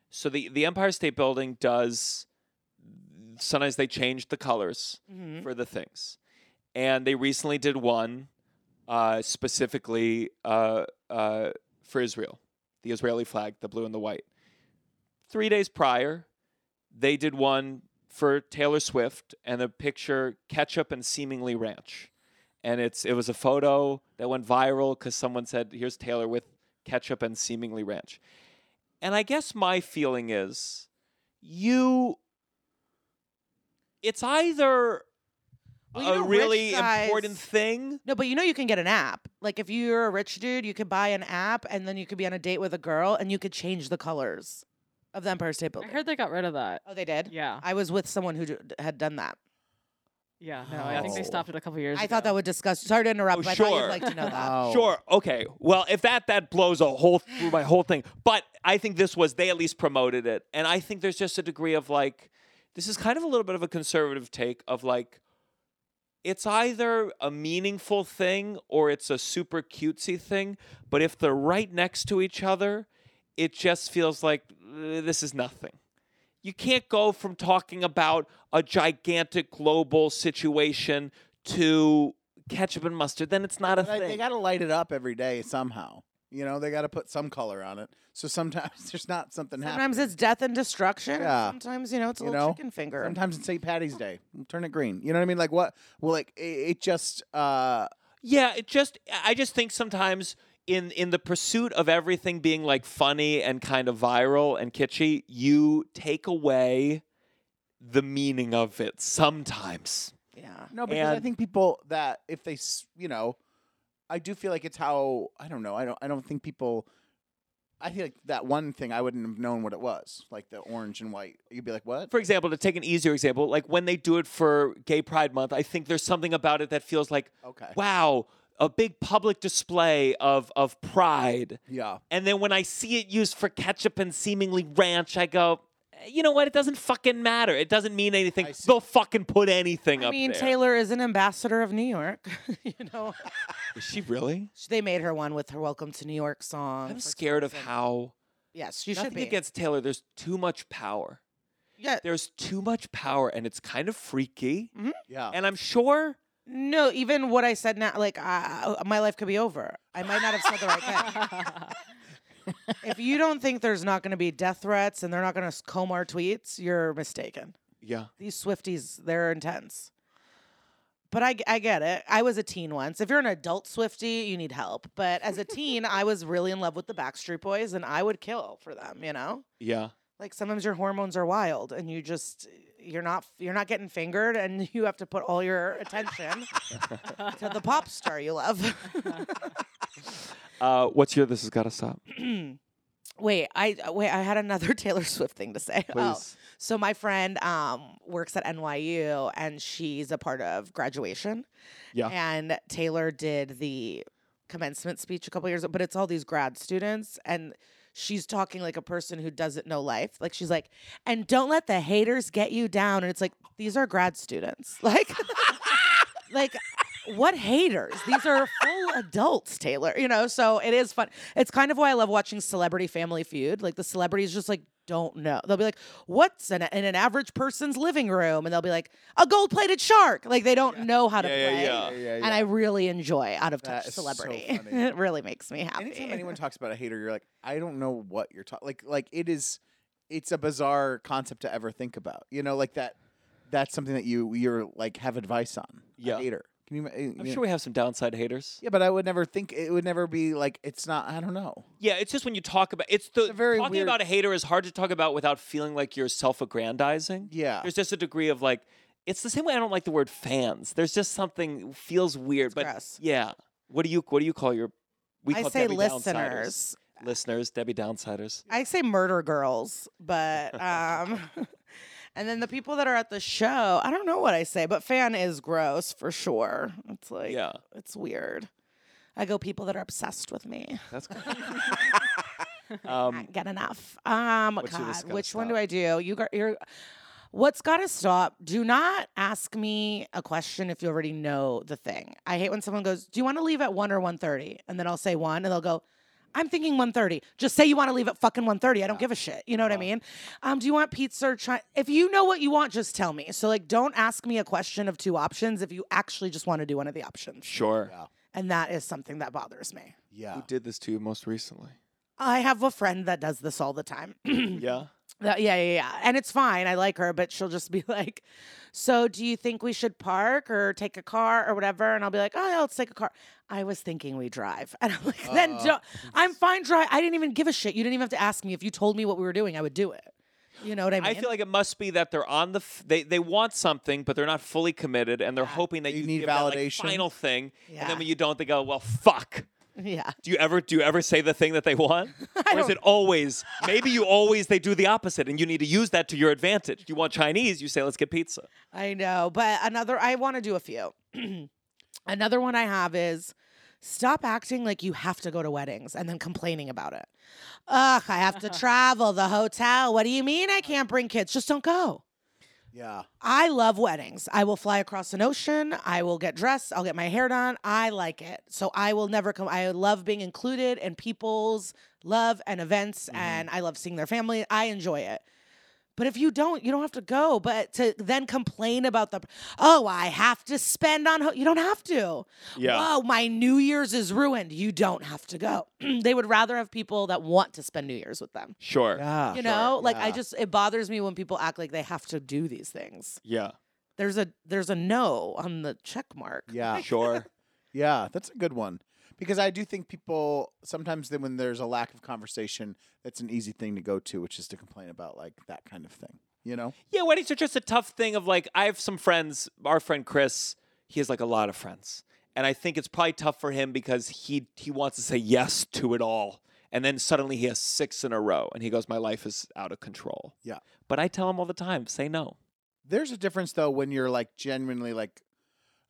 Speaker 1: So the the Empire State Building does sometimes they change the colors
Speaker 4: Mhm.
Speaker 1: for the things, and they recently did one uh, specifically uh, uh, for Israel, the Israeli flag, the blue and the white. Three days prior, they did one for Taylor Swift, and the picture ketchup and seemingly ranch, and it's it was a photo that went viral because someone said, "Here's Taylor with ketchup and seemingly ranch," and I guess my feeling is, you, it's either
Speaker 4: Well, you
Speaker 1: a
Speaker 4: know, rich
Speaker 1: really important thing.
Speaker 4: No, but you know you can get an app. Like if you're a rich dude, you could buy an app and then you could be on a date with a girl and you could change the colors of the Empire State Building.
Speaker 2: I heard they got rid of that.
Speaker 4: oh, they did?
Speaker 2: Yeah.
Speaker 4: I was with someone who d- had done that.
Speaker 2: Yeah. No, I think they
Speaker 3: Oh.
Speaker 2: stopped it a couple years
Speaker 4: I
Speaker 2: ago.
Speaker 4: thought that would discuss. Sorry to interrupt,
Speaker 1: Oh,
Speaker 4: but I thought
Speaker 1: sure.
Speaker 4: you'd like to know that.
Speaker 3: Oh.
Speaker 1: Sure. Okay. Well, if that that blows a whole through my whole thing, but I think this was they at least promoted it, and I think there's just a degree of like, this is kind of a little bit of a conservative take of like, it's either a meaningful thing or it's a super cutesy thing, but if they're right next to each other, it just feels like this is nothing. You can't go from talking about a gigantic global situation to ketchup and mustard. Then it's not a
Speaker 3: But
Speaker 1: thing.
Speaker 3: they got to light it up every day somehow. You know, they got to put some color on it. So sometimes there's not something happening.
Speaker 4: Sometimes it's death and destruction.
Speaker 3: Yeah.
Speaker 4: Sometimes, you know, it's a
Speaker 3: You
Speaker 4: little
Speaker 3: know?
Speaker 4: chicken finger.
Speaker 3: Sometimes it's St. Patty's Day. Turn it green. You know what I mean? Like what? Well, like it, it just. uh
Speaker 1: Yeah, it just I just think sometimes in in the pursuit of everything being like funny and kind of viral and kitschy, you take away the meaning of it sometimes.
Speaker 4: yeah.
Speaker 3: No, because I think people that if they, s- you know, I do feel like it's how I don't know. I don't. I don't think people. I feel like that one thing I wouldn't have known what it was, like the orange and white. You'd be like, "What?"
Speaker 1: For example, to take an easier example, like when they do it for Gay Pride Month, I think there's something about it that feels like,
Speaker 3: Okay.
Speaker 1: wow, a big public display of of pride.
Speaker 3: Yeah.
Speaker 1: And then when I see it used for ketchup and seemingly ranch, I go, "Eh, you know what? It doesn't fucking matter. It doesn't mean anything. They'll fucking put anything up there.
Speaker 4: I
Speaker 1: up
Speaker 4: mean,
Speaker 1: there.
Speaker 4: Taylor is an ambassador of New York. you know,
Speaker 1: Is she really?
Speaker 4: they made her one with her "Welcome to New York" song.
Speaker 1: I'm
Speaker 4: for
Speaker 1: scared of
Speaker 4: tourism.
Speaker 1: how
Speaker 4: Yes, you
Speaker 1: nothing
Speaker 4: should be.
Speaker 1: against Taylor. There's too much power.
Speaker 4: yeah.
Speaker 1: There's too much power, and it's kind of freaky.
Speaker 3: Yeah.
Speaker 1: And I'm sure.
Speaker 4: No, even what I said now, like uh, my life could be over. I might not have said the right thing. if you don't think there's not going to be death threats and they're not going to comb our tweets, you're mistaken.
Speaker 1: Yeah.
Speaker 4: These Swifties, they're intense. But I, I get it. I was a teen once. If you're an adult Swifty, you need help. But as a teen, I was really in love with the Backstreet Boys and I would kill for them, you know?
Speaker 1: Yeah.
Speaker 4: Like sometimes your hormones are wild and you just you're not you're not getting fingered and you have to put all your attention to the pop star you love.
Speaker 1: Uh, what's your? This has got to stop.
Speaker 4: wait, I wait, I had another Taylor Swift thing to say. Oh, so my friend um works at NYU and she's a part of graduation.
Speaker 1: Yeah.
Speaker 4: And Taylor did the commencement speech a couple years ago, but it's all these grad students and she's talking like a person who doesn't know life. Like she's like, and don't let the haters get you down. And it's like, these are grad students. Like like what haters? These are full adults, Taylor. You know, so it is fun. It's kind of why I love watching Celebrity Family Feud. Like the celebrities just like don't know. They'll be like, "What's in, a, in an average person's living room?" And they'll be like, "A gold-plated shark." Like they don't know how to
Speaker 1: Yeah, yeah,
Speaker 4: play.
Speaker 1: yeah.
Speaker 3: Yeah,
Speaker 4: And I really enjoy out of touch
Speaker 3: is so
Speaker 4: celebrity.
Speaker 3: funny.
Speaker 4: it really makes me happy.
Speaker 3: Anytime anyone talks about a hater, you're like, I don't know what you're talking. Like, like it is, it's a bizarre concept to ever think about. You know, like that. That's something that you you're like have advice on.
Speaker 1: Yeah.
Speaker 3: a hater. Can you? uh,
Speaker 1: I'm
Speaker 3: you-
Speaker 1: sure we have some downside haters.
Speaker 3: Yeah, but I would never think it would never be like it's not. I don't know.
Speaker 1: Yeah, it's just when you talk about it's the
Speaker 3: a very
Speaker 1: talking
Speaker 3: weird-
Speaker 1: about a hater is hard to talk about without feeling like you're self-aggrandizing.
Speaker 3: Yeah.
Speaker 1: There's just a degree of like it's the same way I don't like the word fans. There's just something feels weird, but
Speaker 4: gross.
Speaker 1: yeah. What do you what do you call your we
Speaker 4: I
Speaker 1: call
Speaker 4: say
Speaker 1: Debbie Downsiders.
Speaker 4: listeners.
Speaker 1: Listeners, Debbie Downsiders.
Speaker 4: I say murder girls, but um and then the people that are at the show, I don't know what I say, but fan is gross for sure. It's like
Speaker 1: Yeah.
Speaker 4: it's weird. I go people that are obsessed with me.
Speaker 1: That's good.
Speaker 4: Can't
Speaker 1: um,
Speaker 4: get enough. Um
Speaker 1: your
Speaker 4: God, which one do? I do? You got you're What's got to stop? Do not ask me a question if you already know the thing. I hate when someone goes, "Do you want to leave at 1 or 1:30?" and then I'll say 1 and they'll go, I'm thinking 1:30. Just say you want to leave at fucking 1:30. I don't give a shit. You know what I mean? Um, do you want pizza or chi- if you know what you want, just tell me. So like don't ask me a question of two options if you actually just want to do one of the options.
Speaker 1: sure.
Speaker 3: Yeah.
Speaker 4: And that is something that bothers me.
Speaker 3: Yeah.
Speaker 1: Who did this to you most recently?
Speaker 4: I have a friend that does this all the time.
Speaker 1: yeah.
Speaker 4: That- yeah, yeah, yeah. And it's fine. I like her, but she'll just be like, "So, do you think we should park or take a car or whatever?" And I'll be like, "Oh, yeah, let's take a car." I was thinking we drive, and I'm like, "Then
Speaker 3: Uh.
Speaker 4: don't, I'm fine. Drive. I didn't even give a shit. You didn't even have to ask me. If you told me what we were doing, I would do it. You know what I mean?
Speaker 1: I feel like it must be that they're on the f- they they want something, but they're not fully committed, and they're hoping that
Speaker 3: You
Speaker 1: you,
Speaker 3: need
Speaker 1: give that, like,
Speaker 3: validation.
Speaker 1: final thing, and
Speaker 4: Yeah.
Speaker 1: then when you don't, they go, "Well, fuck."
Speaker 4: Yeah.
Speaker 1: Do you ever do you ever say the thing that they want, or is it always maybe you always they do the opposite, and you need to use that to your advantage? You want Chinese, you say, "Let's get pizza."
Speaker 4: I know, but another I want to do a few. another one I have is stop acting like you have to go to weddings and then complaining about it. Ugh, I have to travel, the hotel. What do you mean I can't bring kids? Just don't go.
Speaker 3: Yeah.
Speaker 4: I love weddings. I will fly across an ocean. I will get dressed. I'll get my hair done. I like it. So I will never come. I love being included in people's love and events, mm-hmm. and I love seeing their family. I enjoy it. But if you don't, you don't have to go. But to then complain about the, oh, I have to spend on, ho-. you don't have to.
Speaker 1: Yeah.
Speaker 4: Oh, my New Year's is ruined. You don't have to go. they would rather have people that want to spend New Year's with them.
Speaker 1: Sure.
Speaker 3: Yeah.
Speaker 4: You know, like I just, it bothers me when people act like they have to do these things
Speaker 1: Yeah.
Speaker 4: there's a there's a no on the check mark.
Speaker 3: Yeah.
Speaker 1: Sure.
Speaker 3: Yeah, that's a good one. Because I do think people sometimes then when there's a lack of conversation, that's an easy thing to go to, which is to complain about like that kind of thing. You know?
Speaker 1: Yeah, weddings are just a tough thing of like I have some friends, our friend Chris, he has like a lot of friends. And I think it's probably tough for him because he he wants to say yes to it all. And then suddenly he has six in a row and he goes, My life is out of control.
Speaker 3: Yeah.
Speaker 1: But I tell him all the time, say no.
Speaker 3: There's a difference though when you're like genuinely like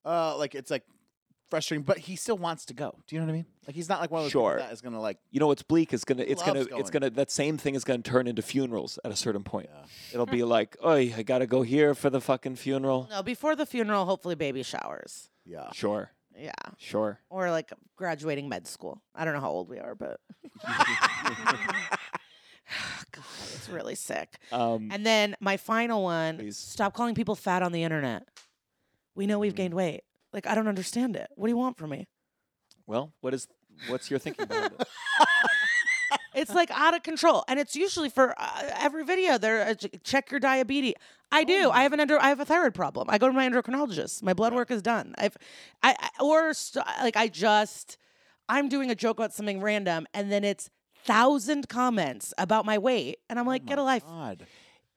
Speaker 3: uh like it's like frustrating, but he still wants to go. Do you know what I mean? Like he's not like one of those
Speaker 1: Sure.
Speaker 3: people that is gonna like
Speaker 1: You know what's bleak is gonna it's gonna
Speaker 3: loves
Speaker 1: it's
Speaker 3: going.
Speaker 1: gonna that same thing is gonna turn into funerals at a certain point. It'll be like, oh I gotta go here for the fucking funeral.
Speaker 4: No, before the funeral, hopefully baby showers.
Speaker 3: yeah.
Speaker 1: Sure.
Speaker 4: Yeah.
Speaker 1: Sure.
Speaker 4: Or like graduating med school. I don't know how old we are, but God, it's really sick.
Speaker 1: Um
Speaker 4: And then my final one,
Speaker 1: Please.
Speaker 4: stop calling people fat on the internet. We know we've gained weight. Like I don't understand it. What do you want from me?
Speaker 1: well, what is what's your thinking behind it?
Speaker 4: It's like out of control, and it's usually for uh, every video. They're uh, ch- check your diabetes. I do. I have an endo- I have a thyroid problem. I go to my endocrinologist. My blood work is done. I've, I, I or st- like I just, I'm doing a joke about something random, and then it's thousand comments about my weight, and I'm like, get a life.
Speaker 3: God.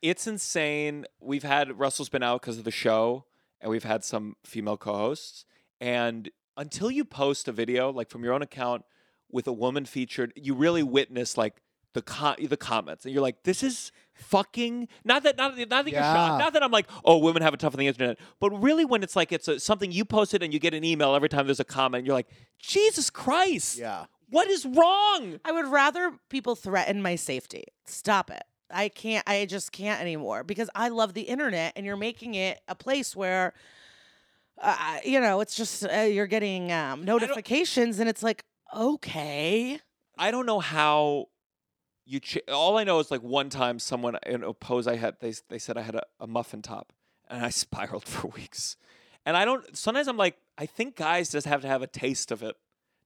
Speaker 1: it's insane. We've had Russell's been out because of the show, and we've had some female co-hosts. And until you post a video like from your own account with a woman featured, you really witness like the co- the comments, and you're like, "This is fucking not that not, not that you're shocked, not that I'm like, oh, women have it tough on the internet, but really when it's like it's a, something you posted and you get an email every time there's a comment, you're like, Jesus Christ,
Speaker 3: Yeah.
Speaker 1: what is wrong?
Speaker 4: I would rather people threaten my safety. Stop it. I can't. I just can't anymore because I love the internet, and you're making it a place where, uh, you know, it's just uh, you're getting um, notifications, and it's like, okay,
Speaker 1: I don't know how you. Ch- all I know is like one time someone in a pose I had, they they said I had a, a muffin top, and I spiraled for weeks. And I don't. Sometimes I'm like, I think guys just have to have a taste of it.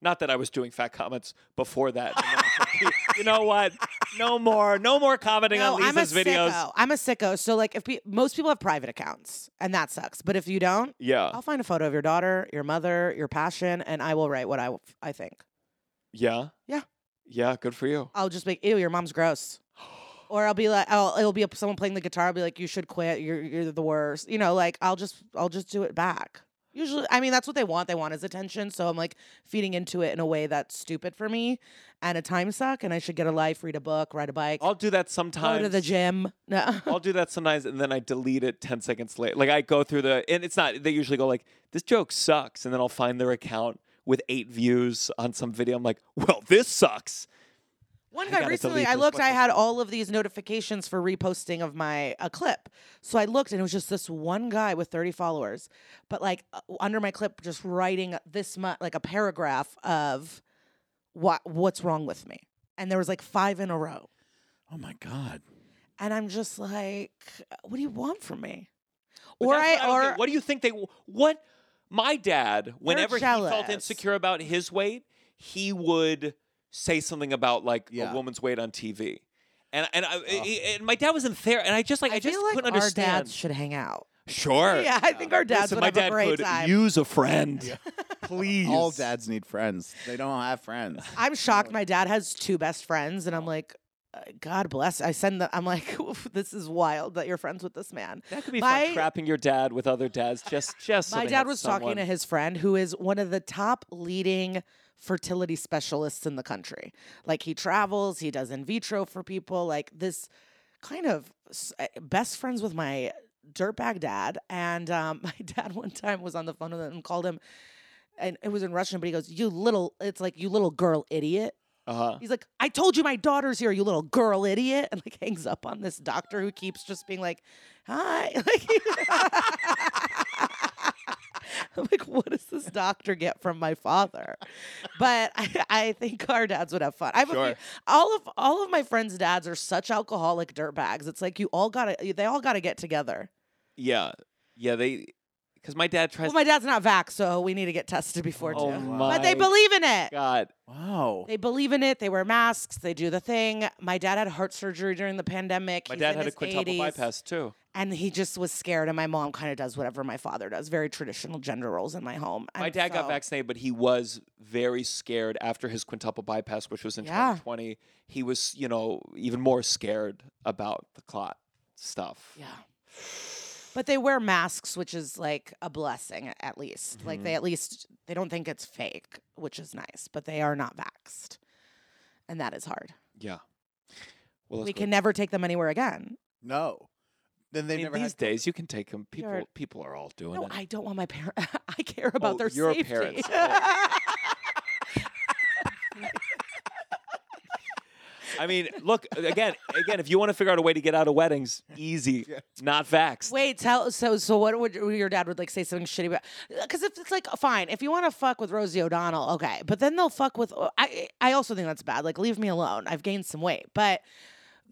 Speaker 1: Not that I was doing fat comments before that. And then I was like, you know what? No more. No more commenting
Speaker 4: no,
Speaker 1: on
Speaker 4: I'm a
Speaker 1: Liza's videos.
Speaker 4: sicko. I'm a sicko. So like, if pe- most people have private accounts, and that sucks. But if you don't,
Speaker 1: Yeah.
Speaker 4: I'll find a photo of your daughter, your mother, your passion, and I will write what I I think.
Speaker 1: Yeah.
Speaker 4: Yeah.
Speaker 1: Yeah. Good for you.
Speaker 4: I'll just make, ew, your mom's gross. Or I'll be like, I'll, it'll be someone playing the guitar. I'll be like, you should quit. You're you're the worst. You know, like I'll just I'll just do it back. Usually, I mean, that's what they want. They want is attention. So I'm like feeding into it in a way that's stupid for me and a time suck. And I should get a life, read a book, ride a bike,
Speaker 1: I'll do that sometimes.
Speaker 4: go to the gym. No.
Speaker 1: I'll do that sometimes, and then I delete it ten seconds later. Like I go through the, and it's not. They usually go like, "This joke sucks," and then I'll find their account with eight views on some video. I'm like, "Well, this sucks."
Speaker 4: One
Speaker 1: I
Speaker 4: guy recently, I looked, I had all of these notifications for reposting of my a clip. So I looked and it was just this one guy with 30 followers, but like uh, under my clip, just writing this much, like a paragraph of what what's wrong with me. And there was like five in a row.
Speaker 3: Oh my God.
Speaker 4: And I'm just like, what do you want from me?
Speaker 1: But
Speaker 4: or
Speaker 1: that's what
Speaker 4: I,
Speaker 1: don't
Speaker 4: or
Speaker 1: get. what do you think they? What my dad, whenever he felt
Speaker 4: jealous.
Speaker 1: insecure about his weight, he would say something about like
Speaker 3: Yeah.
Speaker 1: a woman's weight on TV. And and, I, and my dad was in there, and I just like I,
Speaker 4: I
Speaker 1: just
Speaker 4: feel like
Speaker 1: couldn't
Speaker 4: our
Speaker 1: understand.
Speaker 4: dads should hang out.
Speaker 1: Sure.
Speaker 4: Yeah, I think our dads
Speaker 1: Listen,
Speaker 4: would
Speaker 1: my
Speaker 4: have
Speaker 1: dad
Speaker 4: a great
Speaker 1: could
Speaker 4: time.
Speaker 1: use a friend. Please.
Speaker 3: All dads need friends. They don't have friends.
Speaker 4: I'm shocked. My dad has two best friends, and I'm like, uh, God bless. I send them. I'm like, this is wild that you're friends with this man.
Speaker 1: That could be
Speaker 4: My-
Speaker 1: fun. Trapping your dad with other dads. Just, just.
Speaker 4: My
Speaker 1: they
Speaker 4: dad was
Speaker 1: someone.
Speaker 4: talking to his friend who is one of the top leading fertility specialists in the country. Like he travels, he does in vitro for people. Like this kind of uh, best friends with my dirtbag dad. And um, my dad one time was on the phone with him and called him, and it was in Russian, but he goes, "You little," it's like you little girl idiot.
Speaker 1: Uh-huh.
Speaker 4: He's like, I told you my daughter's here, you little girl idiot. And like hangs up on this doctor who keeps just being like, hi. Like, I'm like, what does this doctor get from my father? But I, I think our dads would have fun. I have
Speaker 1: Sure.
Speaker 4: few, all of all of my friends' dads are such alcoholic dirtbags. It's like you all gotta they all gotta get together.
Speaker 1: Yeah. Yeah. They. Because my dad tries.
Speaker 4: Well, my dad's not vax, so we need to get tested before
Speaker 1: oh
Speaker 4: too. But they believe in it.
Speaker 1: God.
Speaker 3: Wow.
Speaker 4: They believe in it. They wear masks. They do the thing. My dad had heart surgery during the pandemic.
Speaker 1: My
Speaker 4: He's
Speaker 1: dad had a quintuple
Speaker 4: 80s,
Speaker 1: bypass too.
Speaker 4: And he just was scared. And my mom kind of does whatever my father does. Very traditional gender roles in my home.
Speaker 1: My
Speaker 4: And
Speaker 1: dad got vaccinated, but he was very scared after his quintuple bypass, which was in
Speaker 4: Yeah.
Speaker 1: 2020. He was, you know, even more scared about the clot stuff.
Speaker 4: Yeah. But they wear masks, which is like a blessing at least. Like
Speaker 1: Mm-hmm.
Speaker 4: they at least they don't think it's fake, which is nice. But they are not vaxxed, and that is hard.
Speaker 1: Yeah. Well,
Speaker 4: we
Speaker 1: that's
Speaker 4: can never take them anywhere again.
Speaker 3: No. Then they
Speaker 1: I mean,
Speaker 3: never
Speaker 1: these
Speaker 3: had
Speaker 1: days you can take them. People,
Speaker 4: You're-
Speaker 1: people are all doing
Speaker 4: No,
Speaker 1: it.
Speaker 4: I don't want my parents. I care about
Speaker 1: Oh,
Speaker 4: their
Speaker 1: your
Speaker 4: safety.
Speaker 1: parents. I mean, look again. Again, if you want to figure out a way to get out of weddings, easy. Not vaxxed.
Speaker 4: Wait, tell so so what would your dad would like say something shitty about? Because if it's like fine, if you want to fuck with Rosie O'Donnell, okay, but then they'll fuck with. I I also think that's bad. Like leave me alone. I've gained some weight, but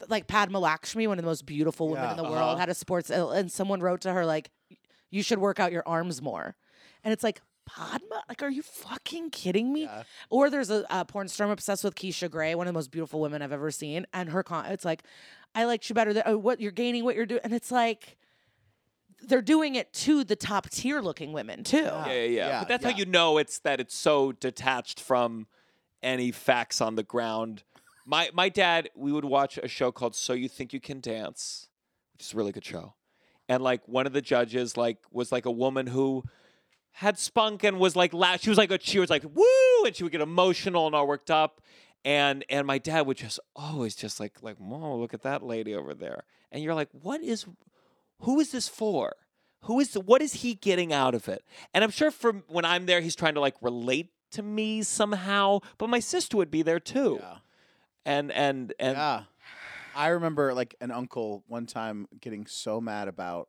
Speaker 4: like Padma Lakshmi, one of the most beautiful women
Speaker 3: Yeah,
Speaker 4: in the
Speaker 1: uh-huh.
Speaker 4: world, had a sports and someone wrote to her like, "You should work out your arms more," and it's like. Padma, like, are you fucking kidding me?
Speaker 3: Yeah.
Speaker 4: Or there's a, a porn star I'm obsessed with, Keisha Grey, one of the most beautiful women I've ever seen, and her con, it's like, I liked you better than oh, what you're gaining, what you're doing, and it's like, they're doing it to the top tier looking women too.
Speaker 1: Yeah, yeah, yeah.
Speaker 3: Yeah,
Speaker 1: but that's
Speaker 3: yeah.
Speaker 1: how you know it's that it's so detached from any facts on the ground. My my dad, we would watch a show called So You Think You Can Dance, which is a really good show. And like one of the judges like was like a woman who had spunk and was like la- she was like a, she was like woo! and she would get emotional and all worked up. And and my dad would just always just like like whoa look at that lady over there. And you're like what is who is this for? Who is the, what is he getting out of it? And i'm sure from when i'm there he's trying to like relate to me somehow but my sister would be there too.
Speaker 3: Yeah.
Speaker 1: And and and
Speaker 3: yeah. I remember like an uncle one time getting so mad about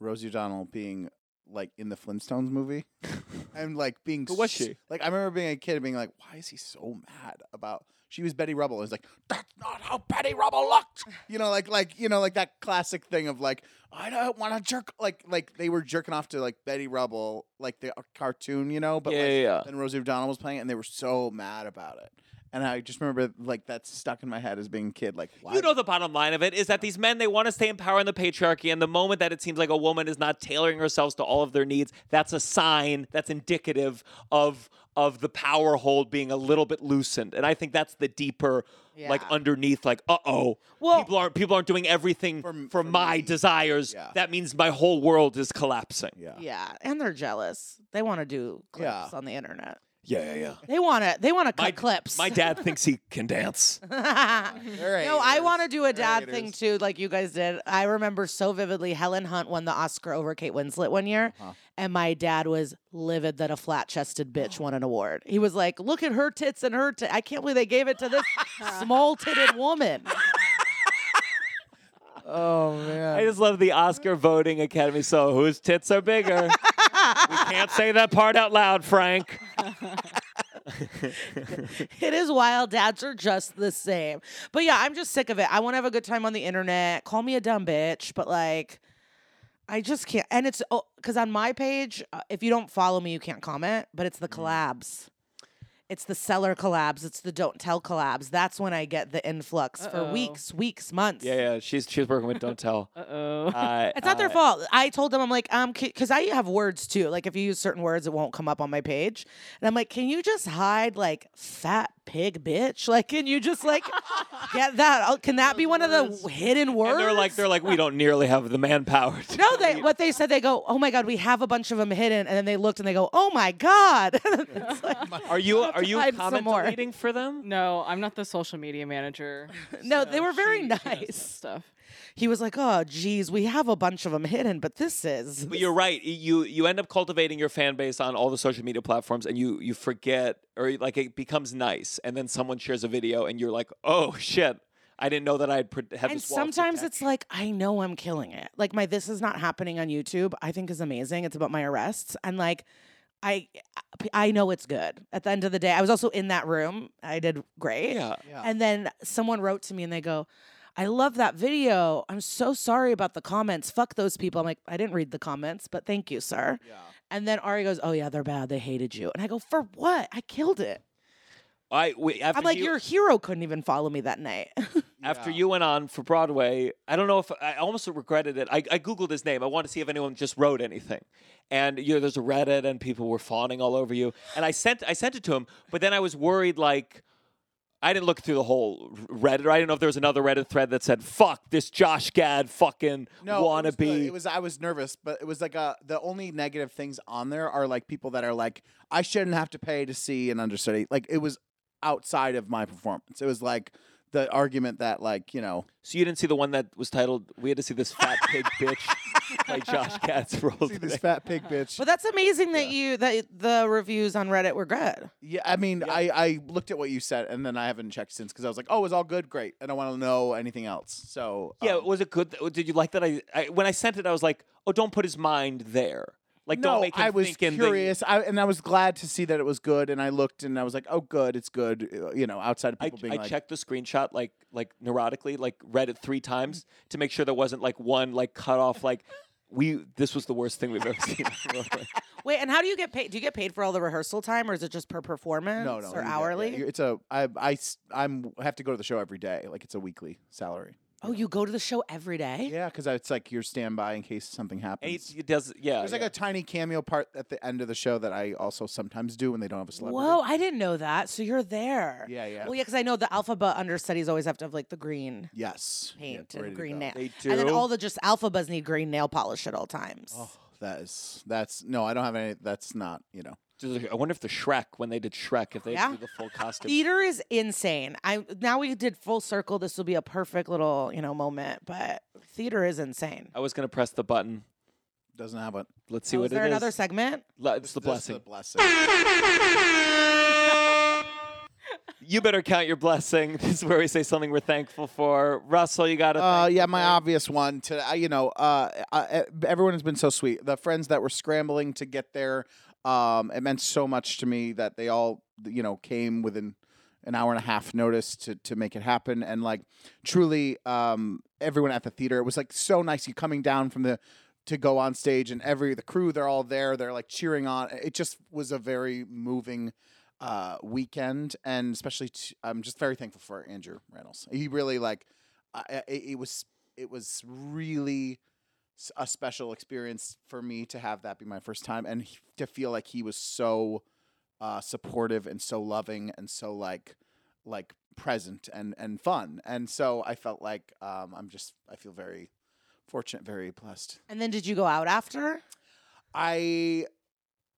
Speaker 3: Rosie O'Donnell being like in the Flintstones movie and like being
Speaker 1: Who was
Speaker 3: s-
Speaker 1: she?
Speaker 3: Like I remember being a kid and being like, why is he so mad about? She was Betty Rubble. And It's like that's not how Betty Rubble looked. You know, like like you know like that classic thing of like I don't want to jerk like like they were jerking off to like Betty Rubble like the uh, cartoon, you know. But
Speaker 1: Yeah,
Speaker 3: like,
Speaker 1: yeah, yeah.
Speaker 3: then Rosie O'Donnell was playing it, and they were so mad about it. And I just remember like that's stuck in my head as being a kid. Like why?
Speaker 1: You know the bottom line of it is that these men they want to stay in power in the patriarchy, and the moment that it seems like a woman is not tailoring herself to all of their needs, that's a sign that's indicative of of the power hold being a little bit loosened. And I think that's the deeper, like underneath, like uh oh,
Speaker 4: Well-
Speaker 1: people aren't people aren't doing everything
Speaker 3: For
Speaker 1: for,
Speaker 3: for
Speaker 1: my
Speaker 3: me.
Speaker 1: desires.
Speaker 3: Yeah.
Speaker 1: That means my whole world is collapsing.
Speaker 3: yeah.
Speaker 4: Yeah, and they're jealous. They want to do clips
Speaker 3: Yeah.
Speaker 4: on the internet.
Speaker 1: Yeah, yeah, yeah.
Speaker 4: They want to. They want to cut
Speaker 1: My
Speaker 4: clips.
Speaker 1: My dad thinks he can dance.
Speaker 4: no, I want to do a dad thing too, like you guys did. I remember so vividly. Helen Hunt won the Oscar over Kate Winslet one year,
Speaker 3: Uh-huh.
Speaker 4: and my dad was livid that a flat-chested bitch won an award. He was like, "Look at her tits and her. T- I can't believe they gave it to this small-titted woman."
Speaker 3: Oh man.
Speaker 1: I just love the Oscar voting academy. So whose tits are bigger? we can't say that part out loud, Frank.
Speaker 4: it is wild. Dads are just the same. But yeah, I'm just sick of it. I want to have a good time on the internet. Call me a dumb bitch, but like, I just can't. And it's because on my page, uh, if you don't follow me, you can't comment. But it's the
Speaker 1: Mm.
Speaker 4: collabs. It's the seller collabs. It's the don't tell collabs. That's when I get the influx for
Speaker 2: Uh-oh.
Speaker 4: weeks, weeks, months.
Speaker 1: Yeah, yeah. She's she's working with Don't Tell.
Speaker 2: Uh oh.
Speaker 1: Uh,
Speaker 4: It's not their
Speaker 1: uh,
Speaker 4: fault. I told them I'm like um because I have words too. Like if you use certain words, it won't come up on my page. And I'm like, can you just hide like fat pig bitch? Like, can you just like get that? Can that be one of the hidden words?
Speaker 1: And they're like they're like we don't nearly have the manpower. To
Speaker 4: no, they what they said. They go, oh my god, we have a bunch of them hidden, and then they looked and they go, oh my god. Like-
Speaker 1: Are you are you
Speaker 4: hide some
Speaker 1: comment
Speaker 4: more.
Speaker 1: deleting for them?
Speaker 2: No, I'm not the social media manager.
Speaker 4: no,
Speaker 2: so
Speaker 4: they were very
Speaker 2: she- she
Speaker 4: nice.
Speaker 2: Stuff.
Speaker 4: He was like, oh geez, we have a bunch of them hidden, but this is.
Speaker 1: But you're right. You you end up cultivating your fan base on all the social media platforms, and you you forget or like it becomes nice, and then someone shares a video, and you're like, oh shit, I didn't know that I'd pre- have
Speaker 4: and
Speaker 1: this. wall
Speaker 4: sometimes it's like I know I'm killing it. Like my this is not happening on YouTube. I think is amazing. It's about my arrests and like I I know it's good. At the end of the day, I was also in that room. I did great.
Speaker 1: yeah.
Speaker 3: Yeah.
Speaker 4: And then someone wrote to me and they go, I love that video. I'm so sorry about the comments. Fuck those people. I'm like, I didn't read the comments, but thank you, sir.
Speaker 3: Yeah.
Speaker 4: And then Ari goes, Oh, yeah, they're bad. They hated you. And I go, For what? I killed it.
Speaker 1: I we, after
Speaker 4: I'm like,
Speaker 1: you,
Speaker 4: Your hero couldn't even follow me that night.
Speaker 1: after
Speaker 3: Yeah.
Speaker 1: you went on for Broadway, I don't know if I almost regretted it. I, I googled his name. I wanted to see if anyone just wrote anything. And you know, there's a Reddit, and people were fawning all over you. And I sent I sent it to him, but then I was worried like. I didn't look through the whole Reddit. I didn't know if there was another Reddit thread that said "fuck this Josh Gad fucking
Speaker 3: No, it was,
Speaker 1: wannabe."
Speaker 3: it was I was nervous, but it was like uh the only negative things on there are like people that are like I shouldn't have to pay to see an understudy. Like it was outside of my performance. It was like the argument that like you know
Speaker 1: so you didn't see the one that was titled "We had to see this fat pig bitch play Josh Gad's role."
Speaker 3: see this
Speaker 1: today."
Speaker 3: fat pig bitch.
Speaker 4: but that's amazing that you that the reviews on Reddit were good.
Speaker 3: Yeah, I mean, I, I looked at what you said and then I haven't checked since because I was like, oh, it was all good, great. I don't want to know anything else. So
Speaker 1: Yeah,
Speaker 3: um,
Speaker 1: was it good? Did you like that? I, I when I sent it, I was like, "Oh, don't put his mind there. Like,
Speaker 3: no,
Speaker 1: don't make him
Speaker 3: I was
Speaker 1: thinking that-
Speaker 3: curious, I, and I was glad to see that it was good. And I looked and I was like, oh, good, it's good. uh, You know, outside of
Speaker 1: I,
Speaker 3: people being
Speaker 1: I
Speaker 3: like,
Speaker 1: checked the screenshot like like neurotically, like read it three times to make sure there wasn't like one like cut off. Like we, this was the worst thing we've ever seen.
Speaker 4: Wait, and how do you get paid? Do you get paid for all the rehearsal time, or is it just per performance?
Speaker 3: no, no,
Speaker 4: or
Speaker 3: you get- yeah,
Speaker 4: hourly?
Speaker 3: you- it's a I I s- I'm have to go to the show every day. Like it's a weekly salary.
Speaker 4: Oh, you go to the show every day.
Speaker 3: Yeah, because it's like your standby in case something
Speaker 1: and
Speaker 3: happens.
Speaker 1: he, he does, yeah.
Speaker 3: There's like
Speaker 1: yeah.
Speaker 3: a tiny cameo part at the end of the show that I also sometimes do when they don't have a celebrity.
Speaker 4: Whoa, I didn't know that. So you're there.
Speaker 3: Yeah, yeah.
Speaker 4: Well, yeah, because I know the Elphaba understudies always have to have like the green
Speaker 3: Yes.
Speaker 4: Paint
Speaker 3: ready
Speaker 4: and
Speaker 3: to
Speaker 4: green
Speaker 3: go.
Speaker 4: nail.
Speaker 1: They
Speaker 4: And then
Speaker 1: do?
Speaker 4: all the just Elphabas need green nail polish at all times.
Speaker 3: Oh, that is that's no, I don't have any. That's not you know.
Speaker 1: I wonder if the Shrek when they did Shrek, if they
Speaker 4: Yeah.
Speaker 1: did the full costume.
Speaker 4: Theater is insane. I now we did full circle. This will be a perfect little you know moment. But theater is insane.
Speaker 1: I was gonna press the button.
Speaker 3: Doesn't have it.
Speaker 1: Let's see
Speaker 4: Oh,
Speaker 1: what
Speaker 4: is there
Speaker 1: it is.
Speaker 4: another segment?
Speaker 1: Le- It's the
Speaker 3: This is
Speaker 1: blessing.
Speaker 3: The blessing.
Speaker 1: You better count your blessing. This is where we say something we're thankful for. Russell, you got to.
Speaker 3: Uh, yeah, my obvious one. To uh, you know, uh, uh, everyone has been so sweet. The friends that were scrambling to get there, um, it meant so much to me that they all, you know, came within an hour and a half notice to to make it happen. And like, truly, um, everyone at the theater, it was like so nice. You coming down from the to go on stage, and every the crew, they're all there. They're like cheering on. It just was a very moving uh, weekend, and especially t- I'm just very thankful for Andrew Rannells. He really like it, it was it was really a special experience for me to have that be my first time, and he, to feel like he was so uh, supportive and so loving and so like like present and and fun, and so I felt like um, I'm just I feel very fortunate, very blessed.
Speaker 4: And then did you go out after?
Speaker 3: I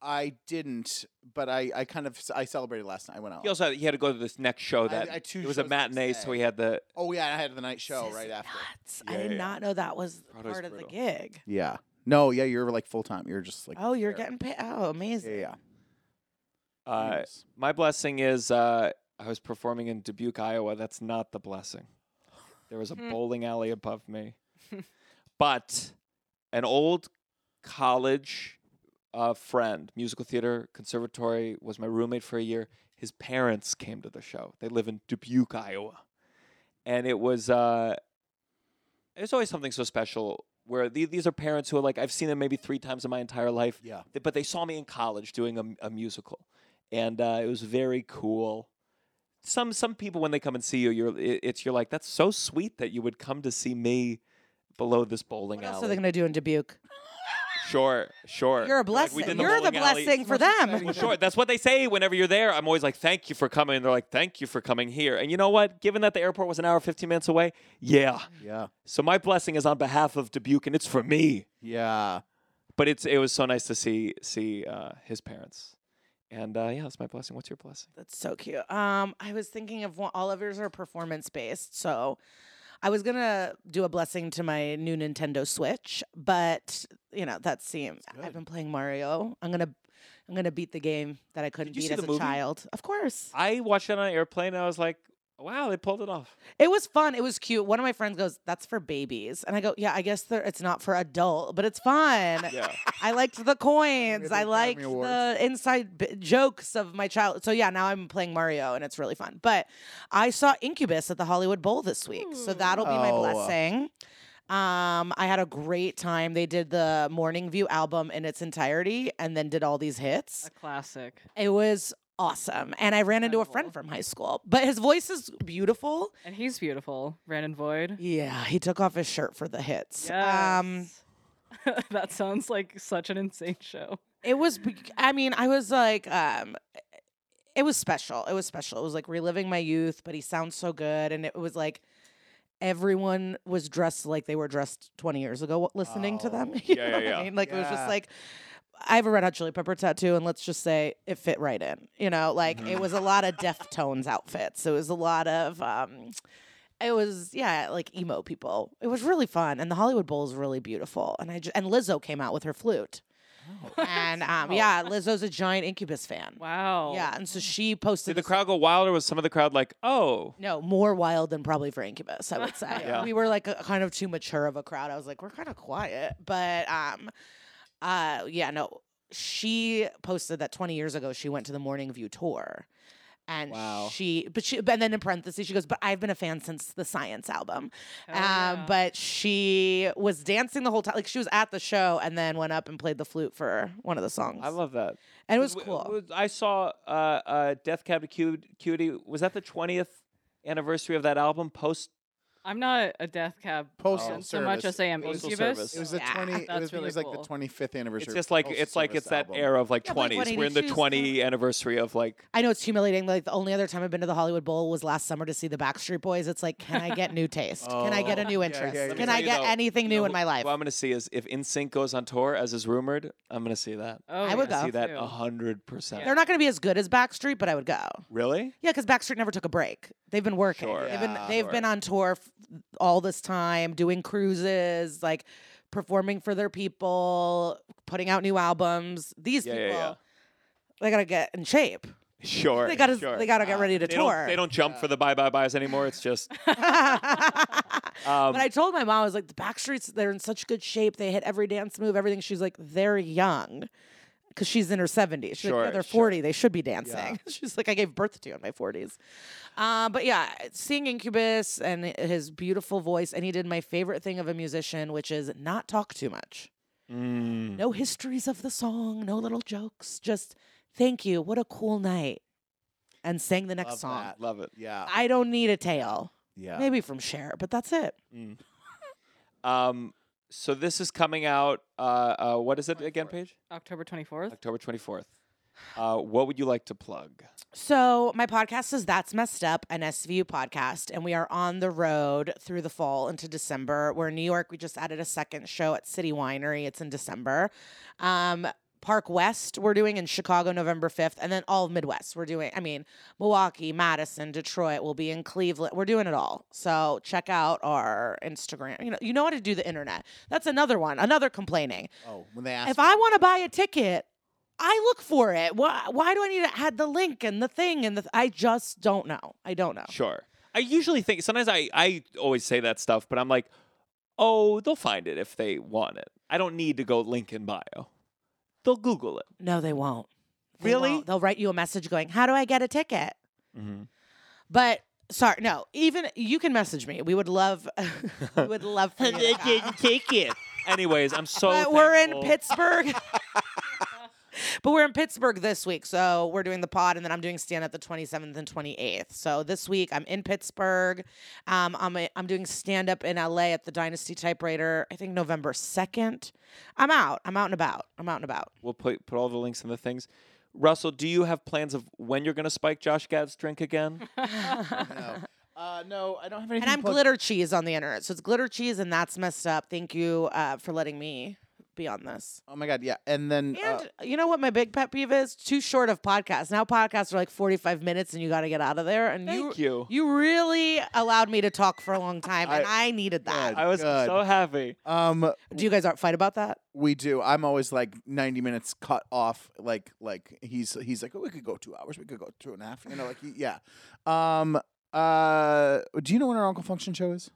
Speaker 3: I didn't, but I, I kind of I celebrated last night. I went out.
Speaker 1: He also had, he had to go to this next show that
Speaker 3: I had two
Speaker 1: it was a
Speaker 3: shows the next
Speaker 1: matinee, so
Speaker 3: day.
Speaker 1: he had the.
Speaker 3: oh yeah, I had the night show
Speaker 4: This is
Speaker 3: right after.
Speaker 4: nuts. I
Speaker 1: Yeah,
Speaker 4: did
Speaker 1: yeah.
Speaker 4: not know that was
Speaker 1: Broadway's
Speaker 4: part of the gig.
Speaker 3: Yeah. No, yeah, you're like full time. You're just like
Speaker 4: Oh, you're
Speaker 3: there.
Speaker 4: getting paid. Oh, amazing.
Speaker 3: yeah, yeah.
Speaker 1: Uh,
Speaker 3: Anyways.
Speaker 1: my blessing is uh, I was performing in Dubuque, Iowa. That's not the blessing. There was a bowling alley above me, but an old college uh, friend, musical theater conservatory, was my roommate for a year. His parents came to the show. They live in Dubuque, Iowa, and it was uh, there's always something so special where the, these are parents who are like I've seen them maybe three times in my entire life
Speaker 3: Yeah.
Speaker 1: th- but they saw me in college doing a, a musical and uh, it was very cool. Some some people when they come and see you, you're it- it's you're like that's so sweet that you would come to see me below this bowling alley.
Speaker 4: What else are they gonna do in Dubuque?
Speaker 1: Sure, sure.
Speaker 4: You're a
Speaker 1: They're like, "We
Speaker 4: blessing. You're the
Speaker 1: bowling alley."
Speaker 4: blessing for them.
Speaker 1: Well, sure. That's what they say whenever you're there. I'm always like, thank you for coming. And they're like, thank you for coming here. And you know what? Given that the airport was an hour, 15 minutes away, yeah.
Speaker 3: Yeah.
Speaker 1: So my blessing is on behalf of Dubuque and it's for me.
Speaker 3: Yeah.
Speaker 1: But it's it was so nice to see see uh, his parents. And uh, yeah, that's my blessing. What's your blessing?
Speaker 4: That's so cute. Um, I was thinking of one, all of yours are performance based, so I was gonna do a blessing to my new Nintendo Switch, but you know that seems. I've been playing Mario. I'm gonna, I'm gonna beat the game that I couldn't
Speaker 1: you
Speaker 4: beat
Speaker 1: see
Speaker 4: as
Speaker 1: the
Speaker 4: a
Speaker 1: movie?
Speaker 4: child. Of course,
Speaker 1: I watched it on an airplane and I was like, wow, they pulled it off.
Speaker 4: it was fun. It was cute. One of my friends goes, "That's for babies," and I go, "Yeah, I guess it's not for adult, but it's fun."
Speaker 1: Yeah.
Speaker 4: I liked the coins. I
Speaker 3: Academy
Speaker 4: liked the inside b- jokes of my child. So yeah, now I'm playing Mario and it's really fun. But I saw Incubus at the Hollywood Bowl this week, so that'll be my
Speaker 3: Oh.
Speaker 4: blessing. Um, I had a great time. They did the Morning View album in its entirety and then did all these hits.
Speaker 2: A classic.
Speaker 4: It was awesome. And I ran into a friend from high school. But his voice is beautiful.
Speaker 2: And he's beautiful. Brandon Boyd.
Speaker 4: Yeah, he took off his shirt for the hits. Um
Speaker 2: that sounds like such an insane show.
Speaker 4: It was. I mean, I was like, um, it was special. It was special. It was like reliving my youth, but he sounds so good, and it was like everyone was dressed like they were dressed 20 years ago w- listening to them.
Speaker 3: Oh,
Speaker 4: You
Speaker 1: yeah,
Speaker 4: know
Speaker 1: yeah,
Speaker 4: what I mean? Like it was just like. I have a Red Hot Chili Pepper tattoo, and let's just say it fit right in. You know, like
Speaker 1: Mm-hmm.
Speaker 4: it was a lot of Deftones outfits. It was a lot of, um, it was yeah, like emo people. It was really fun, and the Hollywood Bowl is really beautiful. And I just, and Lizzo came out with her flute. And um, yeah, Lizzo's a giant Incubus fan.
Speaker 2: Wow.
Speaker 4: Yeah, and so she posted
Speaker 1: Did the crowd go wild or was some of the crowd like, oh,
Speaker 4: no more wild than probably for Incubus. I would say
Speaker 1: Yeah.
Speaker 4: we were like a kind of too mature of a crowd. I was like, we're kind of quiet, but um, uh, yeah, no. She posted that 20 years ago she went to the Morning View tour. And
Speaker 3: Wow.
Speaker 4: she, but she, and then in parentheses, she goes, but I've been a fan since the Science album.
Speaker 2: Hell
Speaker 4: Um,
Speaker 2: yeah.
Speaker 4: but she was dancing the whole time. Like she was at the show and then went up and played the flute for one of the songs.
Speaker 1: I love that.
Speaker 4: and it was
Speaker 1: W-
Speaker 4: cool.
Speaker 1: w- I saw uh, uh, Death Cab to Cu- Cutie. Was that the 20th anniversary of that album? Post.
Speaker 2: I'm not a death cab
Speaker 3: Postal
Speaker 2: person so much
Speaker 3: service.
Speaker 2: as I am
Speaker 1: Postal
Speaker 2: Incubus.
Speaker 1: service.
Speaker 3: It was the
Speaker 4: Yeah,
Speaker 3: twenty. It
Speaker 2: that's
Speaker 3: was, it
Speaker 2: really
Speaker 3: was like
Speaker 2: cool.
Speaker 3: the twenty fifth anniversary.
Speaker 1: It's just like
Speaker 3: Postal
Speaker 1: it's like
Speaker 3: Service
Speaker 1: it's that
Speaker 3: album.
Speaker 1: era of like
Speaker 4: Yeah,
Speaker 1: 20s.
Speaker 4: Blink
Speaker 1: We're in the
Speaker 4: 182 's
Speaker 1: 20 anniversary of like.
Speaker 4: I know it's humiliating. Like the only other time I've been to the Hollywood Bowl was last summer to see the Backstreet Boys. It's like, can I get new taste? can I get a
Speaker 3: Oh,
Speaker 4: new interest?
Speaker 3: yeah, yeah.
Speaker 1: Let me
Speaker 4: Can
Speaker 1: tell
Speaker 4: I
Speaker 1: you
Speaker 4: get
Speaker 1: though,
Speaker 4: anything new
Speaker 1: you
Speaker 4: in
Speaker 1: know,
Speaker 4: my life?
Speaker 1: What I'm gonna see is if NSYNC goes on tour, as is rumored, I'm gonna see that.
Speaker 2: Oh,
Speaker 4: I would
Speaker 2: yeah,
Speaker 4: go.
Speaker 1: see that
Speaker 2: too.
Speaker 1: a hundred percent.
Speaker 4: They're not going to be as good as Backstreet, but I would go.
Speaker 1: Really?
Speaker 4: Yeah, because Backstreet never took a break. They've been working.
Speaker 1: Sure.
Speaker 4: They've been
Speaker 3: Yeah.
Speaker 4: they've
Speaker 1: Sure.
Speaker 4: been on tour f- all this time, doing cruises, like performing for their people, putting out new albums. These
Speaker 1: Yeah, yeah,
Speaker 4: people,
Speaker 1: yeah.
Speaker 4: they gotta get in shape.
Speaker 1: Sure.
Speaker 4: They gotta
Speaker 1: sure.
Speaker 4: they gotta get ready to
Speaker 1: They
Speaker 4: tour.
Speaker 1: don't, they don't jump for the bye bye byes anymore. It's just. Um,
Speaker 4: but I told my mom, I was like, the Backstreets, they're in such good shape. They hit every dance move, everything. She's like, they're young. Because she's in her 70s. She's like,
Speaker 1: Sure,
Speaker 4: yeah, they're
Speaker 1: sure.
Speaker 4: 40. They should be dancing. She's like, I gave birth to you in my 40s. Uh, but yeah, seeing Incubus and his beautiful voice, and he did my favorite thing of a musician, which is not talk too much.
Speaker 1: mm,
Speaker 4: No histories of the song, no little jokes. Just thank you. What a cool night. And sang the next
Speaker 3: Love
Speaker 4: song.
Speaker 3: that.
Speaker 1: love it.
Speaker 3: Yeah.
Speaker 4: I don't need a tale.
Speaker 3: Yeah.
Speaker 4: Maybe from Cher, but that's it.
Speaker 1: Um, so this is coming out. Uh, uh, what is it again, Paige?
Speaker 2: October 24th.
Speaker 1: October 24th. Uh, what would you like to plug?
Speaker 4: So my podcast is That's Messed Up, an SVU podcast, and we are on the road through the fall into December. We're in New York. We just added a second show at City Winery. It's in December. Um, Park West, we're doing in Chicago November 5th, and then all of Midwest. We're doing, I mean, Milwaukee, Madison, Detroit, we'll be in Cleveland. We're doing it all. So check out our Instagram. You know, you know how to do the internet. That's another one, another complaining.
Speaker 3: oh, when they ask.
Speaker 4: If I want to buy a ticket, I look for it. Why, why do I need to add the link and the thing and the? I just don't know. I don't know.
Speaker 1: Sure. I usually think sometimes I I always say that stuff, but I'm like, oh, they'll find it if they want it. I don't need to go link in bio. They'll Google it.
Speaker 4: No, they won't. They
Speaker 1: Really?
Speaker 4: won't. They'll write you a message going, "How do I get a ticket?"
Speaker 1: Mm-hmm.
Speaker 4: But sorry, no. Even you can message me. We would love. we would love for you to come.
Speaker 1: take it. Anyways, I'm so.
Speaker 4: but we're in
Speaker 1: thankful.
Speaker 4: Pittsburgh. but we're in Pittsburgh this week, so we're doing the pod, and then I'm doing stand up the 27th and 28th. So this week I'm in Pittsburgh. Um, I'm I'm doing stand up in LA at the Dynasty Typewriter. I think November 2nd. I'm out. I'm out and about. I'm out and about.
Speaker 1: We'll put put all the links in the things. Russell, do you have plans of when you're going to spike Josh Gad's drink again?
Speaker 3: no. Uh, no, I don't have anything.
Speaker 4: And I'm
Speaker 3: plugged.
Speaker 4: glitter cheese on the internet, so it's glitter cheese, and that's messed up. Thank you uh, for letting me be on this.
Speaker 3: Oh my god, yeah. And then uh,
Speaker 4: And you know what my big pet peeve is? Too short of podcasts. Now podcasts are like 45 minutes and you got to get out of there. And
Speaker 1: Thank
Speaker 4: you,
Speaker 1: you.
Speaker 4: you really allowed me to talk for a long time, and I, needed that.
Speaker 1: I was
Speaker 3: Good.
Speaker 1: so happy.
Speaker 3: um,
Speaker 4: Do you guys uh, fight about that?
Speaker 3: we do. I'm always like 90 minutes cut off. Like like he's he's like, oh, we could go two hours. We could go two and a half. You know, like he, yeah. Um. Uh. Do you know when our Uncle Function show is?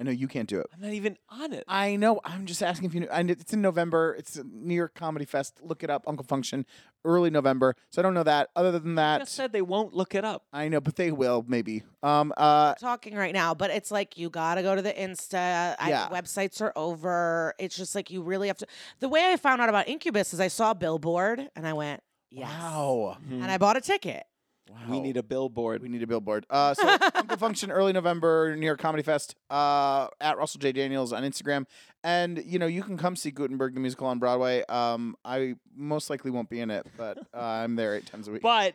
Speaker 3: I know you can't do it.
Speaker 1: I'm not even on it.
Speaker 3: I know. I'm just asking if you know. And it's in November. It's New York Comedy Fest. Look it up. Uncle Function, early November. So I don't know that. Other than that,
Speaker 1: just said they won't look it up.
Speaker 3: I know, but they will maybe. Um. Uh.
Speaker 4: Talking right now, but it's like you got to go to the Insta. I,
Speaker 3: Yeah.
Speaker 4: websites are over. It's just like you really have to. The way I found out about Incubus is I saw a billboard and I went, yes.
Speaker 3: Wow.
Speaker 4: And I bought a ticket.
Speaker 1: We need a billboard.
Speaker 3: We need a billboard. Uh, so Uncle Function early November, New York Comedy Fest. Uh, at Russell J Daniels on Instagram, and you know you can come see Gutenberg the musical on Broadway. Um, I most likely won't be in it, but uh, I'm there eight times a week.
Speaker 1: But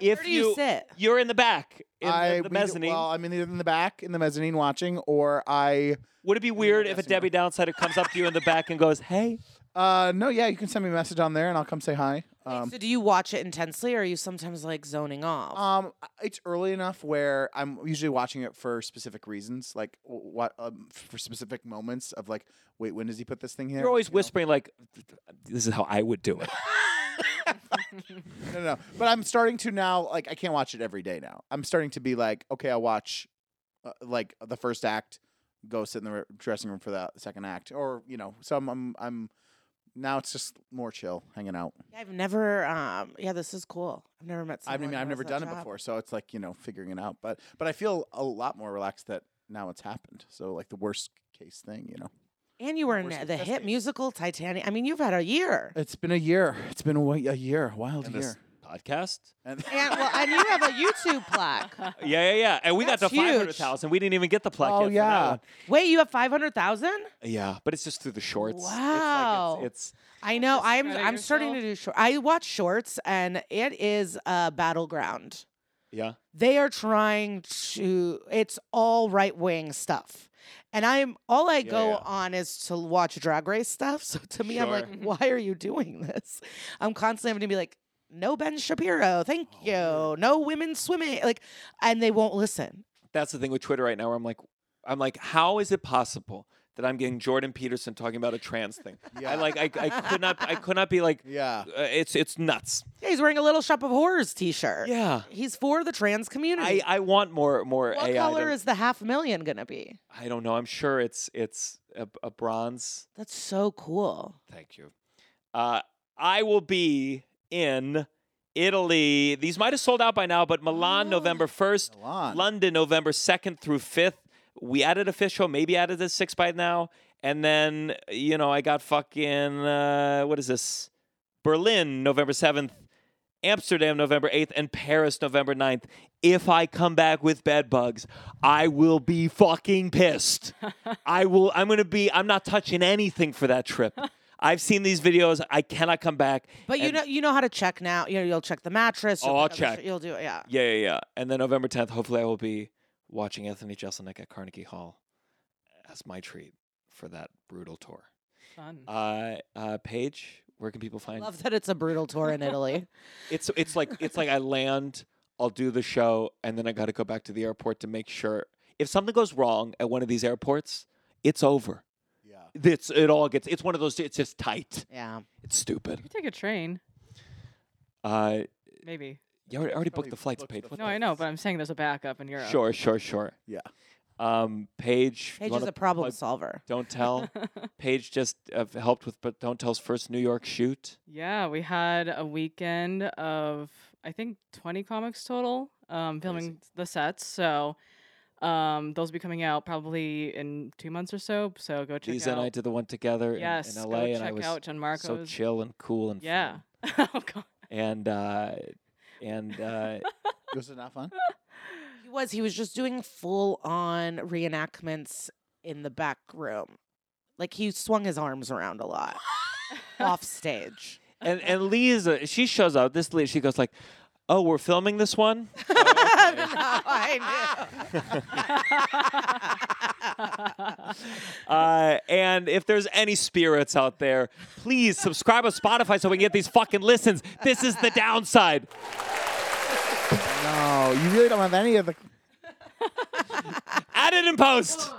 Speaker 1: if
Speaker 4: Where do you, sit?
Speaker 1: you're in the back in the-
Speaker 3: I
Speaker 1: the,
Speaker 3: we-
Speaker 1: mezzanine,
Speaker 3: Well, I'm either in the back in the mezzanine watching, or I.
Speaker 1: would it be weird if a
Speaker 3: guessing
Speaker 1: Debbie Downsider comes up to you in the back and goes, "Hey"?
Speaker 3: Uh, no, yeah, you can send me a message on there, and I'll come say hi.
Speaker 4: Wait,
Speaker 3: Um,
Speaker 4: so do you watch it intensely, or are you sometimes like zoning off?
Speaker 3: Um, it's early enough where I'm usually watching it for specific reasons, like what um, for specific moments of like, wait, when does he put this thing here?
Speaker 1: You're always
Speaker 3: You know?
Speaker 1: whispering like, "This is how I would do it."
Speaker 3: no, no, no. But I'm starting to now. Like, I can't watch it every day now. I'm starting to be like, okay, I'll watch, uh, like the first act, go sit in the re- dressing room for the second act, or you know. So I'm, I'm, I'm now it's just more chill, hanging out.
Speaker 4: I've never. Um, yeah, this is cool. I've never met.
Speaker 3: I
Speaker 4: Someone
Speaker 3: mean,
Speaker 4: who
Speaker 3: I've
Speaker 4: has
Speaker 3: never
Speaker 4: that
Speaker 3: done it
Speaker 4: job.
Speaker 3: before, so it's like you know, figuring it out. But, but I feel a lot more relaxed that now it's happened. So like the worst case thing, you know.
Speaker 4: And you were in
Speaker 3: Worst
Speaker 4: the
Speaker 3: case
Speaker 4: hit
Speaker 3: case.
Speaker 4: musical Titanique. I mean, you've had a year.
Speaker 3: It's been a year. It's been a, wa- a year, a wild
Speaker 1: And
Speaker 3: year.
Speaker 1: this podcast.
Speaker 3: And
Speaker 4: And well, and you have a YouTube plaque.
Speaker 1: Yeah, yeah, yeah. And we got
Speaker 4: That's
Speaker 1: to five
Speaker 4: huge.
Speaker 1: hundred thousand. We didn't even get the plaque
Speaker 3: Oh,
Speaker 1: yet. for that
Speaker 3: yeah.
Speaker 4: Wait, you have five hundred thousand?
Speaker 1: Yeah, but it's just through the shorts. It's like
Speaker 4: Wow.
Speaker 1: it's, it's
Speaker 4: I know. I'm. I'm starting to do short. I watch shorts, and it is a battleground.
Speaker 1: yeah.
Speaker 4: They are trying to. It's all right wing stuff. And I'm all I go
Speaker 1: yeah.
Speaker 4: on is to watch drag race stuff. So to me, I'm like, why are you doing this? I'm constantly having to be like, no Ben Shapiro, thank
Speaker 1: Oh,
Speaker 4: you. No women swimming, like, and they won't listen.
Speaker 1: That's the thing with Twitter right now. Where I'm like, I'm like, how is it possible that I'm getting Jordan Peterson talking about a trans thing?
Speaker 3: Yeah.
Speaker 1: I like, I, I could not, I could not be like,
Speaker 3: yeah.
Speaker 1: uh, it's, it's nuts.
Speaker 4: Yeah, he's wearing a Little Shop of Horrors T-shirt.
Speaker 1: Yeah.
Speaker 4: he's for the trans community.
Speaker 1: I, I want more, more
Speaker 4: what
Speaker 1: AI.
Speaker 4: color
Speaker 1: to-
Speaker 4: is the half million gonna be?
Speaker 1: I don't know. I'm sure it's, it's a, a bronze.
Speaker 4: That's so cool.
Speaker 1: Thank you. Uh, I will be in Italy. These might have sold out by now, but Milan,
Speaker 4: Oh.
Speaker 1: November 1st.
Speaker 3: Milan.
Speaker 1: London, November 2nd through 5th. We added a fifth show, maybe added a six by now. And then, you know, I got fucking, uh, what is this? Berlin, November 7th. Amsterdam, November 8th, and Paris, November 9th. If I come back with bed bugs, I will be fucking pissed. I will, I'm to be, I'm not touching anything for that trip. I've seen these videos. I cannot come back.
Speaker 4: But you
Speaker 1: And-
Speaker 4: know, you know how to check now. You know, you'll check the mattress.
Speaker 1: Oh,
Speaker 4: you'll
Speaker 1: I'll
Speaker 4: pick up the sh-
Speaker 1: check.
Speaker 4: You'll do it. Yeah.
Speaker 1: Yeah, yeah, yeah. And then November 10th, hopefully I will be watching Anthony Jeselnik at Carnegie Hall as my treat for that brutal tour.
Speaker 2: Fun.
Speaker 1: Uh, uh, Paige, where can people find?
Speaker 4: I
Speaker 1: find
Speaker 4: love that it's a brutal tour in Italy.
Speaker 1: It's it's like it's like I land, I'll do the show, and then I got to go back to the airport to make sure if something goes wrong at one of these airports, it's over.
Speaker 3: Yeah.
Speaker 1: It's it all gets. It's one of those. It's just tight.
Speaker 4: yeah.
Speaker 1: It's stupid.
Speaker 2: You could take a train,
Speaker 1: Uh,
Speaker 2: maybe.
Speaker 1: you already, already booked the flights,
Speaker 3: booked
Speaker 1: Paige.
Speaker 3: the
Speaker 1: What
Speaker 2: No, I know, but I'm saying there's a backup in Europe.
Speaker 1: Sure, sure, sure.
Speaker 3: Yeah.
Speaker 1: Um, Paige. you
Speaker 4: Paige is
Speaker 1: wanna
Speaker 4: a problem
Speaker 1: plug
Speaker 4: solver.
Speaker 1: Don't tell. Paige just uh, helped with, but don't tell's first New York shoot.
Speaker 2: Yeah, we had a weekend of I think 20 comics total, um, filming the sets. So um, those will be coming out probably in two months or so. So go check
Speaker 1: Liza
Speaker 2: out.
Speaker 1: and I did the one together in-
Speaker 2: yes,
Speaker 1: in,
Speaker 2: go
Speaker 1: LA, and I
Speaker 2: check
Speaker 1: was
Speaker 2: out Gianmarco's.
Speaker 1: so chill and cool and
Speaker 2: Yeah,
Speaker 1: fun.
Speaker 2: oh god.
Speaker 1: and uh, and uh,
Speaker 3: Was it not fun?
Speaker 4: He was. He was just doing full on reenactments in the back room. Like he swung his arms around a lot off stage.
Speaker 1: and and Liza, she shows up. This Liza, she goes like, "Oh, we're filming this one."
Speaker 4: I
Speaker 1: Uh, and if there's any spirits out there, please subscribe on Spotify so we can get these fucking listens. This is the downside.
Speaker 3: No, you really don't have any of the.
Speaker 1: Add it in post.